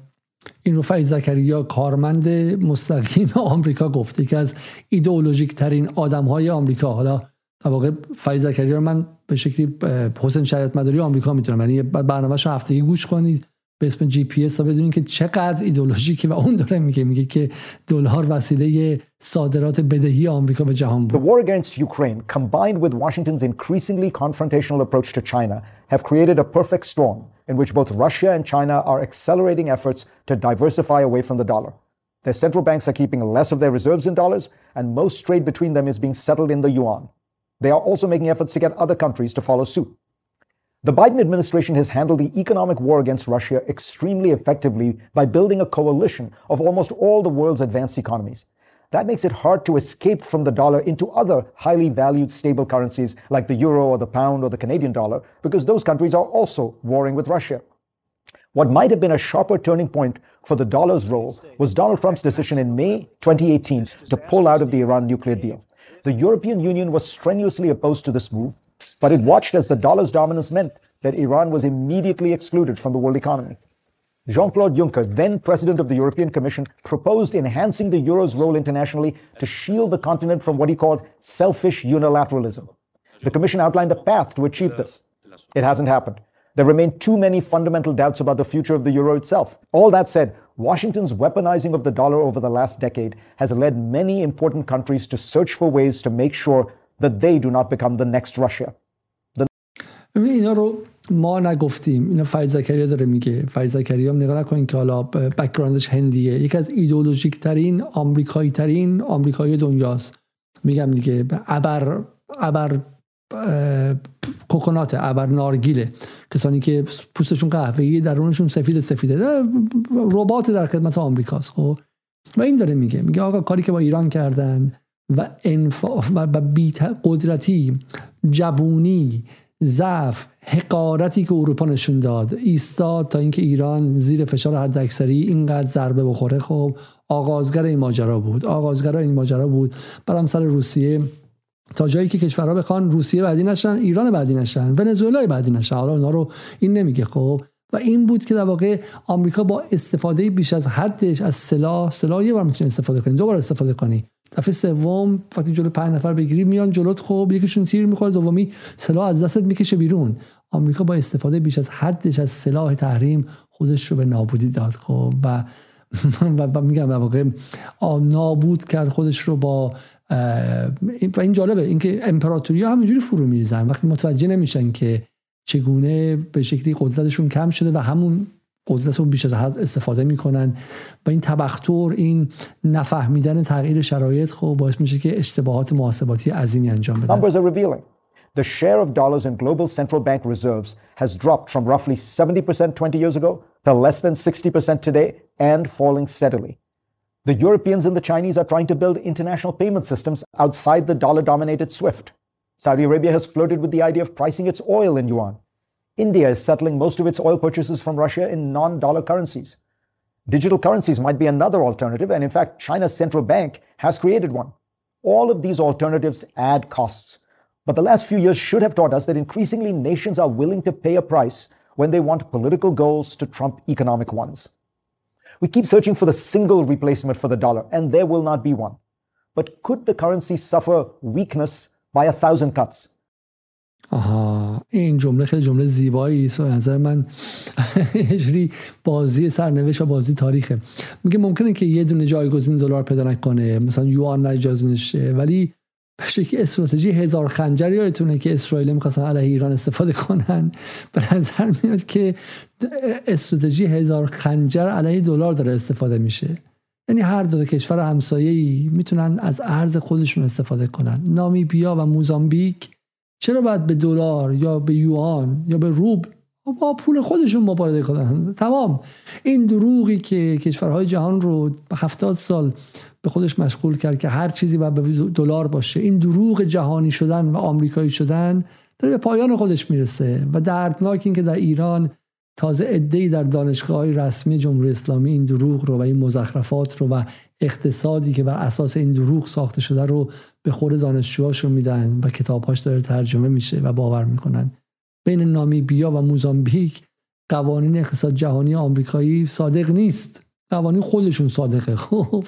این رو فیض زکریا کارمند مستقیم آمریکا گفته که از ایدئولوژیک ترین آدم های آمریکا حالا در واقع فیض زکریا من به شکلی حسین شریعت مداری آمریکا میتونم یعنی برنامه‌ش هفتگی گوش کنید به اسم جی پی اس بدونین که چقدر ایدولوژیکه و اون داره میگه میگه که دلار وسیله صادرات بدهی آمریکا به جهان بود. The war against Ukraine combined with Washington's increasingly confrontational approach to China have created a perfect storm in which both Russia and China are accelerating efforts to diversify away from the dollar. Their central banks are keeping less of their reserves in dollars and most trade between them is being settled in the yuan. They are also making efforts to get other countries to follow suit. The Biden administration has handled the economic war against Russia extremely effectively by building a coalition of almost all the world's advanced economies. That makes it hard to escape from the dollar into other highly valued stable currencies like the euro or the pound or the Canadian dollar, because those countries are also warring with Russia. What might have been a sharper turning point for the dollar's role was Donald Trump's decision in May 2018 to pull out of the Iran nuclear deal. The European Union was strenuously opposed to this move, but it watched as the dollar's dominance meant that Iran was immediately excluded from the world economy. Jean Claude Juncker, then president of the European Commission, proposed enhancing the euro's role internationally to shield the continent from what he called selfish unilateralism. The Commission outlined a path to achieve this. It hasn't happened. There remain too many fundamental doubts about the future of the euro itself. All that said, Washington's weaponizing of the dollar over the last decade has led many important countries to search for ways to make sure that they do not become the next Russia. اینا رو ما نگفتیم. اینا فیض زکریا داره میگه. فیض زکریا هم نگاه نکنین که حالا بکگراندش هندیه. یکی از ایدئولوژیک ترین آمریکایی ترین آمریکایی دنیاست. میگم دیگه ابر ابر کوکونات ابر نارگیله. کسانی که پوستشون قهوه‌ای درونشون سفید سفیده. ربات در خدمت آمریکاست خب؟ و این داره میگه. میگه آقا کاری که با ایران کردن و انفا و قدرتی جبونی ضعف حقارتی که اروپا نشون داد. ایستاد تا اینکه ایران زیر فشار حداکثری اینقدر ضربه بخوره. خب آغازگر این ماجرا بود. آغازگر این ماجرا بود. برام سر روسیه. تا جایی که کشورها بخوان روسیه بعدی نشن ایران بعدی نشن ونزوئلا بعدی نشن. حالا اونا رو این نمیگه. خب و این بود که در واقع آمریکا با استفاده بیش از حدش از سلاح سلاح یه بار می‌تونه استفاده کنی. دو بار استفاده کنی. دفعه سوم وقتی جلو پنج نفر بگیری میان جلوت خب یکیشون تیر می‌خوره دومی سلاح از دستت می‌کشه بیرون. آمریکا با استفاده بیش از حدش از سلاح تحریم خودش رو به نابودی داد. خب و و میگم واقع نابود کرد خودش رو با و این جالبه اینکه امپراتوری ها همینجوری فرو میریزن. وقتی متوجه نمیشن که چگونه به شکلی قدرتشون کم شده و همون قدرت رو بیش از حد استفاده میکنن و این تبختر این نفهمیدن تغییر شرایط خب باعث میشه که اشتباهات محاسباتی عظیمی انجام بدن Numbers are revealing. The share of dollars in global central bank reserves has dropped from roughly 70% 20 years ago to less than 60% today and falling steadily. The Europeans and the Chinese are trying to build international payment systems outside the dollar dominated SWIFT. Saudi Arabia has flirted with the idea of pricing its oil in yuan. India is settling most of its oil purchases from Russia in non dollar currencies. Digital currencies might be another alternative, and in fact, China's central bank has created one. All of these alternatives add costs. But the last few years should have taught us that increasingly nations are willing to pay a price when they want political goals to trump economic ones. We keep searching for the single replacement for the dollar, and there will not be one. But could the currency suffer weakness by a thousand cuts? آها این جمله خیلی جمله زیبایی است نظر من اجری بازی سرنوشت و بازی تاریخه. میگه ممکنه که یه دونه جایگزین دلار پیدا نکنه مثلا یوان اجازه نشه ولی به که استراتژی هزار خنجر یادتونه که اسرائیل می‌خواستن علیه ایران استفاده کنن. به نظر میاد که استراتژی هزار خنجر علیه دلار داره استفاده میشه. یعنی هر دو کشور همسایه‌ای می‌تونن از ارز خودشون استفاده کنن. نامیبیا و موزامبیک چرا باید به دلار یا به یوان یا به روب با پول خودشون مبارزه کنن. تمام. این دروغی که کشورهای جهان رو به هفتاد سال به خودش مشغول کرد که هر چیزی باید به دلار باشه این دروغ جهانی شدن و آمریکایی شدن داره به پایان خودش می‌رسه و دردناک این که در ایران تازه ادهی در دانشگاه رسمی جمهوری اسلامی این دروغ رو و این مزخرفات رو و اقتصادی که بر اساس این دروغ ساخته شده رو به خود دانشجوهاشون میدن و کتابهاش داره ترجمه میشه و باور می‌کنن. بین نامیبیا و موزامبیک قوانین اقتصاد جهانی آمریکایی صادق نیست. قوانین خودشون صادقه خب.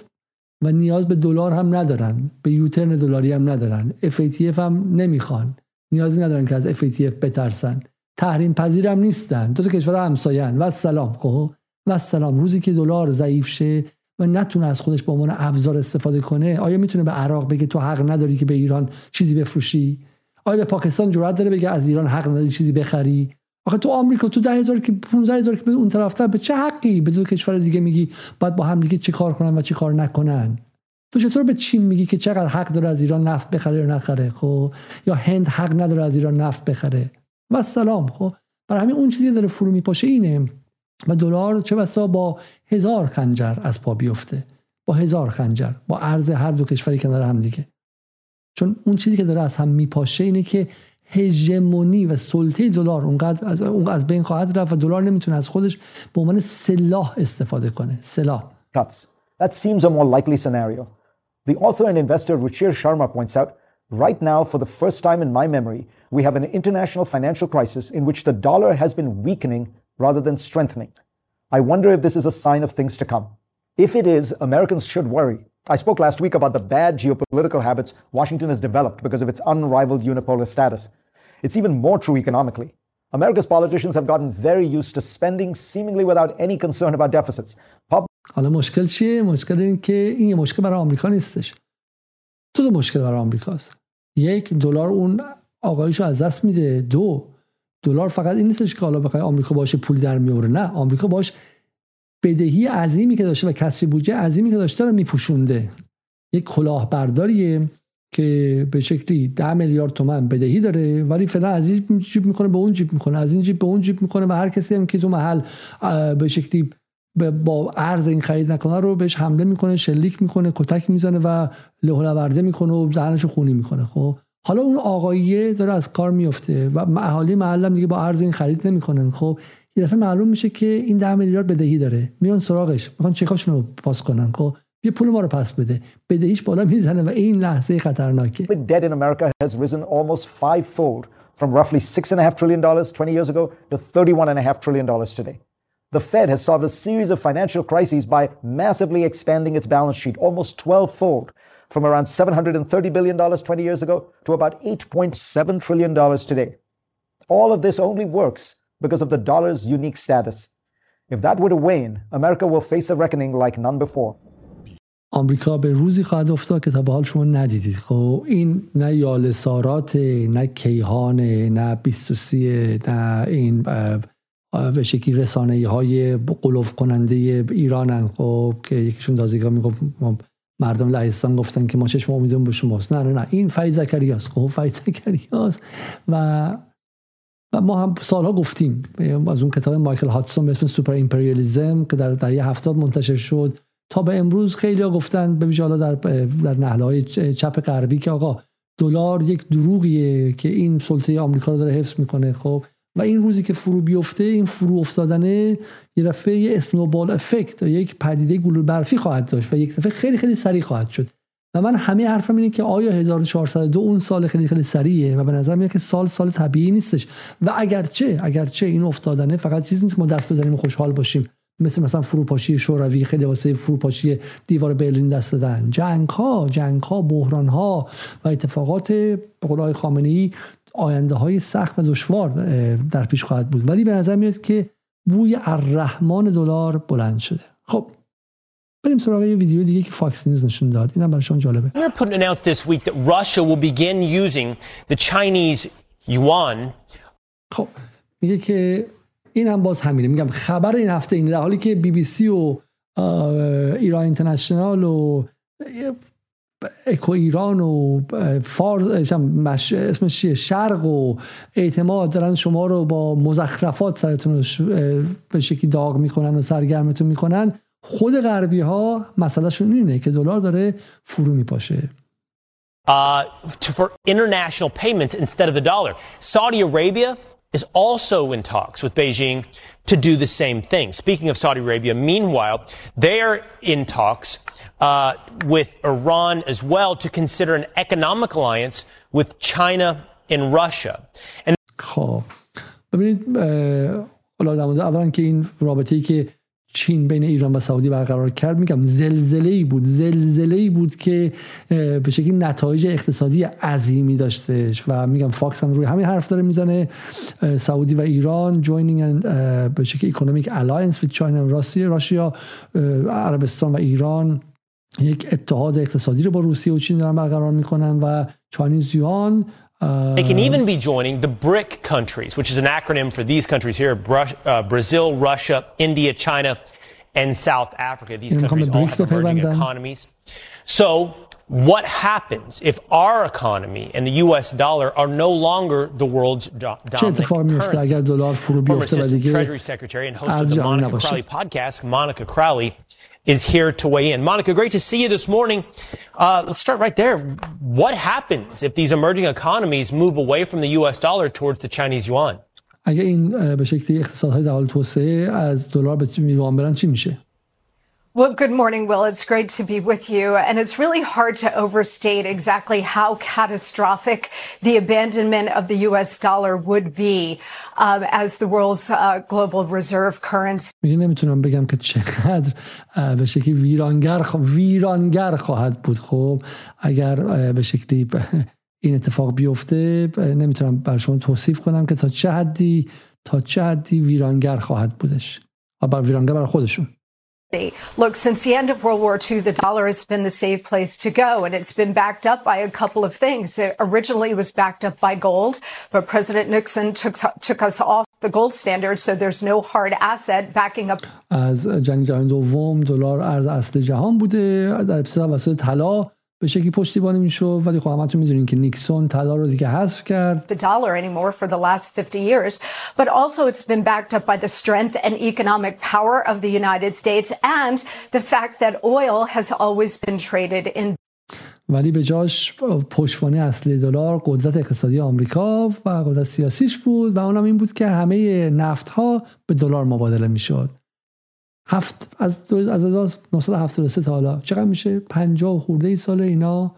و نیاز به دلار هم ندارن. به یوترن دلاری هم ندارن. FATF هم نمی‌خوان. نیازی ندارن که از FATF بترسن. تحریم پذیر هم نیستن. دو تا کشور همساین و سلام خب و سلام روزی که دلار ضعیف شه و نتونه از خودش به عنوان ابزار استفاده کنه آیا می‌تونه به عراق بگه تو حق نداری که به ایران چیزی بفروشی؟ آیا به پاکستان جرأت داره بگه از ایران حق نداری چیزی بخری؟ آخه تو آمریکا تو ده که 15 هزار که به اون طرفتر به چه حقی؟ به دو کشور دیگه میگی باید با هم دیگه چه کار کنن و چه کار نکنن؟ تو چطور به چین میگی که چقدر حق داره از ایران نفت بخره یا نخره؟ خب یا هند حق نداره از ایران نفت بخره؟ و سلام. خب برای همین اون چیزی داره فرو میپاشه اینه و دلار چه بسا با هزار خنجر از پا بیفته. با هزار خنجر با ارز هر دو کشوری کنار هم دیگه. چون اون چیزی که داره از هم میپاشه اینه که هژمونی و سلطه دلار اونقدر از اون از بین خواهد رفت و دلار نمی‌تونه از خودش به عنوان سلاح استفاده کنه. سلاح. That seems a more likely scenario. The author and investor Ruchir Sharma points out right now for the first time in my memory we have an international financial crisis in which the dollar has been weakening rather than strengthening I wonder if this is a sign of things to come if it is Americans should worry I spoke last week about the bad geopolitical habits Washington has developed because of its unrivaled unipolar status. It's even more true economically. America's politicians have gotten very used to spending seemingly without any concern about deficits. Pub- حالا مشکل چیه؟ مشکل این که این یه مشکل برای آمریکا نیستش. دو تا مشکل برای آمریکاست. یک دلار اون آقایشو از دست میده. دو دلار فقط این نیستش که حالا بخوای آمریکا باشه پول در میاره نه آمریکا باش بدهی عظیمی که داشته و کسری بودجه عظیمی که داشته رو میپوشونده یک کلاهبرداریه که به شکلی ده میلیارد تومن بدهی داره ولی فعلا از این جیب می‌کنه به اون جیب می‌کنه از این جیب به اون جیب می‌کنه و هر کسی هم که تو محل به شکلی با ارز این خرید نکنه رو بهش حمله می‌کنه شلیک می‌کنه کتک می‌زنه و له می‌کنه و ذهنشو خونی می‌کنه خب؟ حالا اون آقاییه داره از کار میفته و اهالی محلم دیگه با ارز این خرید نمی‌کنن خب؟ یه دفعه معلوم میشه که این ده میلیارد بدهی داره. میان سراغش می‌خوان چکاشون رو پاس کنن خب؟ یه پول ما رو پس بده. بدهیش بالا می‌زنه و این لحظه خطرناکه. Debt in America has risen almost fivefold from roughly six and a half trillion dollars 20 years ago to 31 and a half trillion dollars today. The Fed has solved a series of financial crises by massively expanding its balance sheet almost 12 fold from around $730 billion 20 years ago to about $8.7 trillion today. All of this only works because of the dollar's unique status. If that were to wane, America will face a reckoning like none before. آمریکا به روزی خواهد افتاد که تا به حال شما ندیدید خب این نه یالسارات نه کیهان نه بیستوسی نه این به شکلی رسانه های قلوف کننده ایرانن. خب که یکیشون تازگی می‌گفت مردم لهستان گفتن که ما چشم امیدون به شماست. نه نه نه این فیض زکریاست. خب فیض زکریاست. و و ما هم سالها گفتیم. از اون کتاب مایکل هادسون به اسم Super Imperialism که در دهه هفتاد منتشر شد. تا به امروز خیلی ها گفتن به ویژه در در نحله های چپ غربی که آقا دلار یک دروغیه که این سلطه آمریکا رو داره حفظ می‌کنه. خب و این روزی که فرو بیفته این فرو افتادنه یه دفعه یه snowball effect یک پدیده گلوله برفی خواهد داشت و یک دفعه خیلی خیلی سریع خواهد شد. و من همه حرفم اینه که آیا 1402 اون سال خیلی خیلی سریعه و به نظر میاد که سال سال طبیعی نیستش. و اگرچه اگرچه این افتادنه فقط چیزی نیست که ما دست بزنیم و خوشحال باشیم. مثل مثلا فروپاشی شوروی خیلی واسه فروپاشی دیوار برلین دست دادن. جنگ ها جنگ ها بحران ها و اتفاقات به قول خامنه‌ای آینده های سخت و دشوار در پیش خواهد بود. ولی به نظر میاد که بوی الرحمن دلار بلند شده. خب بریم سراغ یه ویدیو دیگه که فاکس نیوز نشون داد. اینم برای شما جالبه. Putin announced this week that Russia will begin using the Chinese yuan. خب میگه که این هم باز همینه. میگم خبر این هفته اینه. در حالی که بی بی سی و ایران اینترنشنال و اکو ایران و فارس اسمش شرق و اعتماد دارن شما رو با مزخرفات سرتون رو به شکلی داغ می‌کنن و سرگرمتون می‌کنن خود غربی ها مسئلهشون اینه که دلار داره فرو میپاشه Uh, for international payments instead of the dollar. Saudi Arabia is also in talks with Beijing to do the same thing. Speaking of Saudi Arabia, meanwhile, they are in talks uh, with Iran as well to consider an economic alliance with China and Russia. And خب. ببینید حالا در مورد اولا که این رابطه‌ای که چین بین ایران و سعودی برقرار کرد میگم زلزله ای بود. زلزله ای بود که به شکلی نتایج اقتصادی عظیمی داشتش و میگم فاکس هم روی همین حرف داره می‌زنه. سعودی و ایران joining به شکلی economic alliance و Russia Russia عربستان و ایران یک اتحاد اقتصادی رو با روسیه و چین دارن برقرار میکنن و چاینیز یوان They can even be joining the BRIC countries, which is an acronym for these countries here uh, Brazil, Russia, India, China, and South Africa. These countries all have emerging economies. So, what happens if our economy and the US dollar are no longer the world's do- dominant currency? Former Assistant Treasury Secretary and host of the Monica Crowley podcast, Monica Crowley, is here to weigh in. Monica, great to see you this morning. Uh, let's start right there. What happens if these emerging economies move away from the U.S. dollar towards the Chinese yuan? اگه این به شکلی اقتصادهای در حال توسعه از دلار به یوان برن چی میشه؟ Well, good morning, Will. It's great to be with you. And it's really hard to overstate exactly how catastrophic the abandonment of the U.S. dollar would be um, as the world's uh, global reserve currency. میگه نمیتونم بگم که چقدر به شکلی ویرانگر ویرانگر خواهد بود خب اگر به شکلی این اتفاق بیفته نمیتونم بر شما توصیف کنم که تا چه حدی تا چه حدی ویرانگر خواهد بودش و بر ویرانگر برای خودشون Look, since the end of World War II, the dollar has been the safe place to go, and it's been backed up by a couple of things. It originally was backed up by gold, but President Nixon took, took us off the gold standard, so there's no hard asset backing up. از جنگ جهانی دوم دلار ارز اصل جهان بوده در ابتدا واسه طلا به شکلی پشتیبانی می‌شد ولی خب همتون می‌دونین که نیکسون طلا رو دیگه حذف کرد. The dollar anymore for the last 50 years. But also it's been backed up by the strength and economic power of the United States and the fact that oil has always been traded in ولی به جاش پشتوانه اصلی دلار قدرت اقتصادی آمریکا و قدرت سیاسیش بود و اونم این بود که همه نفت ها به دلار مبادله می‌شد. هفت از از 1973 تا حالا. چقدر میشه؟ 50 خورده ای سال اینا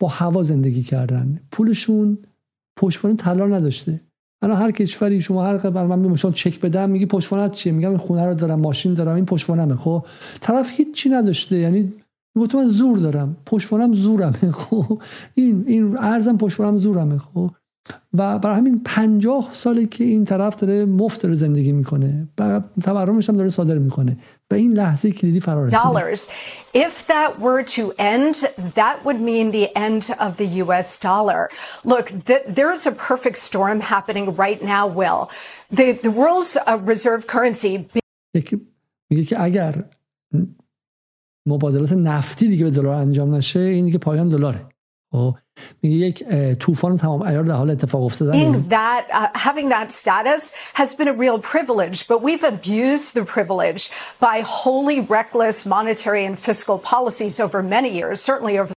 با هوا زندگی کردن. پولشون پشتوانه طلا نداشته. الان هر کشوری شما هر قبل من میگم چک بدم میگی پشتوانه چیه؟ میگم این خونه رو دارم ماشین دارم این پشتوانه خب طرف هیچی نداشته. یعنی گفتم من زور دارم. پشتوانم زورمه. خب این این ارزم پشتوانم زورمه. خب و برای همین پنجاه ساله که این طرف داره مفت داره زندگی می‌کنه و تورمش هم داره صادر می‌کنه و این لحظه کلیدی فرا رسیده If that were to end, that would mean the end of the US dollar. Look, th there is a perfect storm happening right now, Will. The, the world's uh, reserve currency... میگه که اگر مبادلات نفتی دیگه به دلار انجام نشه این دیگه پایان دلاره میگه یک طوفان تمام عیار در حال اتفاق افتادن that uh, having that status has been a real privilege but we've abused the privilege by wholly reckless monetary and fiscal policies over many years certainly over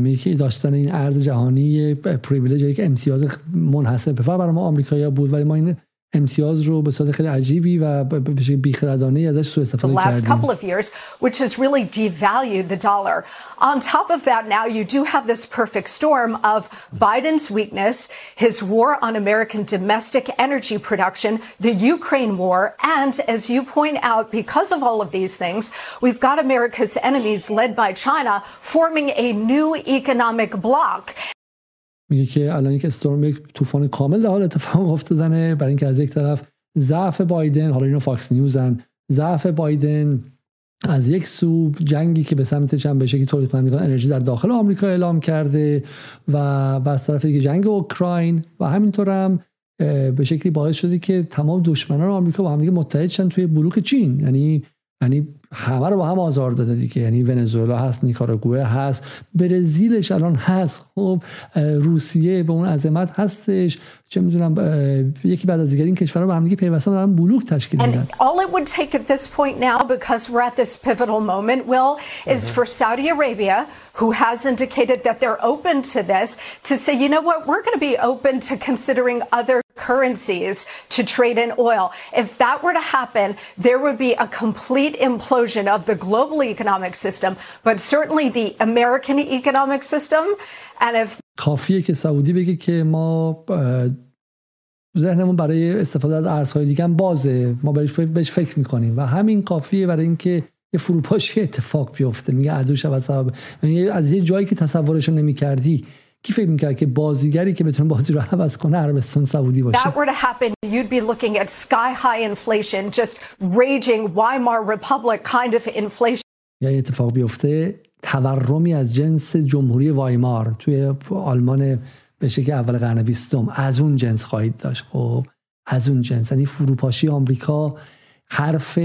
میگه داشتن این ارز جهانی پریویلیج یک امتیاز منحصر به فرد برای ما آمریکایی‌ها بود ولی ما این امتیاز رو به صورت خیلی عجیبی و به بیخردانه ازش سوء استفاده کردیم. The last couple of years which has really devalued the dollar. On top of that now you do have this perfect storm of Biden's weakness, his war on American domestic energy production, the Ukraine war, and as you point out because of all of these things, we've got America's enemies led by China forming a new economic bloc. میگه که الان یک استورم یک طوفان کامل در حال اتفاق افتادنه. برای اینکه از یک طرف ضعف بایدن حالا اینو فاکس نیوزن ضعف بایدن از یک سو جنگی که به سمت چند بشه که تولید کنندگان انرژی در داخل آمریکا اعلام کرده و, و از طرف دیگه جنگ اوکراین و همینطور هم به شکلی باعث شده که تمام دشمنان آمریکا با هم دیگه متحد شدن توی بلوک چین. یعنی یعنی همه رو با هم آزار داده دیگه یعنی ونزوئلا هست نیکاراگوئه هست برزیلش الان هست خب روسیه به اون عظمت هستش چه میدونم یکی بعد از دیگه این کشورها با هم دیگه پیوستن دارن بلوک تشکیل میدن all it would take at this point now because we're at this pivotal moment will is for Saudi Arabia who has indicated that they're open to this to say you know what we're going to be open to considering other currencies to trade in oil if that were to happen there would be a complete implosion of the global economic system but certainly the American economic system. And if کافیه که سعودی بگه که ما ذهنمون برای استفاده از ارزهای دیگه هم بازه. ما بهش, بهش فکر می‌کنیم. و همین کافیه برای اینکه یه فروپاشی اتفاق بیفته. میگه عدوش و سبب از یه جایی که تصورش نمی‌کردی کی فکر می‌کرد که بازیگری که بتونه بازی رو عوض کنه عربستان سعودی باشه؟ That were to happen you'd be looking at sky high inflation just raging Weimar Republic kind of inflation. یا اتفاق بیفته تورمی از جنس جمهوری وایمار توی آلمان به شکل اول قرن بیستم. از اون جنس خواهید داشت. خب از اون جنس. یعنی فروپاشی آمریکا حرف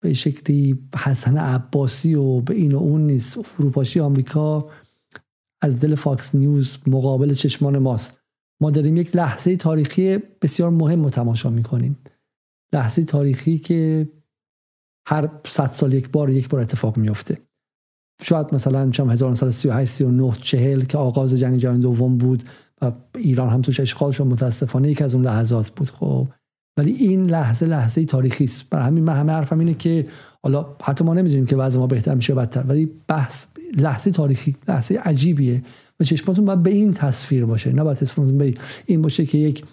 به شکلی حسن عباسی و به این و اون نیست. فروپاشی آمریکا از دل فاکس نیوز مقابل چشمان ماست. ما داریم یک لحظه تاریخی بسیار مهم رو تماشا می‌کنیم. لحظه تاریخی که هر صد سال یک بار یک بار اتفاق میفته شاید مثلا چم 1938 39 40 که آغاز جنگ جهانی دوم بود و ایران هم توش اشغال شد متاسفانه یک از اون لحظات بود خب. ولی این لحظه لحظه تاریخی است. برای همین من همه حرفم اینه که حالا حتی ما نمی‌دونیم که وضع ما بهتر میشه بدتر ولی بحث لحظه تاریخی لحظه عجیبیه و چشماتون باید به این تصویر باشه. نه باید به این باشه که یک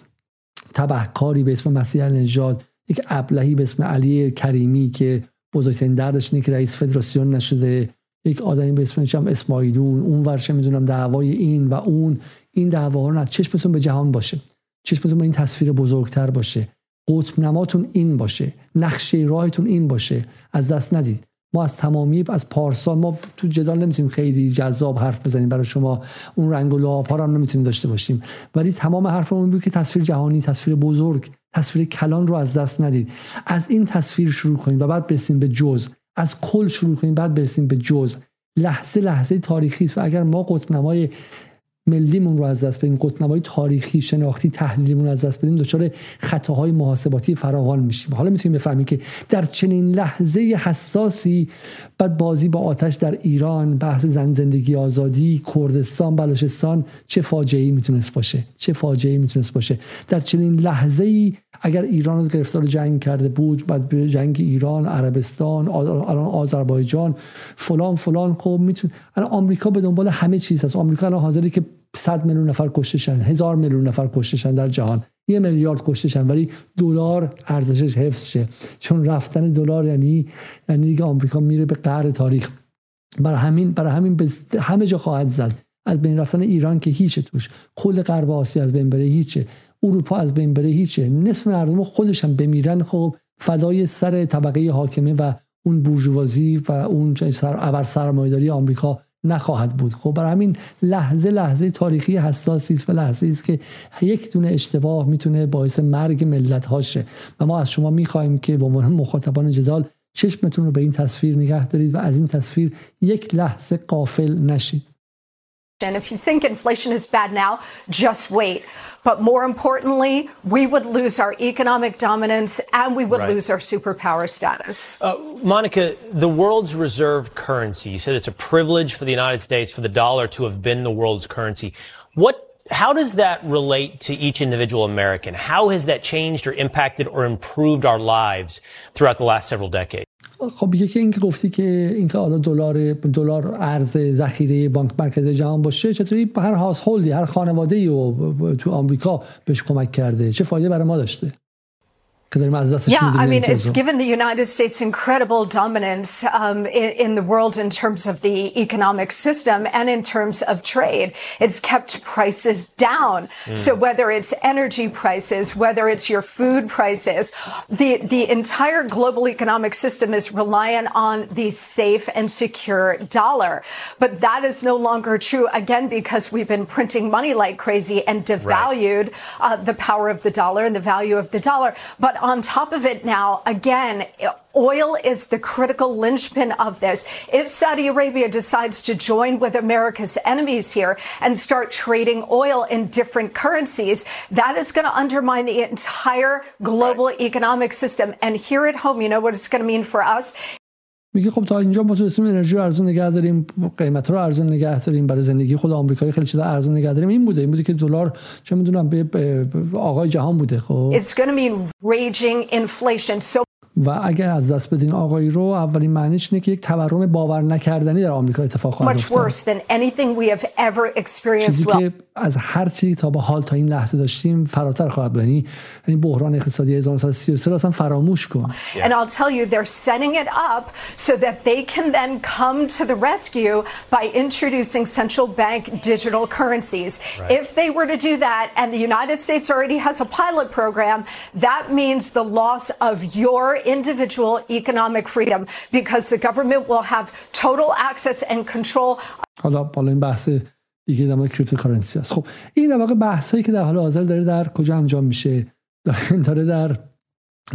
تبهکاری به اسم مسیح نژاد یک ابلهی به اسم علی کریمی که بزرگترین دردش اینه که رئیس فدراسیون نشده یک آدمی به اسم اسماعیلون اون ورشه می‌دونم دعوای این و اون. این دعوا نه چشمتون به جهان باشه. چشمتون به این تصویر بزرگتر باشه. قطب نماتون این باشه نقشه راهتون این باشه از دست ندید. ما از تمامی از پارسال ما تو جدال نمی‌تونیم خیلی جذاب حرف بزنیم. برای شما اون رنگ و لعاب هم نمی‌تونیم داشته باشیم. ولی تمام حرفمون بود که تصویر جهانی تصویر بزرگ تصویر کلان رو از دست ندید. از این تصویر شروع کنید و بعد برسیم به جز. از کل شروع کنیم بعد برسیم به جز. لحظه لحظه تاریخی است و اگر ما قطب ملیمون رو از دست بدیم قطنمای تاریخی شناختی تحلیلیمون از دست بدیم دچار خطاهای محاسباتی فراوان میشیم. حالا می‌تونیم بفهمیم که در چنین لحظه حساسی بعد بازی با آتش در ایران بحث زن زندگی آزادی کردستان بلوچستان چه فاجعه می‌تونست باشه؟ چه فاجعه می‌تونست باشه؟ در چنین لحظه ای اگر ایران رو گرفتار جنگ کرده بود بعد به جنگ ایران عربستان الان آذربایجان فلان فلان خب می‌تونه الان آمریکا به دنبال همه چیز هست. آمریکا الان حاضری که 100 میلیون نفر کشتشن هزار میلیون نفر کشتشن در جهان. یه میلیارد کشتشن ولی دلار ارزشش حفظ شه چون رفتن دلار یعنی یعنی دیگه آمریکا میره به قهر تاریخ. برای همین برای همین به همه جا خواهد زد. از بین رفتن ایران که هیچه توش. کل غرب آسیا از بین بره هیچه. اروپا از بین بره هیچه. نصف مردم خودش هم بمیرن خب فدای سر طبقه حاکمه و اون بورژوازی و اون سر ابر سرمایه‌داری آمریکا نخواهد بود. خب برای همین لحظه لحظه تاریخی حساسی است و لحظه است که یک دونه اشتباه می‌تونه باعث مرگ ملت هاشه و ما از شما می‌خواهیم که به عنوان مخاطبان جدال چشمتون رو به این تصویر نگه دارید و از این تصویر یک لحظه قافل نشید. And if you think inflation is bad now, just wait. But more importantly, we would lose our economic dominance and we would right. lose our superpower status. Uh, Monica, the world's reserve currency, you said it's a privilege for the United States for the dollar to have been the world's currency. What how does that relate to each individual American? How has that changed or impacted or improved our lives throughout the last several decades? خب یکی اینکه گفتی که اینکه حالا دلار دلار ارز ذخیره بانک مرکزی جهان باشه چطوری هر هاوسهولدی هر خانواده ای تو آمریکا بهش کمک کرده؟ چه فایده برای ما داشته؟ Yeah, I mean, it's given the United States incredible dominance um, in, in, the world in terms of the economic system and in terms of trade. It's kept prices down. Mm. So whether it's energy prices, whether it's your food prices, the, the entire global economic system is reliant on the safe and secure dollar. But that is no longer true, again, because we've been printing money like crazy and devalued right. uh, the power of the dollar and the value of the dollar. But on top of it now, again, oil is the critical linchpin of this. If Saudi Arabia decides to join with America's enemies here and start trading oil in different currencies, that is going to undermine the entire global right. economic system. And here at home, you know what it's going to mean for us? میگه خب تا اینجا ما تونستیم انرژی رو ارزون نگه داریم قیمت رو ارزون نگه داریم برای زندگی خود آمریکایی خیلی چیزا ارزون نگه داریم. این بوده این بوده که دلار چه می‌دونم به آقای جهان بوده خب. It's going mean raging inflation. So و اگر از دست بدین آقایی رو اولین معنیش اینه که یک تورم باور نکردنی در آمریکا اتفاق خواهد افتاد چیزی که از هر چیزی تا به حال تا این لحظه داشتیم فراتر خواهد بود یعنی یعنی بحران اقتصادی 1933 اصلا فراموش کن And I'll tell you they're setting it up so that they can then come to the rescue by introducing central bank digital currencies. Right. If they were to do that and the United States already has a pilot program, that means the loss of your individual economic freedom because the government will have total access and control. حالا بالا این بحث دیگه در مورد کریپتوکارنسی است. خب این در واقع بحثایی که در حال حاضر داره در کجا انجام میشه؟ داره در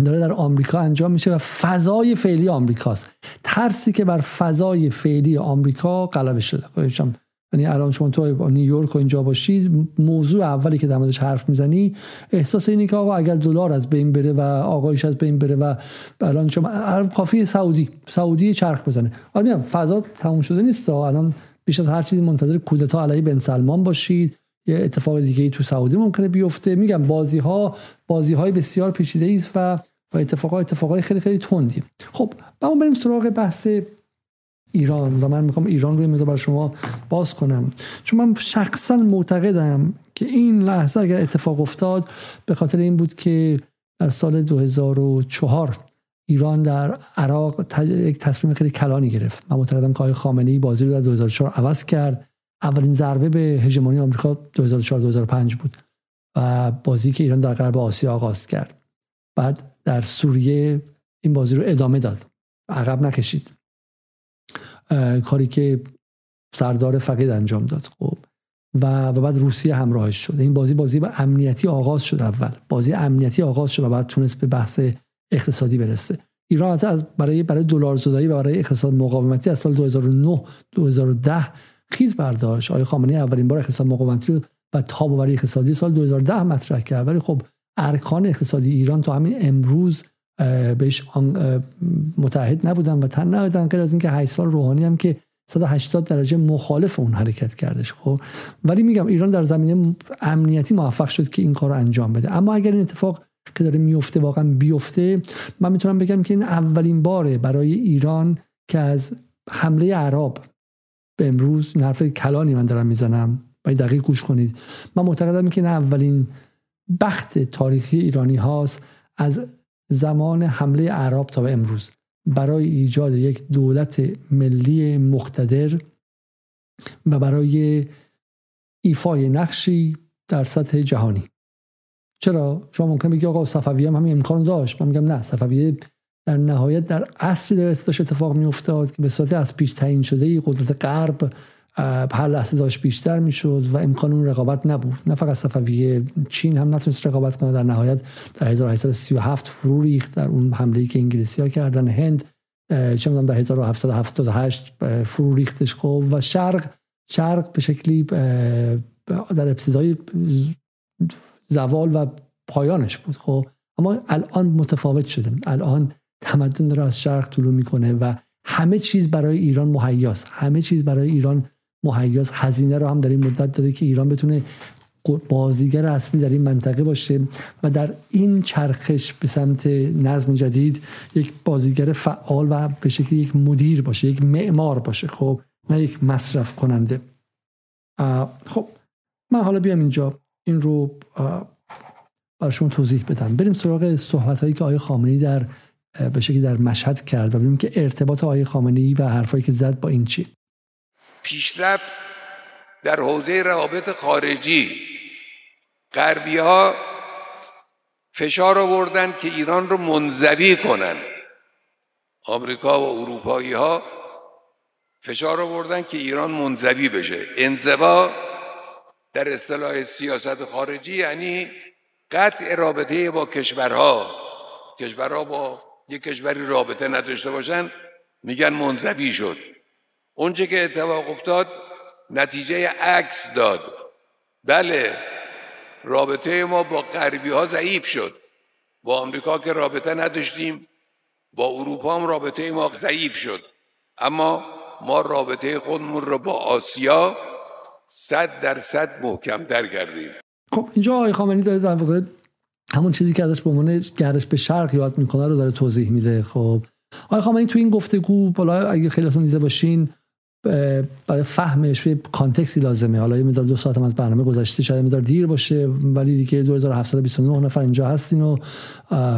داره در آمریکا انجام میشه و فضای فعلی آمریکاست. ترسی که بر فضای فعلی آمریکا غلبه شده. خب، یعنی الان شما تو نیویورک و اینجا باشید موضوع اولی که در موردش حرف می‌زنی احساس اینه که آقا اگر دلار از بین بره و آقایش از بین بره و الان شما کافی سعودی سعودی چرخ بزنه. حالا فضا تموم شده نیست. الان بیش از هر چیزی منتظر کودتا علیه بن سلمان باشید یه اتفاق دیگه ای تو سعودی ممکنه بیفته. میگم بازی ها بازی های بسیار پیچیده است و و اتفاقات اتفاقای خیلی خیلی تندی خب ما بریم سراغ بحث ایران و من می‌خوام ایران رو مقدار بر شما باز کنم. چون من شخصا معتقدم که این لحظه اگر اتفاق افتاد به خاطر این بود که در سال 2004 ایران در عراق یک تصمیم خیلی کلانی گرفت. من معتقدم که آقای خامنه‌ای بازی رو در 2004 عوض کرد. اولین ضربه به هژمونی آمریکا 2004 2005 بود و بازی که ایران در غرب آسیا آغاز کرد. بعد در سوریه این بازی رو ادامه داد. عقب نکشید. کاری که سردار فقید انجام داد خب. و, بعد روسیه همراهش شد. این بازی بازی به امنیتی آغاز شد اول. بازی امنیتی آغاز شد و بعد تونست به بحث اقتصادی برسه. ایران از برای برای دلار زدایی و برای اقتصاد مقاومتی از سال 2009 2010 خیز برداشت. آقای خامنه‌ای اولین بار اقتصاد مقاومتی رو و تاباوری اقتصادی سال 2010 مطرح کرد. ولی خب ارکان اقتصادی ایران تا همین امروز بهش متحد نبودن و تن ندادن غیر از اینکه 8 سال روحانی هم که 180 درجه مخالف اون حرکت کردش خب؟ ولی میگم ایران در زمینه امنیتی موفق شد که این کار انجام بده. اما اگر این اتفاق که داره میفته واقعا بیفته من می‌تونم بگم که این اولین باره برای ایران که از حمله عرب به امروز این حرف کلانی من دارم می‌زنم باید دقیق گوش کنید. من معتقدم که این اولین بخت تاریخی ایرانی هاست از زمان حمله عرب تا به امروز. برای ایجاد یک دولت ملی مقتدر و برای ایفای نقشی در سطح جهانی. چرا؟ شما ممکن بگی آقا صفوی هم همین امکان داشت. من میگم نه صفویه در نهایت در اصلی داشت اتفاق می افتاد که به صورت از پیش تعیین شده قدرت غرب هر لحظه داشت بیشتر می‌شد و امکان اون رقابت نبود. نه فقط صفویه چین هم نتونست رقابت کنه در نهایت در 1837 فرو ریخت در اون حمله که انگلیسی ها کردن. هند چه می‌دونم در 1778 فرو ریختش. خب و شرق شرق به شکلی در ابتدای زوال و پایانش بود. خب اما الان متفاوت شده. الان تمدن داره از شرق طلوع می‌کنه و همه چیز برای ایران مهیاست. همه چیز برای ایران مهیاس هزینه رو هم در این مدت داده که ایران بتونه بازیگر اصلی در این منطقه باشه و در این چرخش به سمت نظم جدید یک بازیگر فعال و به شکل یک مدیر باشه یک معمار باشه. خب نه یک مصرف کننده. خب من حالا بیام اینجا. این رو برای شما توضیح بدم. بریم سراغ صحبت هایی که آقای خامنه‌ای در به شکلی در مشهد کرد و ببینیم که ارتباط آقای خامنه‌ای و حرفایی که زد با این چی. پیشرفت در حوزه روابط خارجی. غربی ها فشار آوردن که ایران رو منزوی کنن. آمریکا و اروپایی ها فشار آوردن که ایران منزوی بشه. انزوا در اصطلاح سیاست خارجی یعنی قطع رابطه با کشورها. کشورها با یک کشوری رابطه نداشته باشن میگن منزوی شد. اونچه که اتفاق افتاد نتیجه عکس داد. بله رابطه ما با غربی ها ضعیف شد. با آمریکا که رابطه نداشتیم با اروپا هم رابطه ما ضعیف شد. اما ما رابطه خودمون رو با آسیا صد در صد محکم در کردیم. خب اینجا آقای خامنی داره در واقع همون چیزی که ازش به عنوان گردش به شرق یاد می‌کنه رو داره توضیح میده. خب آقای خامنی تو این گفتگو بالا اگه خیلیتون دیده باشین برای فهمش به کانتکسی لازمه. حالا یه مدار دو ساعت هم از برنامه گذشته شاید مدار دیر باشه ولی دیگه 2729 نفر اینجا هستین و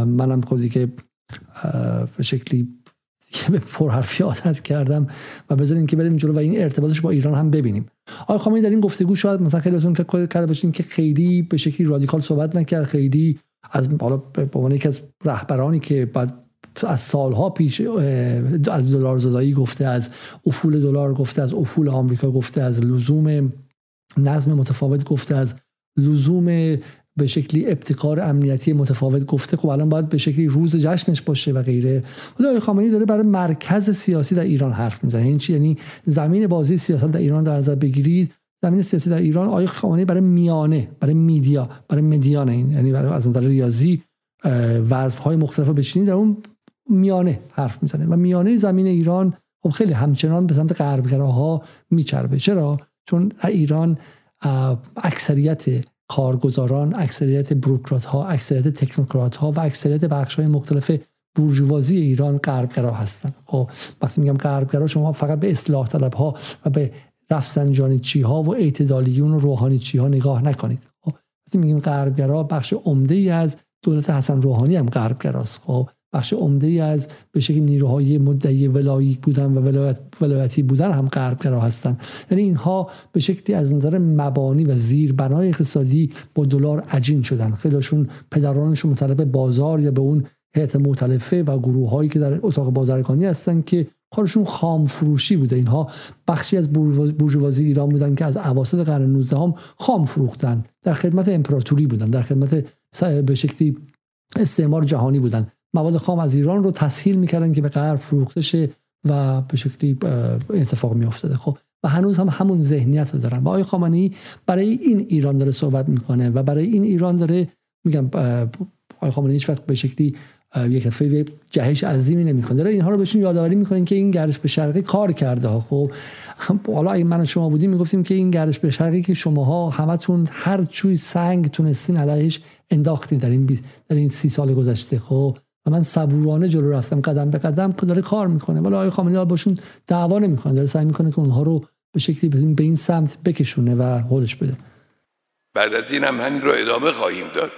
منم خود دیگه به شکلی به پرحرفی عادت کردم و بذارین که بریم جلو و این ارتباطش با ایران هم ببینیم. آقای خامنه‌ای در این گفتگو شاید مثلا خیلیتون فکر کرده باشین که خیلی به شکلی رادیکال صحبت نکرد خیلی از حالا به عنوان یکی از رهبرانی که بعد از سالها پیش از دلار زدایی گفته از افول دلار گفته از افول آمریکا گفته از لزوم نظم متفاوت گفته از لزوم به شکلی ابتکار امنیتی متفاوت گفته. خب الان باید به شکلی روز جشنش باشه و غیره. ولی آقای خامنه‌ای داره برای مرکز سیاسی در ایران حرف می‌زنه. این چی؟ یعنی زمین بازی سیاست در ایران در نظر بگیرید. زمین سیاسی در ایران آقای خامنه‌ای برای میانه برای میدیا برای مدیان یعنی برای از نظر ریاضی وضعهای مختلف بچینید. در اون میانه حرف می‌زنه و میانه زمین ایران خب خیلی همچنان به سمت غربگراها میچربه. چرا؟ چون ایران اکثریت کارگزاران اکثریت بروکرات ها اکثریت تکنوکرات ها و اکثریت بخش های مختلف بورژوازی ایران غربگرا هستند. خب وقتی میگم غربگرا شما فقط به اصلاح طلب ها و به رفسنجانی ها و اعتدالیون و روحانی چی ها نگاه نکنید. خب وقتی میگیم غربگرا بخش عمده ای از دولت حسن روحانی هم غربگراست. خب بخش عمده ای از به شکل نیروهای مدعی ولایی بودن و ولایت ولایتی بودن هم غربگرا هستند یعنی اینها به شکلی از نظر مبانی و زیربنای اقتصادی با دلار عجین شدن. خیلیشون پدرانشون مطلب بازار یا به اون هیئت مختلفه و گروه هایی که در اتاق بازرگانی هستن که کارشون خام فروشی بوده. اینها بخشی از بورژوازی ایران بودن که از اواسط قرن 19 هم خام فروختن. در خدمت امپراتوری بودن. در خدمت به شکلی استعمار جهانی بودن. مواد خام از ایران رو تسهیل می‌کردن که به غرب فروخته شه و به شکلی اتفاق میافتاده. خب و هنوز هم همون ذهنیت رو دارن. و آقای خامنه‌ای برای این ایران داره صحبت می‌کنه و برای این ایران داره میگم آقای خامنه‌ای هیچ وقت به شکلی یک دفعه جهش عظیمی نمی‌کنه. داره اینها رو بهشون یادآوری می‌کنه که این گردش به شرقی کار کرده ها. خب حالا اگه من و شما بودیم می‌گفتیم که این گردش به شرقی که شماها همتون هر چوی سنگ تونستین علیهش انداختین در این در این سی سال گذشته. خب و من صبورانه جلو رفتم قدم به قدم داره کار می‌کنه. ولی آقای خامنه‌ای باشون دعوا نمی‌کنه داره سعی می‌کنه که اونها رو به شکلی به این سمت بکشونه و حلش بده. بعد از این هم همین رو ادامه خواهیم داد.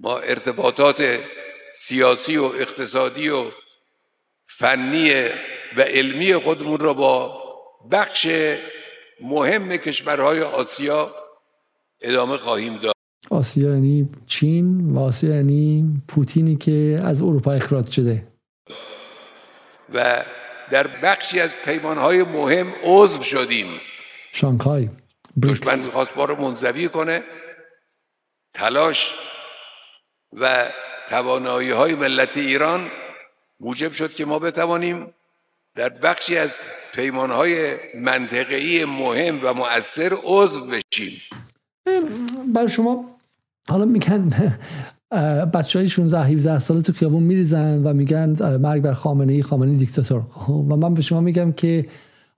ما ارتباطات سیاسی و اقتصادی و فنی و علمی خودمون را با بخش مهم کشورهای آسیا ادامه خواهیم داد. آسیا یعنی چین و آسیا یعنی پوتینی که از اروپا اخراج شده. و در بخشی از پیمانهای مهم عضو شدیم. شانگهای دشمن می‌خواست ما رو منزوی کنه. تلاش و توانایی های ملت ایران موجب شد که ما بتوانیم در بخشی از پیمان های منطقه‌ای مهم و مؤثر عضو بشیم. برای شما حالا میگن بچه های 16 17 ساله تو خیابون میریزن و میگن مرگ بر خامنه ای خامنه دیکتاتور. خب، و من به شما میگم که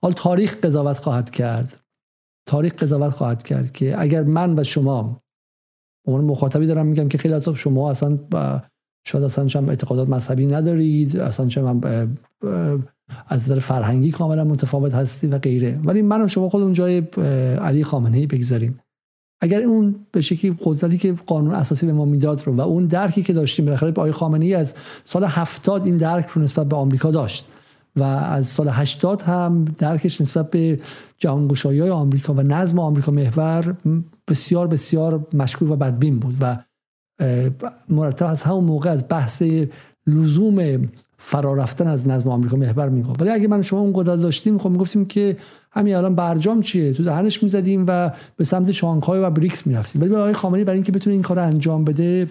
حال تاریخ قضاوت خواهد کرد. تاریخ قضاوت خواهد کرد که اگر من و شما عنوان مخاطبی دارم میگم که خیلی از شما اصلا شاید اصلا چون اعتقادات مذهبی ندارید اصلا چون از نظر فرهنگی کاملا متفاوت هستید و غیره. ولی من و شما خودمون جای علی خامنه ای بگذاریم. اگر اون به شکلی قدرتی که قانون اساسی به ما می‌داد رو و اون درکی که داشتیم بالاخره آقای خامنه ای از سال 70 این درک رو نسبت به آمریکا داشت و از سال 80 هم درکش نسبت به جهانگشایی های آمریکا و نظم آمریکا محور بسیار بسیار مشکوک و بدبین بود و مرتب از همون موقع از بحث لزوم فرارفتن از نظم آمریکا محور می‌گفت. ولی اگه من شما اون قدرت داشتیم خب می‌گفتیم که همین الان برجام چیه؟ تو دهنش می‌زدیم و به سمت شانگهای و بریکس می‌رفتیم. ولی آقای خامنه‌ای برای اینکه بتونه این کار انجام بده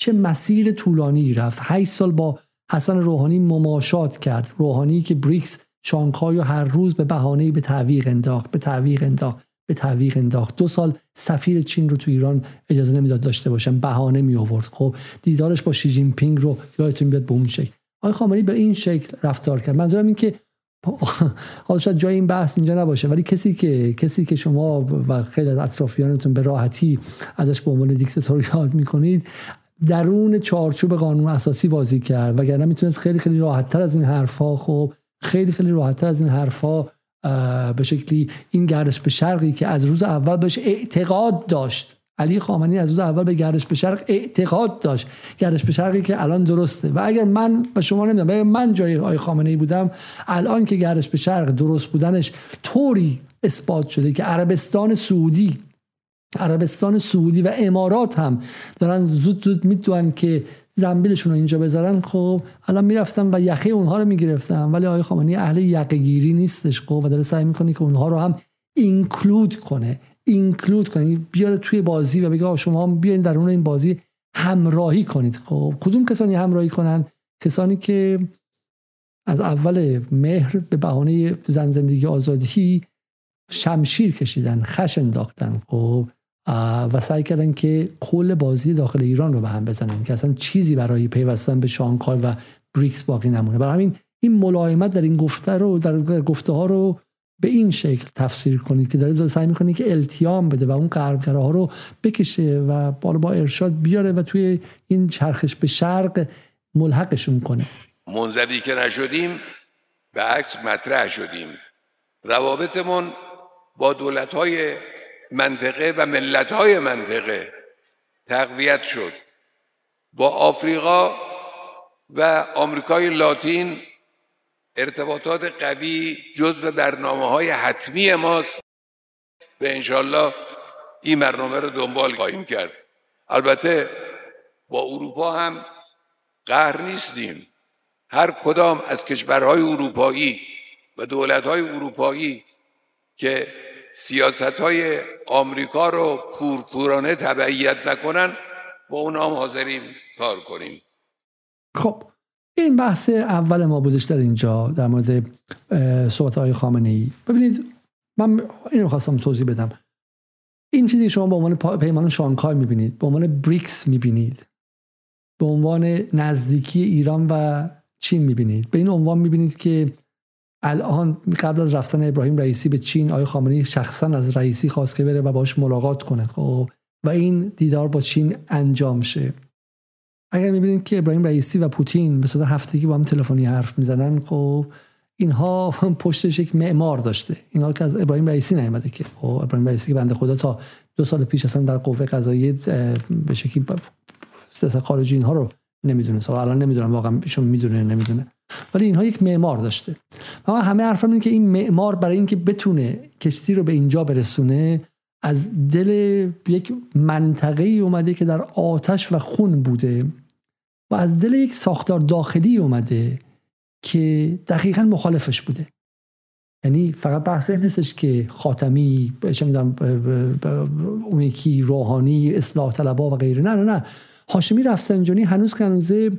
چه مسیر طولانی رفت. 8 سال با حسن روحانی مماشات کرد. روحانی که بریکس شانگهای و هر روز به بهانه به تعویق انداخت به تعویق انداخت به تعویق انداخت. دو سال سفیر چین رو تو ایران اجازه نمی‌داد داشته باشن بهانه می آورد خب دیدارش با شی جین پینگ رو یادتون بیاد به اون شکل. آقای خامنه‌ای به این شکل رفتار کرد. منظورم این که حالا شاید جای این بحث اینجا نباشه. ولی کسی که کسی که شما و خیلی از اطرافیانتون به راحتی ازش به عنوان دیکتاتور یاد می‌کنید درون چارچوب قانون اساسی بازی کرد. وگرنه می‌تونست خیلی خیلی راحتتر از این حرفها خب خیلی خیلی راحتتر از این حرفها به شکلی این گردش به شرقی که از روز اول بهش اعتقاد داشت. علی خامنی از روز اول به گردش به شرق اعتقاد داشت. گردش به شرقی که الان درسته. و اگر من به شما نمی‌دونم اگر من جای آقای خامنه ای بودم الان که گردش به شرق درست بودنش طوری اثبات شده که عربستان سعودی عربستان سعودی و امارات هم دارن زود زود می‌دونن که زنبیلشون رو اینجا بذارن. خب الان می‌رفتم و یخه اونها رو می‌گرفتم. ولی آقای خامنه‌ای اهل یقه گیری نیستش. خب و داره سعی می‌کنه که اونها رو هم اینکلود کنه. اینکلود کنه یعنی بیاره توی بازی و بگه شما بیاین در اون این بازی همراهی کنید. خب کدوم کسانی همراهی کنن؟ کسانی که از اول مهر به بهانه زن زندگی آزادی شمشیر کشیدن خش انداختن خب و سعی کردن که کل بازی داخل ایران رو به هم بزنن که اصلا چیزی برای پیوستن به شانگهای و بریکس باقی نمونه. برای همین این ملایمت در این گفته رو در گفته ها رو به این شکل تفسیر کنید که داره سعی می‌کنه که التیام بده و اون غربگره ها رو بکشه و بالا با ارشاد بیاره و توی این چرخش به شرق ملحقشون کنه. منزوی که نشدیم به عکس مطرح شدیم. روابطمون با دولت های منطقه و ملت های منطقه تقویت شد. با آفریقا و آمریکای لاتین ارتباطات قوی جزو برنامه های حتمی ماست. و انشالله این برنامه رو دنبال خواهیم کرد. البته با اروپا هم قهر نیستیم. هر کدام از کشورهای اروپایی و دولتهای اروپایی که سیاست های آمریکا رو پورپورانه تبعیت نکنن با اونا هم حاضریم کار کنیم. خب این بحث اول ما بودش در اینجا در مورد صحبت های خامنه ای ببینید من اینو خواستم توضیح بدم. این چیزی شما به عنوان پیمان شانگهای می‌بینید به عنوان بریکس می‌بینید به عنوان نزدیکی ایران و چین می‌بینید. به این عنوان می‌بینید که الان قبل از رفتن ابراهیم رئیسی به چین آقای خامنه‌ای شخصا از رئیسی خواست که بره و باش ملاقات کنه خب؟ و این دیدار با چین انجام شه. اگر می‌بینید که ابراهیم رئیسی و پوتین به صورت هفتگی با هم تلفنی حرف می‌زنن خب اینها پشتش یک معمار داشته. اینها که از ابراهیم رئیسی نیامده که. خب ابراهیم رئیسی بنده خدا تا دو سال پیش اصلا در قوه قضاییه به شکلی سیاست خارجی اینها رو نمی‌دونه سال الان نمی‌دونم واقعا ایشون می‌دونه نمی‌دونه. ولی اینها یک معمار داشته. و من همه حرفم اینه که این معمار برای اینکه بتونه کشتی رو به اینجا برسونه از دل یک منطقه ای اومده که در آتش و خون بوده و از دل یک ساختار داخلی اومده که دقیقا مخالفش بوده. یعنی فقط بحث نیستش که خاتمی چه می‌دونم اون یکی روحانی اصلاح طلبا و غیره. نه نه نه. هاشمی رفسنجانی هنوز که هنوزه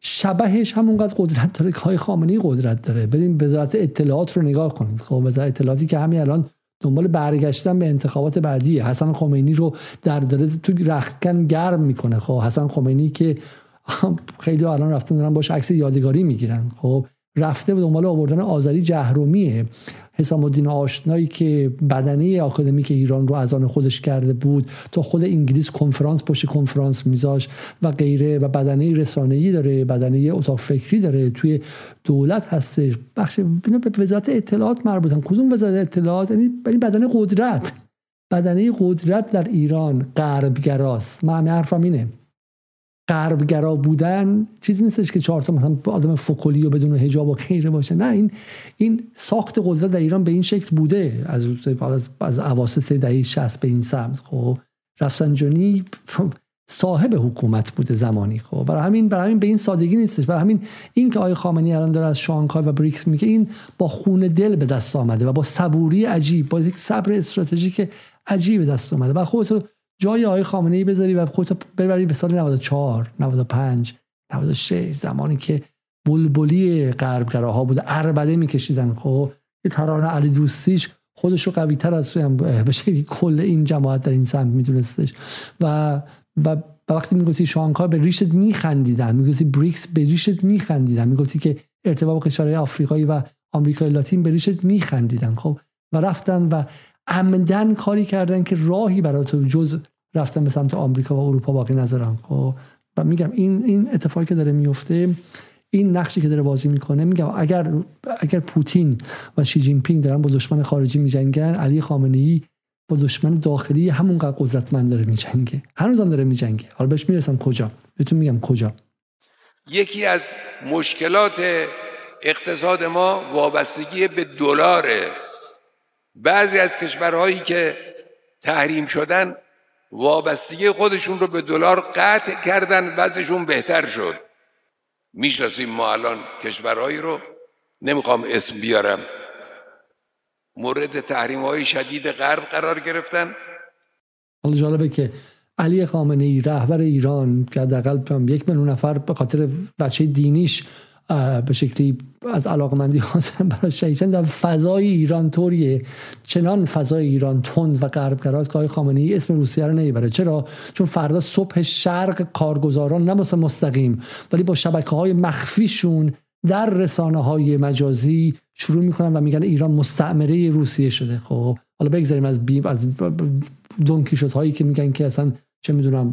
شبهش همونقدر قدرت داره که های خامنه‌ای قدرت داره. بریم وزارت اطلاعات رو نگاه کنید. خب وزارت اطلاعاتی که همین الان دنبال برگشتن به انتخابات بعدیه. حسن خمینی رو در داره تو رختکن گرم می‌کنه. خب حسن خمینی که خیلی الان رفتن دارن باش عکس یادگاری می‌گیرن. خب رفته به دنبال آوردن آذری جهرومیه. حسام الدین آشنایی که بدنه آکادمیک ایران رو از آن خودش کرده بود تا خود انگلیس کنفرانس پشت کنفرانس میذاش و غیره و بدنه رسانه‌ای داره بدنه اتاق فکری داره. توی دولت هستش. بخش به وزارت اطلاعات مربوطن. کدوم وزارت اطلاعات؟ یعنی بدنه قدرت. بدنه قدرت در ایران غربگراست. من همه حرفم اینه. غربگرا بودن چیزی نیستش که چهار تا مثلا آدم فکلی و بدون حجاب و خیره باشه. نه این این ساخت قدرت در ایران به این شکل بوده. از از, از اواسط دهه 60 به این سمت خب. رفسنجانی صاحب حکومت بوده زمانی خب. برای همین برای همین به این سادگی نیستش. برای همین این که آقای خامنه‌ای الان داره از شانگهای و بریکس میگه این با خون دل به دست آمده و با صبوری عجیب با یک صبر استراتژیک عجیب به دست آمده. و خودتو جای آقای خامنه ای بذاری و خودتو ببری به سال 94 95 96 زمانی که بلبلی غربگراها بود عربده میکشیدن. خب یه ترانه علی دوستیش خودش رو قوی تر از به شکلی کل این جماعت در این سمت میدونستش. و و وقتی می‌گفتی شانگهای به ریشت میخندیدن می‌گفتی بریکس به ریشت میخندیدن می‌گفتی که ارتباط با کشورهای آفریقایی و آمریکای لاتین به ریشت میخندیدن. خب و رفتن و عمدن کاری کردن که راهی برای تو جز رفتن به سمت آمریکا و اروپا باقی نذارن. خب و میگم این این اتفاقی که داره میفته این نقشی که داره بازی می‌کنه میگم اگر اگر پوتین و شی جین پینگ دارن با دشمن خارجی میجنگن علی خامنه ای با دشمن داخلی همونقدر قدرتمند داره میجنگه. هنوزم داره میجنگه. حالا بهش می‌رسم کجا. بهتون میگم کجا. یکی از مشکلات اقتصاد ما وابستگی به دلاره بعضی از کشورهایی که تحریم شدن وابستگی خودشون رو به دلار قطع کردن وضعشون بهتر شد. می‌شناسیم ما الان کشورهایی رو. نمی‌خوام اسم بیارم. مورد تحریم های شدید غرب قرار گرفتن. حالا جالبه که علی خامنه ای رهبر ایران که حداقل یک میلیون نفر به خاطر بچه دینیش به شکلی از علاقمندی حاصل برای شهیدن در فضای ایران طوریه. چنان فضای ایران تند و غربگراست که خامنه ای اسم روسیه رو نمی‌بره چرا؟ چون فردا صبح شرق کارگزاران نه مستقیم ولی با شبکه های مخفیشون در رسانه های مجازی شروع می‌کنن و میگن ایران مستعمره روسیه شده. خب حالا بگذاریم از بیم از دونکی هایی که میگن که اصلا چه می‌دونم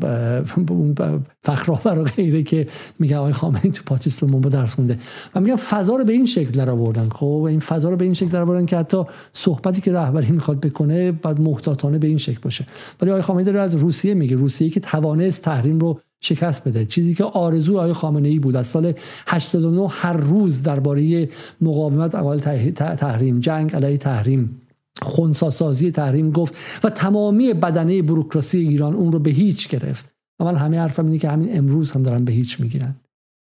اون فخرآور و غیره که میگه آقای خامنه‌ای تو پاتیس با درس خونده. و میگن فضا رو به این شکل در آوردن خب این فضا رو به این شکل در آوردن که حتی صحبتی که رهبری می‌خواد بکنه بعد محتاطانه به این شکل باشه. ولی آقای خامنه‌ای داره از روسیه میگه. روسیه که توانست تحریم رو شکست بده. چیزی که آرزو آقای خامنه ای بود. از سال 89 هر روز درباره مقاومت اول تحریم جنگ علیه تحریم خونساسازی تحریم گفت و تمامی بدنه بروکراسی ایران اون رو به هیچ گرفت. و من همه حرفم اینه که همین امروز هم دارن به هیچ می‌گیرن.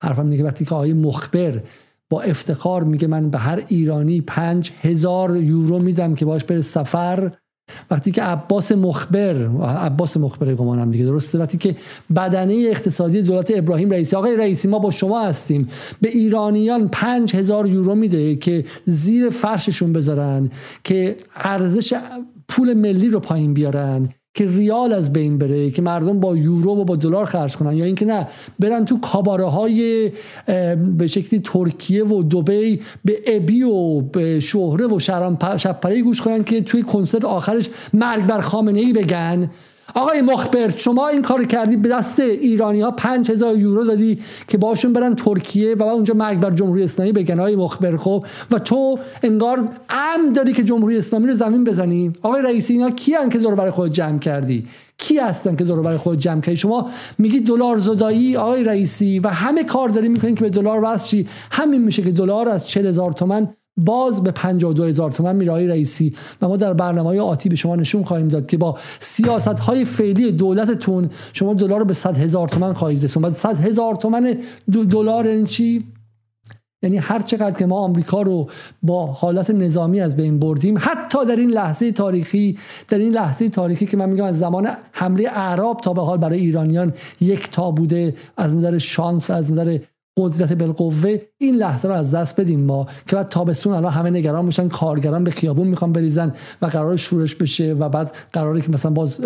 حرفم اینه که وقتی که آقای مخبر با افتخار میگه من به هر ایرانی پنج هزار یورو میدم که باش بره سفر وقتی که عباس مخبر عباس مخبر گمانم دیگه درسته. وقتی که بدنه اقتصادی دولت ابراهیم رئیسی آقای رئیسی ما با شما هستیم. به ایرانیان پنج هزار یورو میده که زیر فرششون بذارن که ارزش پول ملی رو پایین بیارن. که ریال از بین بره که مردم با یورو و با دلار خرج کنن یا اینکه نه برن تو کاباره های به شکلی ترکیه و دبی به ابی و به شهره و شب گوش کنن که توی کنسرت آخرش مرگ بر خامنه ای بگن. آقای مخبر شما این کار کردی به دست ایرانی ها 5000 یورو دادی که باشون برن ترکیه و اونجا مرگ بر جمهوری اسلامی بگن. آقای مخبر خب؟ و تو انگار ام داری که جمهوری اسلامی رو زمین بزنی. آقای رئیسی اینا کیان که دور برای خود جمع کردی؟ کی هستن که دور برای خود جمع کردی؟ شما میگی دلار زدایی آقای رئیسی و همه کار داری می‌کنین که به دلار وصل همین میشه که دلار از 40000 تومان باز به 52 هزار تومن میره رئیسی و ما در برنامه های آتی به شما نشون خواهیم داد که با سیاست های فعلی دولتتون شما دلار رو به 100 هزار تومن خواهید رسون بعد 100 هزار تومن دلار این چی؟ یعنی هر چقدر که ما آمریکا رو با حالت نظامی از بین بردیم حتی در این لحظه تاریخی در این لحظه تاریخی که من میگم از زمان حمله اعراب تا به حال برای ایرانیان یک تا بوده از نظر شانس و از نظر قدرت بالقوه این لحظه رو از دست بدیم ما که بعد تابستون الان همه نگران میشن کارگران به خیابون می‌خوان بریزن و قرار شورش بشه و بعد قراره که مثلا باز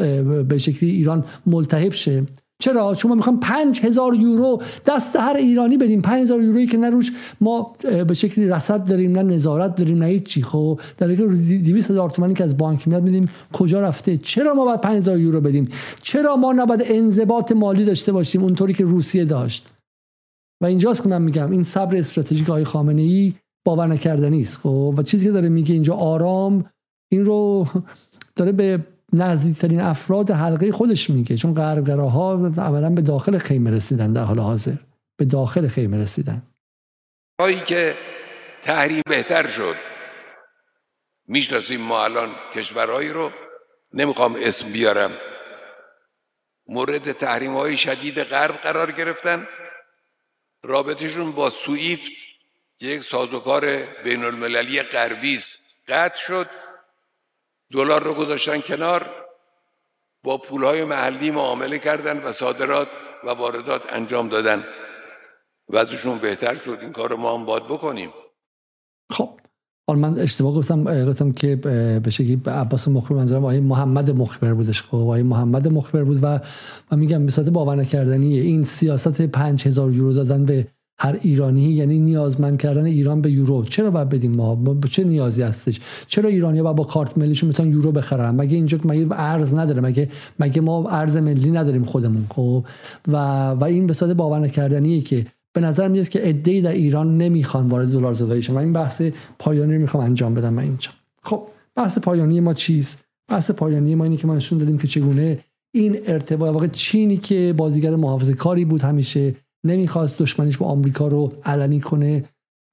به شکلی ایران ملتهب شه. چرا؟ شما می‌خوام پنج هزار یورو دست هر ایرانی بدیم. پنج هزار یورویی که نه روش ما به شکلی رصد داریم نه نظارت داریم نه چی. خب در که 200 هزار تومانی که از بانک میاد میدیم کجا رفته؟ چرا ما باید 5000 یورو بدیم؟ چرا ما نباید انضباط مالی داشته باشیم اونطوری که روسیه داشت؟ و اینجاست که من میگم این صبر استراتژیک آقای خامنه ای باور نکردنی است خب؟ و چیزی که داره میگه اینجا آرام این رو داره به نزدیکترین افراد حلقه خودش میگه چون غربگراها عملا به داخل خیمه رسیدن در حال حاضر. به داخل خیمه رسیدن. هایی که تحریم بهتر شد. می‌شناسیم ما الان کشورهایی رو. نمی‌خوام اسم بیارم. مورد تحریم های شدید غرب قرار گرفتن. رابطشون با سویفت که یک سازوکار بین المللی غربی قطع شد دلار رو گذاشتن کنار با پولهای محلی معامله کردن و صادرات و واردات انجام دادن. وضعشون بهتر شد. این کار رو ما هم باید بکنیم. خب من اشتباه گفتم گفتم که به شکلی عباس مخبر منظورم آقای محمد مخبر بودش. خب آقای محمد مخبر بود و من میگم به باور نکردنی این سیاست 5000 یورو دادن به هر ایرانی یعنی نیازمند کردن ایران به یورو. چرا باید بدیم ما؟ چه نیازی هستش؟ چرا ایرانی با با کارت ملیشون می‌تونن یورو بخرن؟ مگه اینجا مگه ارز نداره؟ مگه مگه ما ارز ملی نداریم خودمون؟ خب و و این به صورت باور نکردنیه که به نظر میاد که عده‌ای در ایران نمی‌خوان وارد دلار زدایی شن و این بحث پایانی رو می‌خوام انجام بدم من اینجا. خب بحث پایانی ما چیست؟ بحث پایانی ما اینه که ما نشون دادیم که چگونه این ارتباط واقع چینی که بازیگر محافظه کاری بود همیشه نمی‌خواست دشمنیش با آمریکا رو علنی کنه.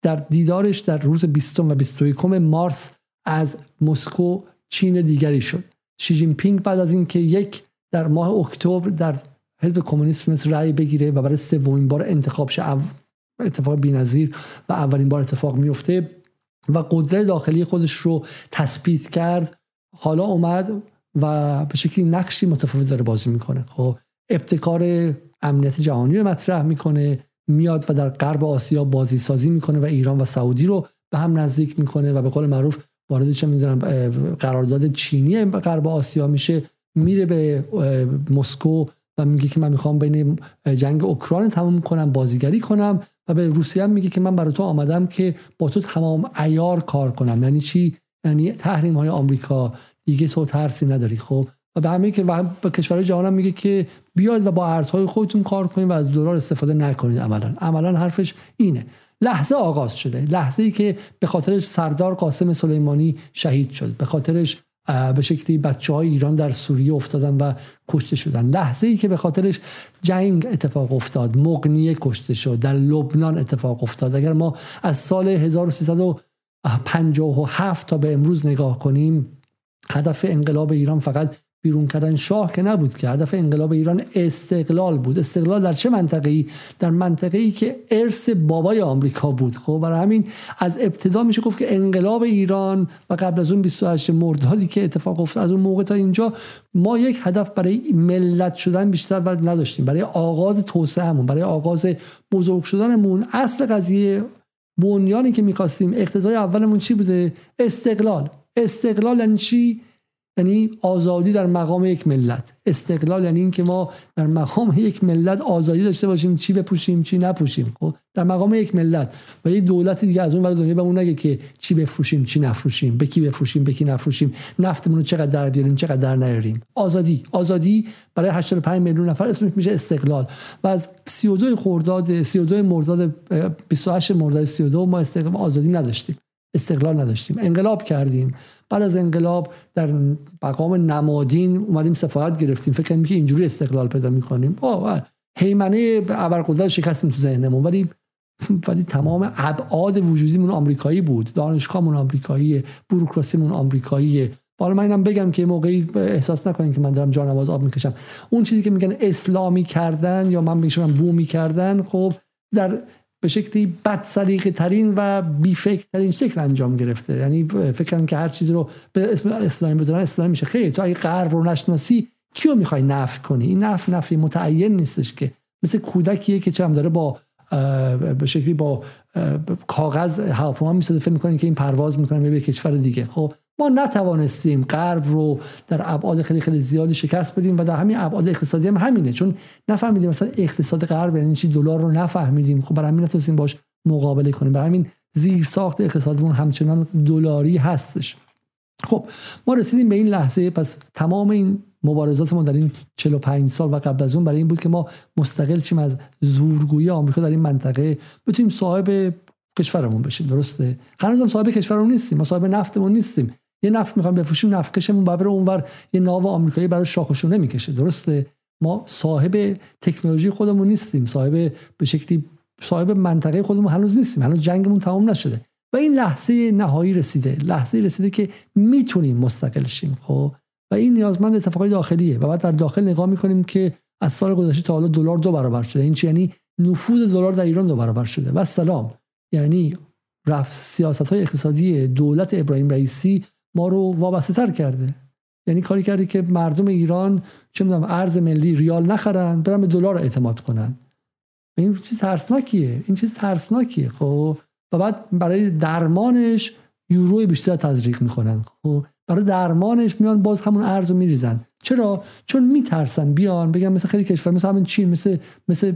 در دیدارش در روز 20 و 21 مارس از مسکو چین دیگری شد. شی جین پینگ بعد از اینکه یک در ماه اکتبر در حزب کمونیست تونست رأی بگیره و برای سومین بار انتخاب شه اتفاق بی‌نظیر و اولین بار اتفاق میفته و قدرت داخلی خودش رو تثبیت کرد. حالا اومد و به شکلی نقشی متفاوت داره بازی می‌کنه. خب ابتکار امنیت جهانی رو مطرح می‌کنه میاد و در غرب آسیا بازی سازی می‌کنه و ایران و سعودی رو به هم نزدیک می‌کنه و به قول معروف وارد چه می‌دونم قرارداد چینی غرب آسیا میشه میره به مسکو و میگه که من می‌خوام بین جنگ اوکراین تمام کنم بازیگری کنم و به روسیه هم میگه که من برای تو آمدم که با تو تمام ایار کار کنم. یعنی چی؟ یعنی تحریم های آمریکا. دیگه تو ترسی نداری خب؟ و به همین که به کشورهای جهان هم میگه که بیاید و با ارزهای خودتون کار کنید و از دلار استفاده نکنید عملا. عملا حرفش اینه. لحظه آغاز شده. لحظه ای که به خاطرش سردار قاسم سلیمانی شهید شد. به خاطرش به شکلی بچه های ایران در سوریه افتادن و کشته شدن. لحظه ای که به خاطرش جنگ اتفاق افتاد مغنیه کشته شد در لبنان اتفاق افتاد. اگر ما از سال 1357 تا به امروز نگاه کنیم هدف انقلاب ایران فقط بیرون کردن شاه که نبود که هدف انقلاب ایران استقلال بود. استقلال در چه منطقه ای در منطقه ای که ارث بابای آمریکا بود. خب برای همین از ابتدا میشه گفت که انقلاب ایران و قبل از اون 28 مردادی که اتفاق افتاد از اون موقع تا اینجا ما یک هدف برای ملت شدن بیشتر و نداشتیم. برای آغاز توسعهمون برای آغاز بزرگ شدنمون. اصل قضیه بنیانی که می‌خواستیم اقتضای اولمون چی بوده؟ استقلال. استقلال یعنی چی؟ یعنی آزادی در مقام یک ملت. استقلال یعنی اینکه ما در مقام یک ملت آزادی داشته باشیم چی بپوشیم چی نپوشیم خب؟ در مقام یک ملت. و یک دولت دیگه از اون ور دنیا بهمون نگه که چی بفروشیم چی نفروشیم به کی بفروشیم به کی نفروشیم. نفتمون رو چقدر در بیاریم چقدر در نیاریم. آزادی. آزادی برای 85 میلیون نفر اسمش میشه استقلال. و از 32 خرداد 32 مرداد 28 مرداد 32 ما استقلال آزادی نداشتیم. استقلال نداشتیم. انقلاب کردیم. بعد از انقلاب در مقام نمادین اومدیم سفارت گرفتیم. فکر کنیم که اینجوری استقلال پیدا می‌کنیم. هیمنه ابرقدرت شکستیم تو ذهنمون. ولی ولی تمام ابعاد وجودیمون آمریکایی بود. دانشگاهمون آمریکاییه بوروکراسیمون آمریکاییه. حالا من اینم بگم که موقعی احساس نکنین که من دارم جانواز آب می‌کشم. اون چیزی که میگن اسلامی کردن یا من میگم بومی کردن خب در به شکلی بد سلیقه ترین و بی فکر ترین شکل انجام گرفته. یعنی فکر که هر چیزی رو به اسم اسلامی بذارن اسلامی میشه. خیلی تو اگه غرب رو نشناسی کیو می‌خوای نف کنی؟ این نف نفی متعین نیستش که. مثل کودکیه که چم داره با به شکلی با کاغذ هواپیما می‌سازه. فکر می‌کنه که این پرواز می‌کنه به کشور دیگه. خب ما نتوانستیم غرب رو در ابعاد خیلی خیلی زیادی شکست بدیم و در همین ابعاد اقتصادی هم همینه. چون نفهمیدیم مثلا اقتصاد غرب یعنی چی؟ دلار رو نفهمیدیم. خب برای همین نتونستیم باش مقابله کنیم. برای همین زیر ساخت اقتصادمون همچنان دلاری هستش. خب ما رسیدیم به این لحظه. پس تمام این مبارزات ما در این 45 سال و قبل از اون برای این بود که ما مستقل چیم از زورگویی آمریکا در این منطقه بتونیم صاحب کشورمون بشیم. درسته؟ هنوزم صاحب کشورمون نیستیم. ما صاحب نفتمون نیستیم. یه نفت می‌خوایم بفروشیم نفتکشمون ببره اونور. یه ناو آمریکایی برای شاخشون نمی‌کشه درسته؟ ما صاحب تکنولوژی خودمون نیستیم. صاحب به شکلی صاحب منطقه خودمون هنوز نیستیم. هنوز جنگمون تمام نشده. و این لحظه نهایی رسیده. لحظه رسیده که می‌تونیم مستقل شیم خب؟ و این نیازمند اتفاقای داخلیه. و بعد در داخل نگاه می‌کنیم که از سال گذشته تا حالا دلار دو برابر شده. این چی؟ یعنی نفوذ دلار در ایران دو برابر شده. و سلام. یعنی رفت سیاست های اقتصادی دولت ابراهیم رئیسی ما رو وابسته تر کرده. یعنی کاری کرده که مردم ایران چه می‌دونم ارز ملی ریال نخرن برن به دلار اعتماد کنن. این چیز ترسناکیه. این چیز ترسناکیه. خب؟ و بعد برای درمانش یوروی بیشتر تزریق می‌کنن. خب؟ برای درمانش میان باز همون ارز رو میریزن. چرا؟ چون میترسن بیان بگم مثل خیلی کشور مثل همین چین مثل مثل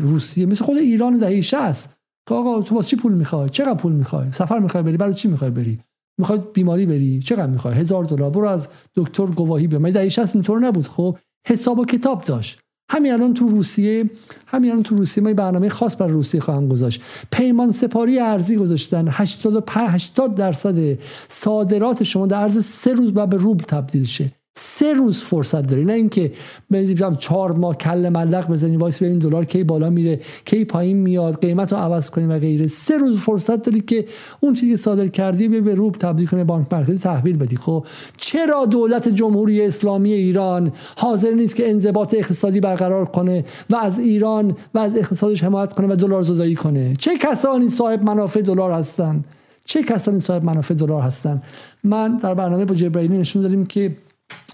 روسیه مثل خود ایران دهه 60 آقا تو واسه چی پول می‌خوای؟ چقدر پول می‌خوای؟ سفر می‌خوای بری؟ برای چی می‌خوای بری؟ می‌خوای بیماری بری؟ چقدر می‌خوای؟ هزار دلار. برو از دکتر گواهی به من دهه اینطور نبود؟ خب حساب و کتاب داشت. همین الان تو روسیه همین الان تو روسیه ما برنامه خاص برای روسیه خواهم گذاشت. پیمان سپاری ارزی گذاشتن. 85 80 درصد صادرات شما در عرض سه روز بعد به روبل تبدیل شه. سه روز فرصت داری. نه اینکه بنزین چهار ماه کله ملق بزنی وایسی این دلار کی بالا میره کی پایین میاد قیمت رو عوض کنی و غیره. سه روز فرصت داری که اون چیزی که صادر کردی به روب تبدیل کنی بانک مرکزی تحویل بدی. خب چرا دولت جمهوری اسلامی ایران حاضر نیست که انضباط اقتصادی برقرار کنه و از ایران و از اقتصادش حمایت کنه و دلار زدایی کنه؟ چه کسانی صاحب منافع دلار هستن؟ چه کسانی صاحب منافع دلار هستن؟ من در برنامه با جبرائیلی نشون دادیم که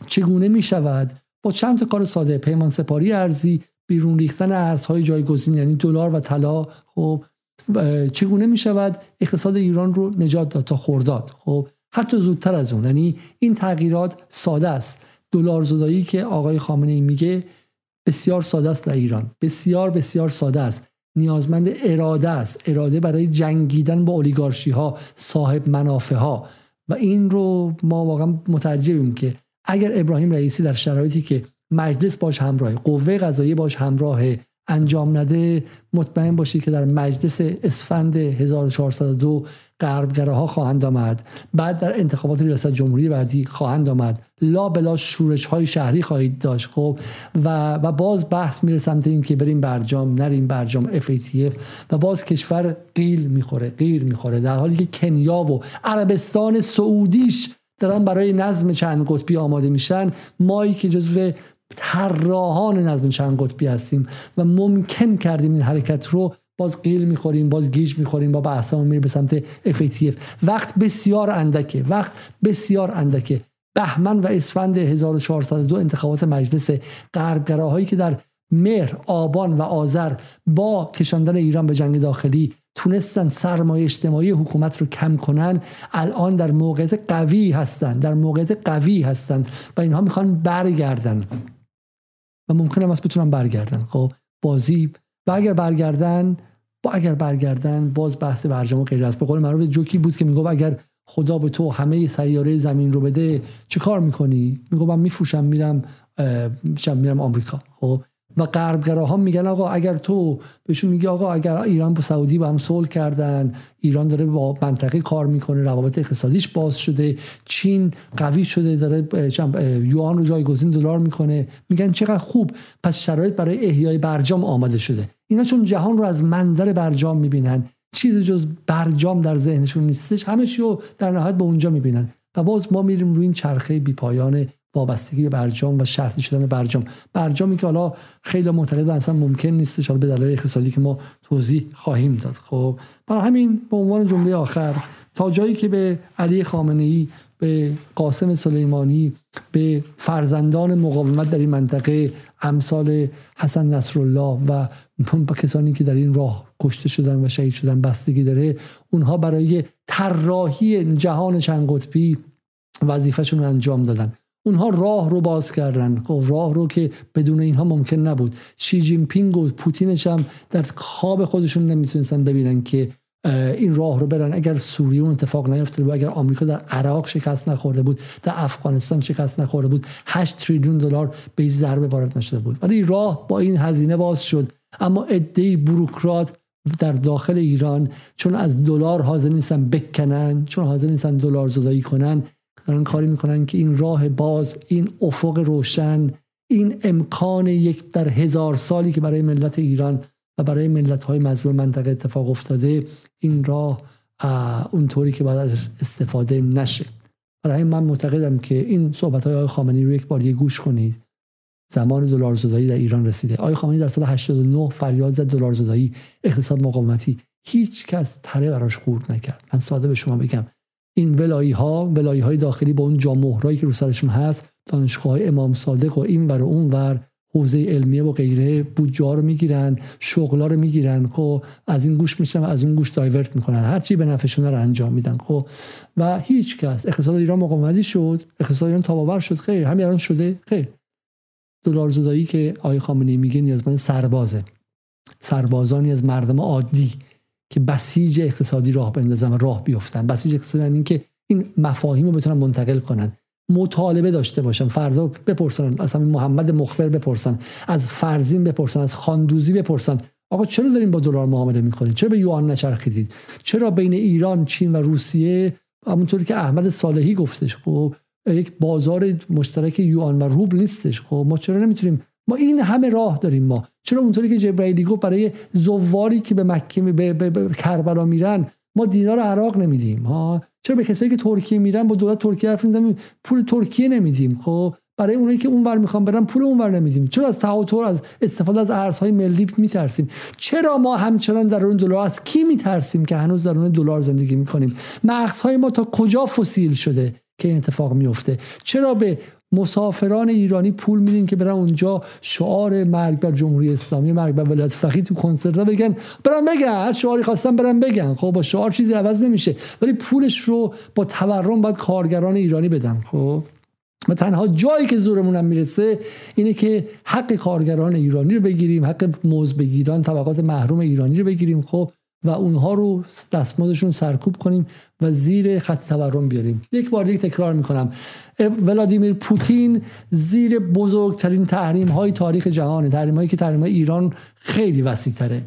چگونه می شود با چند تا کار ساده پیمان سپاری ارزی بیرون ریختن ارزهای جایگزین یعنی دلار و طلا خب چگونه می شود اقتصاد ایران رو نجات داد تا خورداد خب حتی زودتر از اون. یعنی این تغییرات ساده است. دلار زدایی که آقای خامنه ای میگه بسیار ساده است در ایران. بسیار بسیار ساده است. نیازمند اراده است. اراده برای جنگیدن با اولیگارشی ها صاحب منافع ها و این رو ما واقعا متعجبیم که اگر ابراهیم رئیسی در شرایطی که مجلس باش همراه قوه قضایی باش همراه انجام نده مطمئن باشید که در مجلس اسفند 1402 غربگراها خواهند آمد. بعد در انتخابات ریاست جمهوری بعدی خواهند آمد. لا بلا شورش های شهری خواهید داشت. خب و و باز بحث میره سمت این که بریم برجام نریم برجام FATF و باز کشور قیل می‌خوره غیر می‌خوره. در حالی که کنیا و عربستان سعودیش دارن برای نظم چند قطبی آماده میشن. مایی که جزو طراحان نظم چند قطبی هستیم و ممکن کردیم این حرکت رو باز قیل می‌خوریم باز گیج می‌خوریم با بحثمون میره به سمت FATF وقت بسیار اندکه وقت بسیار اندکه. بهمن و اسفند 1402 انتخابات مجلس غربگراهایی که در مهر آبان و آذر با کشاندن ایران به جنگ داخلی تونستن سرمایه اجتماعی حکومت رو کم کنن الان در موقعیت قوی هستن در موقعیت قوی هستن و اینها می‌خوان برگردن. و ممکنه است بتونن برگردن. خب بازی و اگر برگردن با اگر برگردن باز بحث برجام و غیر است. به قول معروف جوکی بود که می‌گفت اگر خدا به تو همه سیاره زمین رو بده چه کار می‌کنی؟ میگم من میفروشم میرم میرم آمریکا. خب و غربگراها میگن آقا اگر تو بهشون میگی آقا اگر ایران با سعودی با هم صلح کردن ایران داره با منطقه کار می‌کنه روابط اقتصادیش باز شده چین قوی شده داره یوان رو جایگزین دلار می‌کنه. میگن چقدر خوب. پس شرایط برای احیای برجام آماده شده. اینا چون جهان رو از منظر برجام می‌بینن چیز جز برجام در ذهنشون نیستش همه چی رو در نهایت به اونجا می‌بینن. و باز ما میریم روی این چرخه بیپایان وابستگی به برجام و شرطی شدن برجام. برجامی که حالا خیلی معتقد اصلا ممکن نیستش. حالا به دلایل اقتصادی که ما توضیح خواهیم داد. خب برای همین به عنوان جمله آخر تا جایی که به علی خامنه ای به قاسم سلیمانی به فرزندان مقاومت در این منطقه امثال حسن نصرالله و کسانی که در این راه کشته شدن و شهید شدن بستگی داره اونها برای طراحی جهان چند قطبی وظیفهشون رو انجام دادن. اونها راه رو باز کردن. خب راه رو که بدون اینها ممکن نبود. شی جین پینگ و پوتینش هم در خواب خودشون نمی‌تونستن ببینن که این راه رو برن. اگر سوریه اون اتفاق نیفتاده بود اگر آمریکا در عراق شکست نخورده بود در افغانستان شکست نخورده بود 8 تریلیون دلار به هیچ ضربه وارد نشده بود. ولی راه با این هزینه باز شد. اما عده بروکرات در داخل ایران چون از دلار حاضر نیستن بکنن چون حاضر نیستن دلار زدایی کنن دارن کاری می‌کنن که این راه باز این افق روشن این امکان یک در هزار سالی که برای ملت ایران و برای ملت های مظلوم منطقه اتفاق افتاده این راه اونطوری که باید استفاده نشه. برای من معتقدم که این صحبت های آقای خامنی رو یک بار یه گوش کنید. زمان دلار زدایی در ایران رسیده. آقای خامنه‌ای در سال 89 فریاد زد دلار زدایی اقتصاد مقاومتی. هیچ کس تره براش خورد نکرد. من ساده به شما بگم. این ولایی ها ولایی های داخلی با اون جامهرایی که رو سرشون هست دانشگاه امام صادق و این ور و اون ور حوزه علمیه و غیره بودجه رو می‌گیرن شغلا رو می‌گیرن خب از این گوش میشن و از اون گوش دایورت می‌کنن. هر چی به نفعشون رو انجام میدن خب. و هیچ کس اقتصاد ایران مقاومتی شد اقتصاد ایران تاباور شد خیر. همین الان شده خیر. دلار زدایی که آقای خامنه‌ای میگه نیازمند سربازه. سربازانی از مردم عادی. که بسیج اقتصادی راه بندازن و راه بیفتن بسیج اقتصادی یعنی که این مفاهیم رو بتونن منتقل کنن. مطالبه داشته باشن فردا بپرسن. از همین محمد مخبر بپرسن. از فرزین بپرسن. از خاندوزی بپرسن. آقا چرا داریم با دلار معامله می‌کنید چرا به یوان نچرخیدید چرا بین ایران چین و روسیه همونطوری که احمد صالحی گفتش خب یک بازار مشترک یوان و روبل نیستش خب ما چرا نمی‌تونیم؟ ما این همه راه داریم ما. چرا اونطوری که جبرائیلی گفت برای زواری که به مکه به, به, به کربلا میرن ما دینار عراق نمیدیم ها؟ چرا به کسایی که ترکیه میرن با دولت ترکیه حرف می‌زنیم پول ترکیه نمیدیم خب؟ برای اونایی که اونور می‌خوان برن پول اونور نمیدیم. چرا از تهاتر از استفاده از ارزهای ملی میترسیم؟ چرا ما همچنان در اون دلار از کی میترسیم که هنوز در اون دلار زندگی می‌کنیم؟ مغزهای ما تا کجا فسیل شده که این اتفاق میفته؟ چرا به مسافران ایرانی پول میدین که برن اونجا شعار مرگ بر جمهوری اسلامی مرگ بر ولایت فقیه تو کنسرت بگن. برن بگن هر شعاری خواستن برن بگن. خب با شعار چیزی عوض نمیشه. ولی پولش رو با تورم باید کارگران ایرانی بدن. خب و تنها جایی که زورمون می‌رسه اینه که حق کارگران ایرانی رو بگیریم حق موز بگیران طبقات محروم ایرانی رو بگیریم. خب و اونها رو دستمازشون سرکوب کنیم و زیر خط تورم بیاریم. یک بار دیگه تکرار می‌کنم. ولادیمیر پوتین زیر بزرگترین تحریم های تاریخ جهانه تحریم هایی که تحریم های ایران خیلی وسیع تره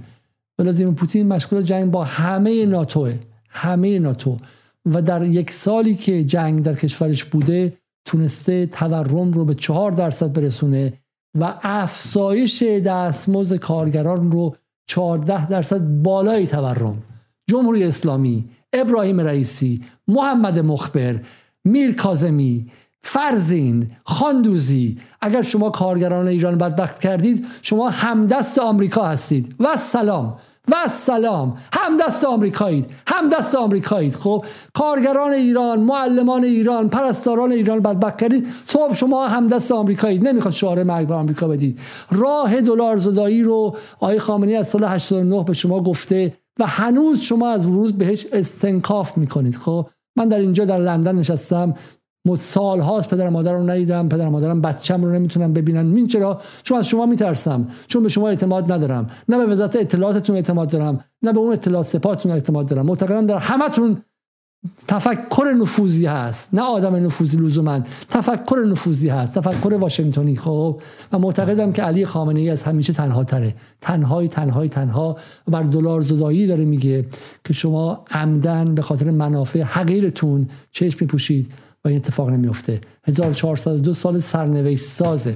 ولادیمیر پوتین مشغول جنگ با همه ناتوه همه ناتو. و در یک سالی که جنگ در کشورش بوده تونسته تورم رو به چهار درصد برسونه و افزایش دستمزد کارگران رو 14 درصد بالای تورم. جمهوری اسلامی ابراهیم رئیسی محمد مخبر میر کازمی فرزین خاندوزی. اگر شما کارگران ایران بدبخت کردید شما همدست آمریکا هستید. و سلام. و سلام هم دست آمریکایید هم دست آمریکایید. خب کارگران ایران معلمان ایران پرستاران ایران بدبخت کردید. تو شما هم دست آمریکایید. نمی‌خواد شعار مرگ به آمریکا بدید. راه دلار زدایی رو آقای خامنه‌ای از سال 89 به شما گفته و هنوز شما از ورود بهش استنکاف می‌کنید. خب من در اینجا در لندن نشستم. سال هاست پدر مادر رو ندیدم پدر مادرم بچم رو نمی‌تونم ببینن. من چرا؟ چون از شما میترسم. چون به شما اعتماد ندارم. نه به وزارت اطلاعاتتون اعتماد دارم نه به اون اطلاعات سپاهتون اعتماد دارم. معتقدم در همتون تفکر نفوذی هست. نه آدم نفوذی لزوما. تفکر نفوذی هست. تفکر واشنگتنی. خب؟ و معتقدم که علی خامنه ای از همیشه تنها تره. تنهای تنهای تنها بر دلار زدایی داره میگه که شما عمدن به خاطر منافع حقیرتون چشم میپوشید. و این اتفاق نمیفته 1402 سال سرنوشت سازه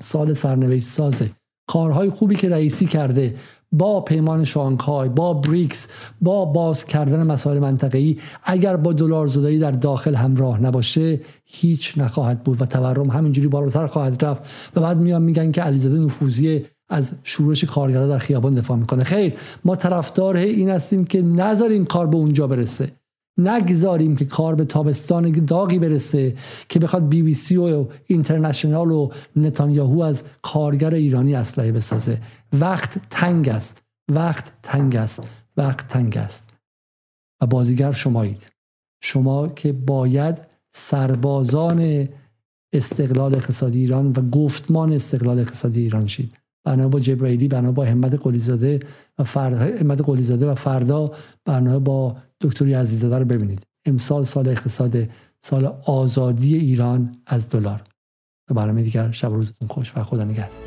سال سرنوشت سازه کارهای خوبی که رئیسی کرده. با پیمان شانگهای با بریکس با باز کردن مسائل منطقه‌ای اگر با دلار زدایی در داخل همراه نباشه هیچ نخواهد بود و تورم همینجوری بالاتر خواهد رفت. و بعد میان میگن که علیزاده نفوذی از شورش کارگرا در خیابان دفاع می‌کنه. خیر ما طرفدار این هستیم که نذاریم کار به اونجا برسه. نگذاریم که کار به تابستان داغی برسه که بخواد بی بی سی و اینترنشنال و نتانیاهو از کارگر ایرانی اسلحه بسازه. وقت تنگ است. وقت تنگ است. وقت تنگ است. و بازیگر شمایید. شما که باید سربازان استقلال اقتصادی ایران و گفتمان استقلال اقتصادی ایران شید. برنامه با جبرائیلی برنامه با همت قلیزاده و فردا همت قلیزاده و فردا برنامه با دکتری عزیزاده رو ببینید. امسال سال اقتصاد سال آزادی ایران از دلار. برنامه دیگر شب روزتون خوش و خدا نگهدار.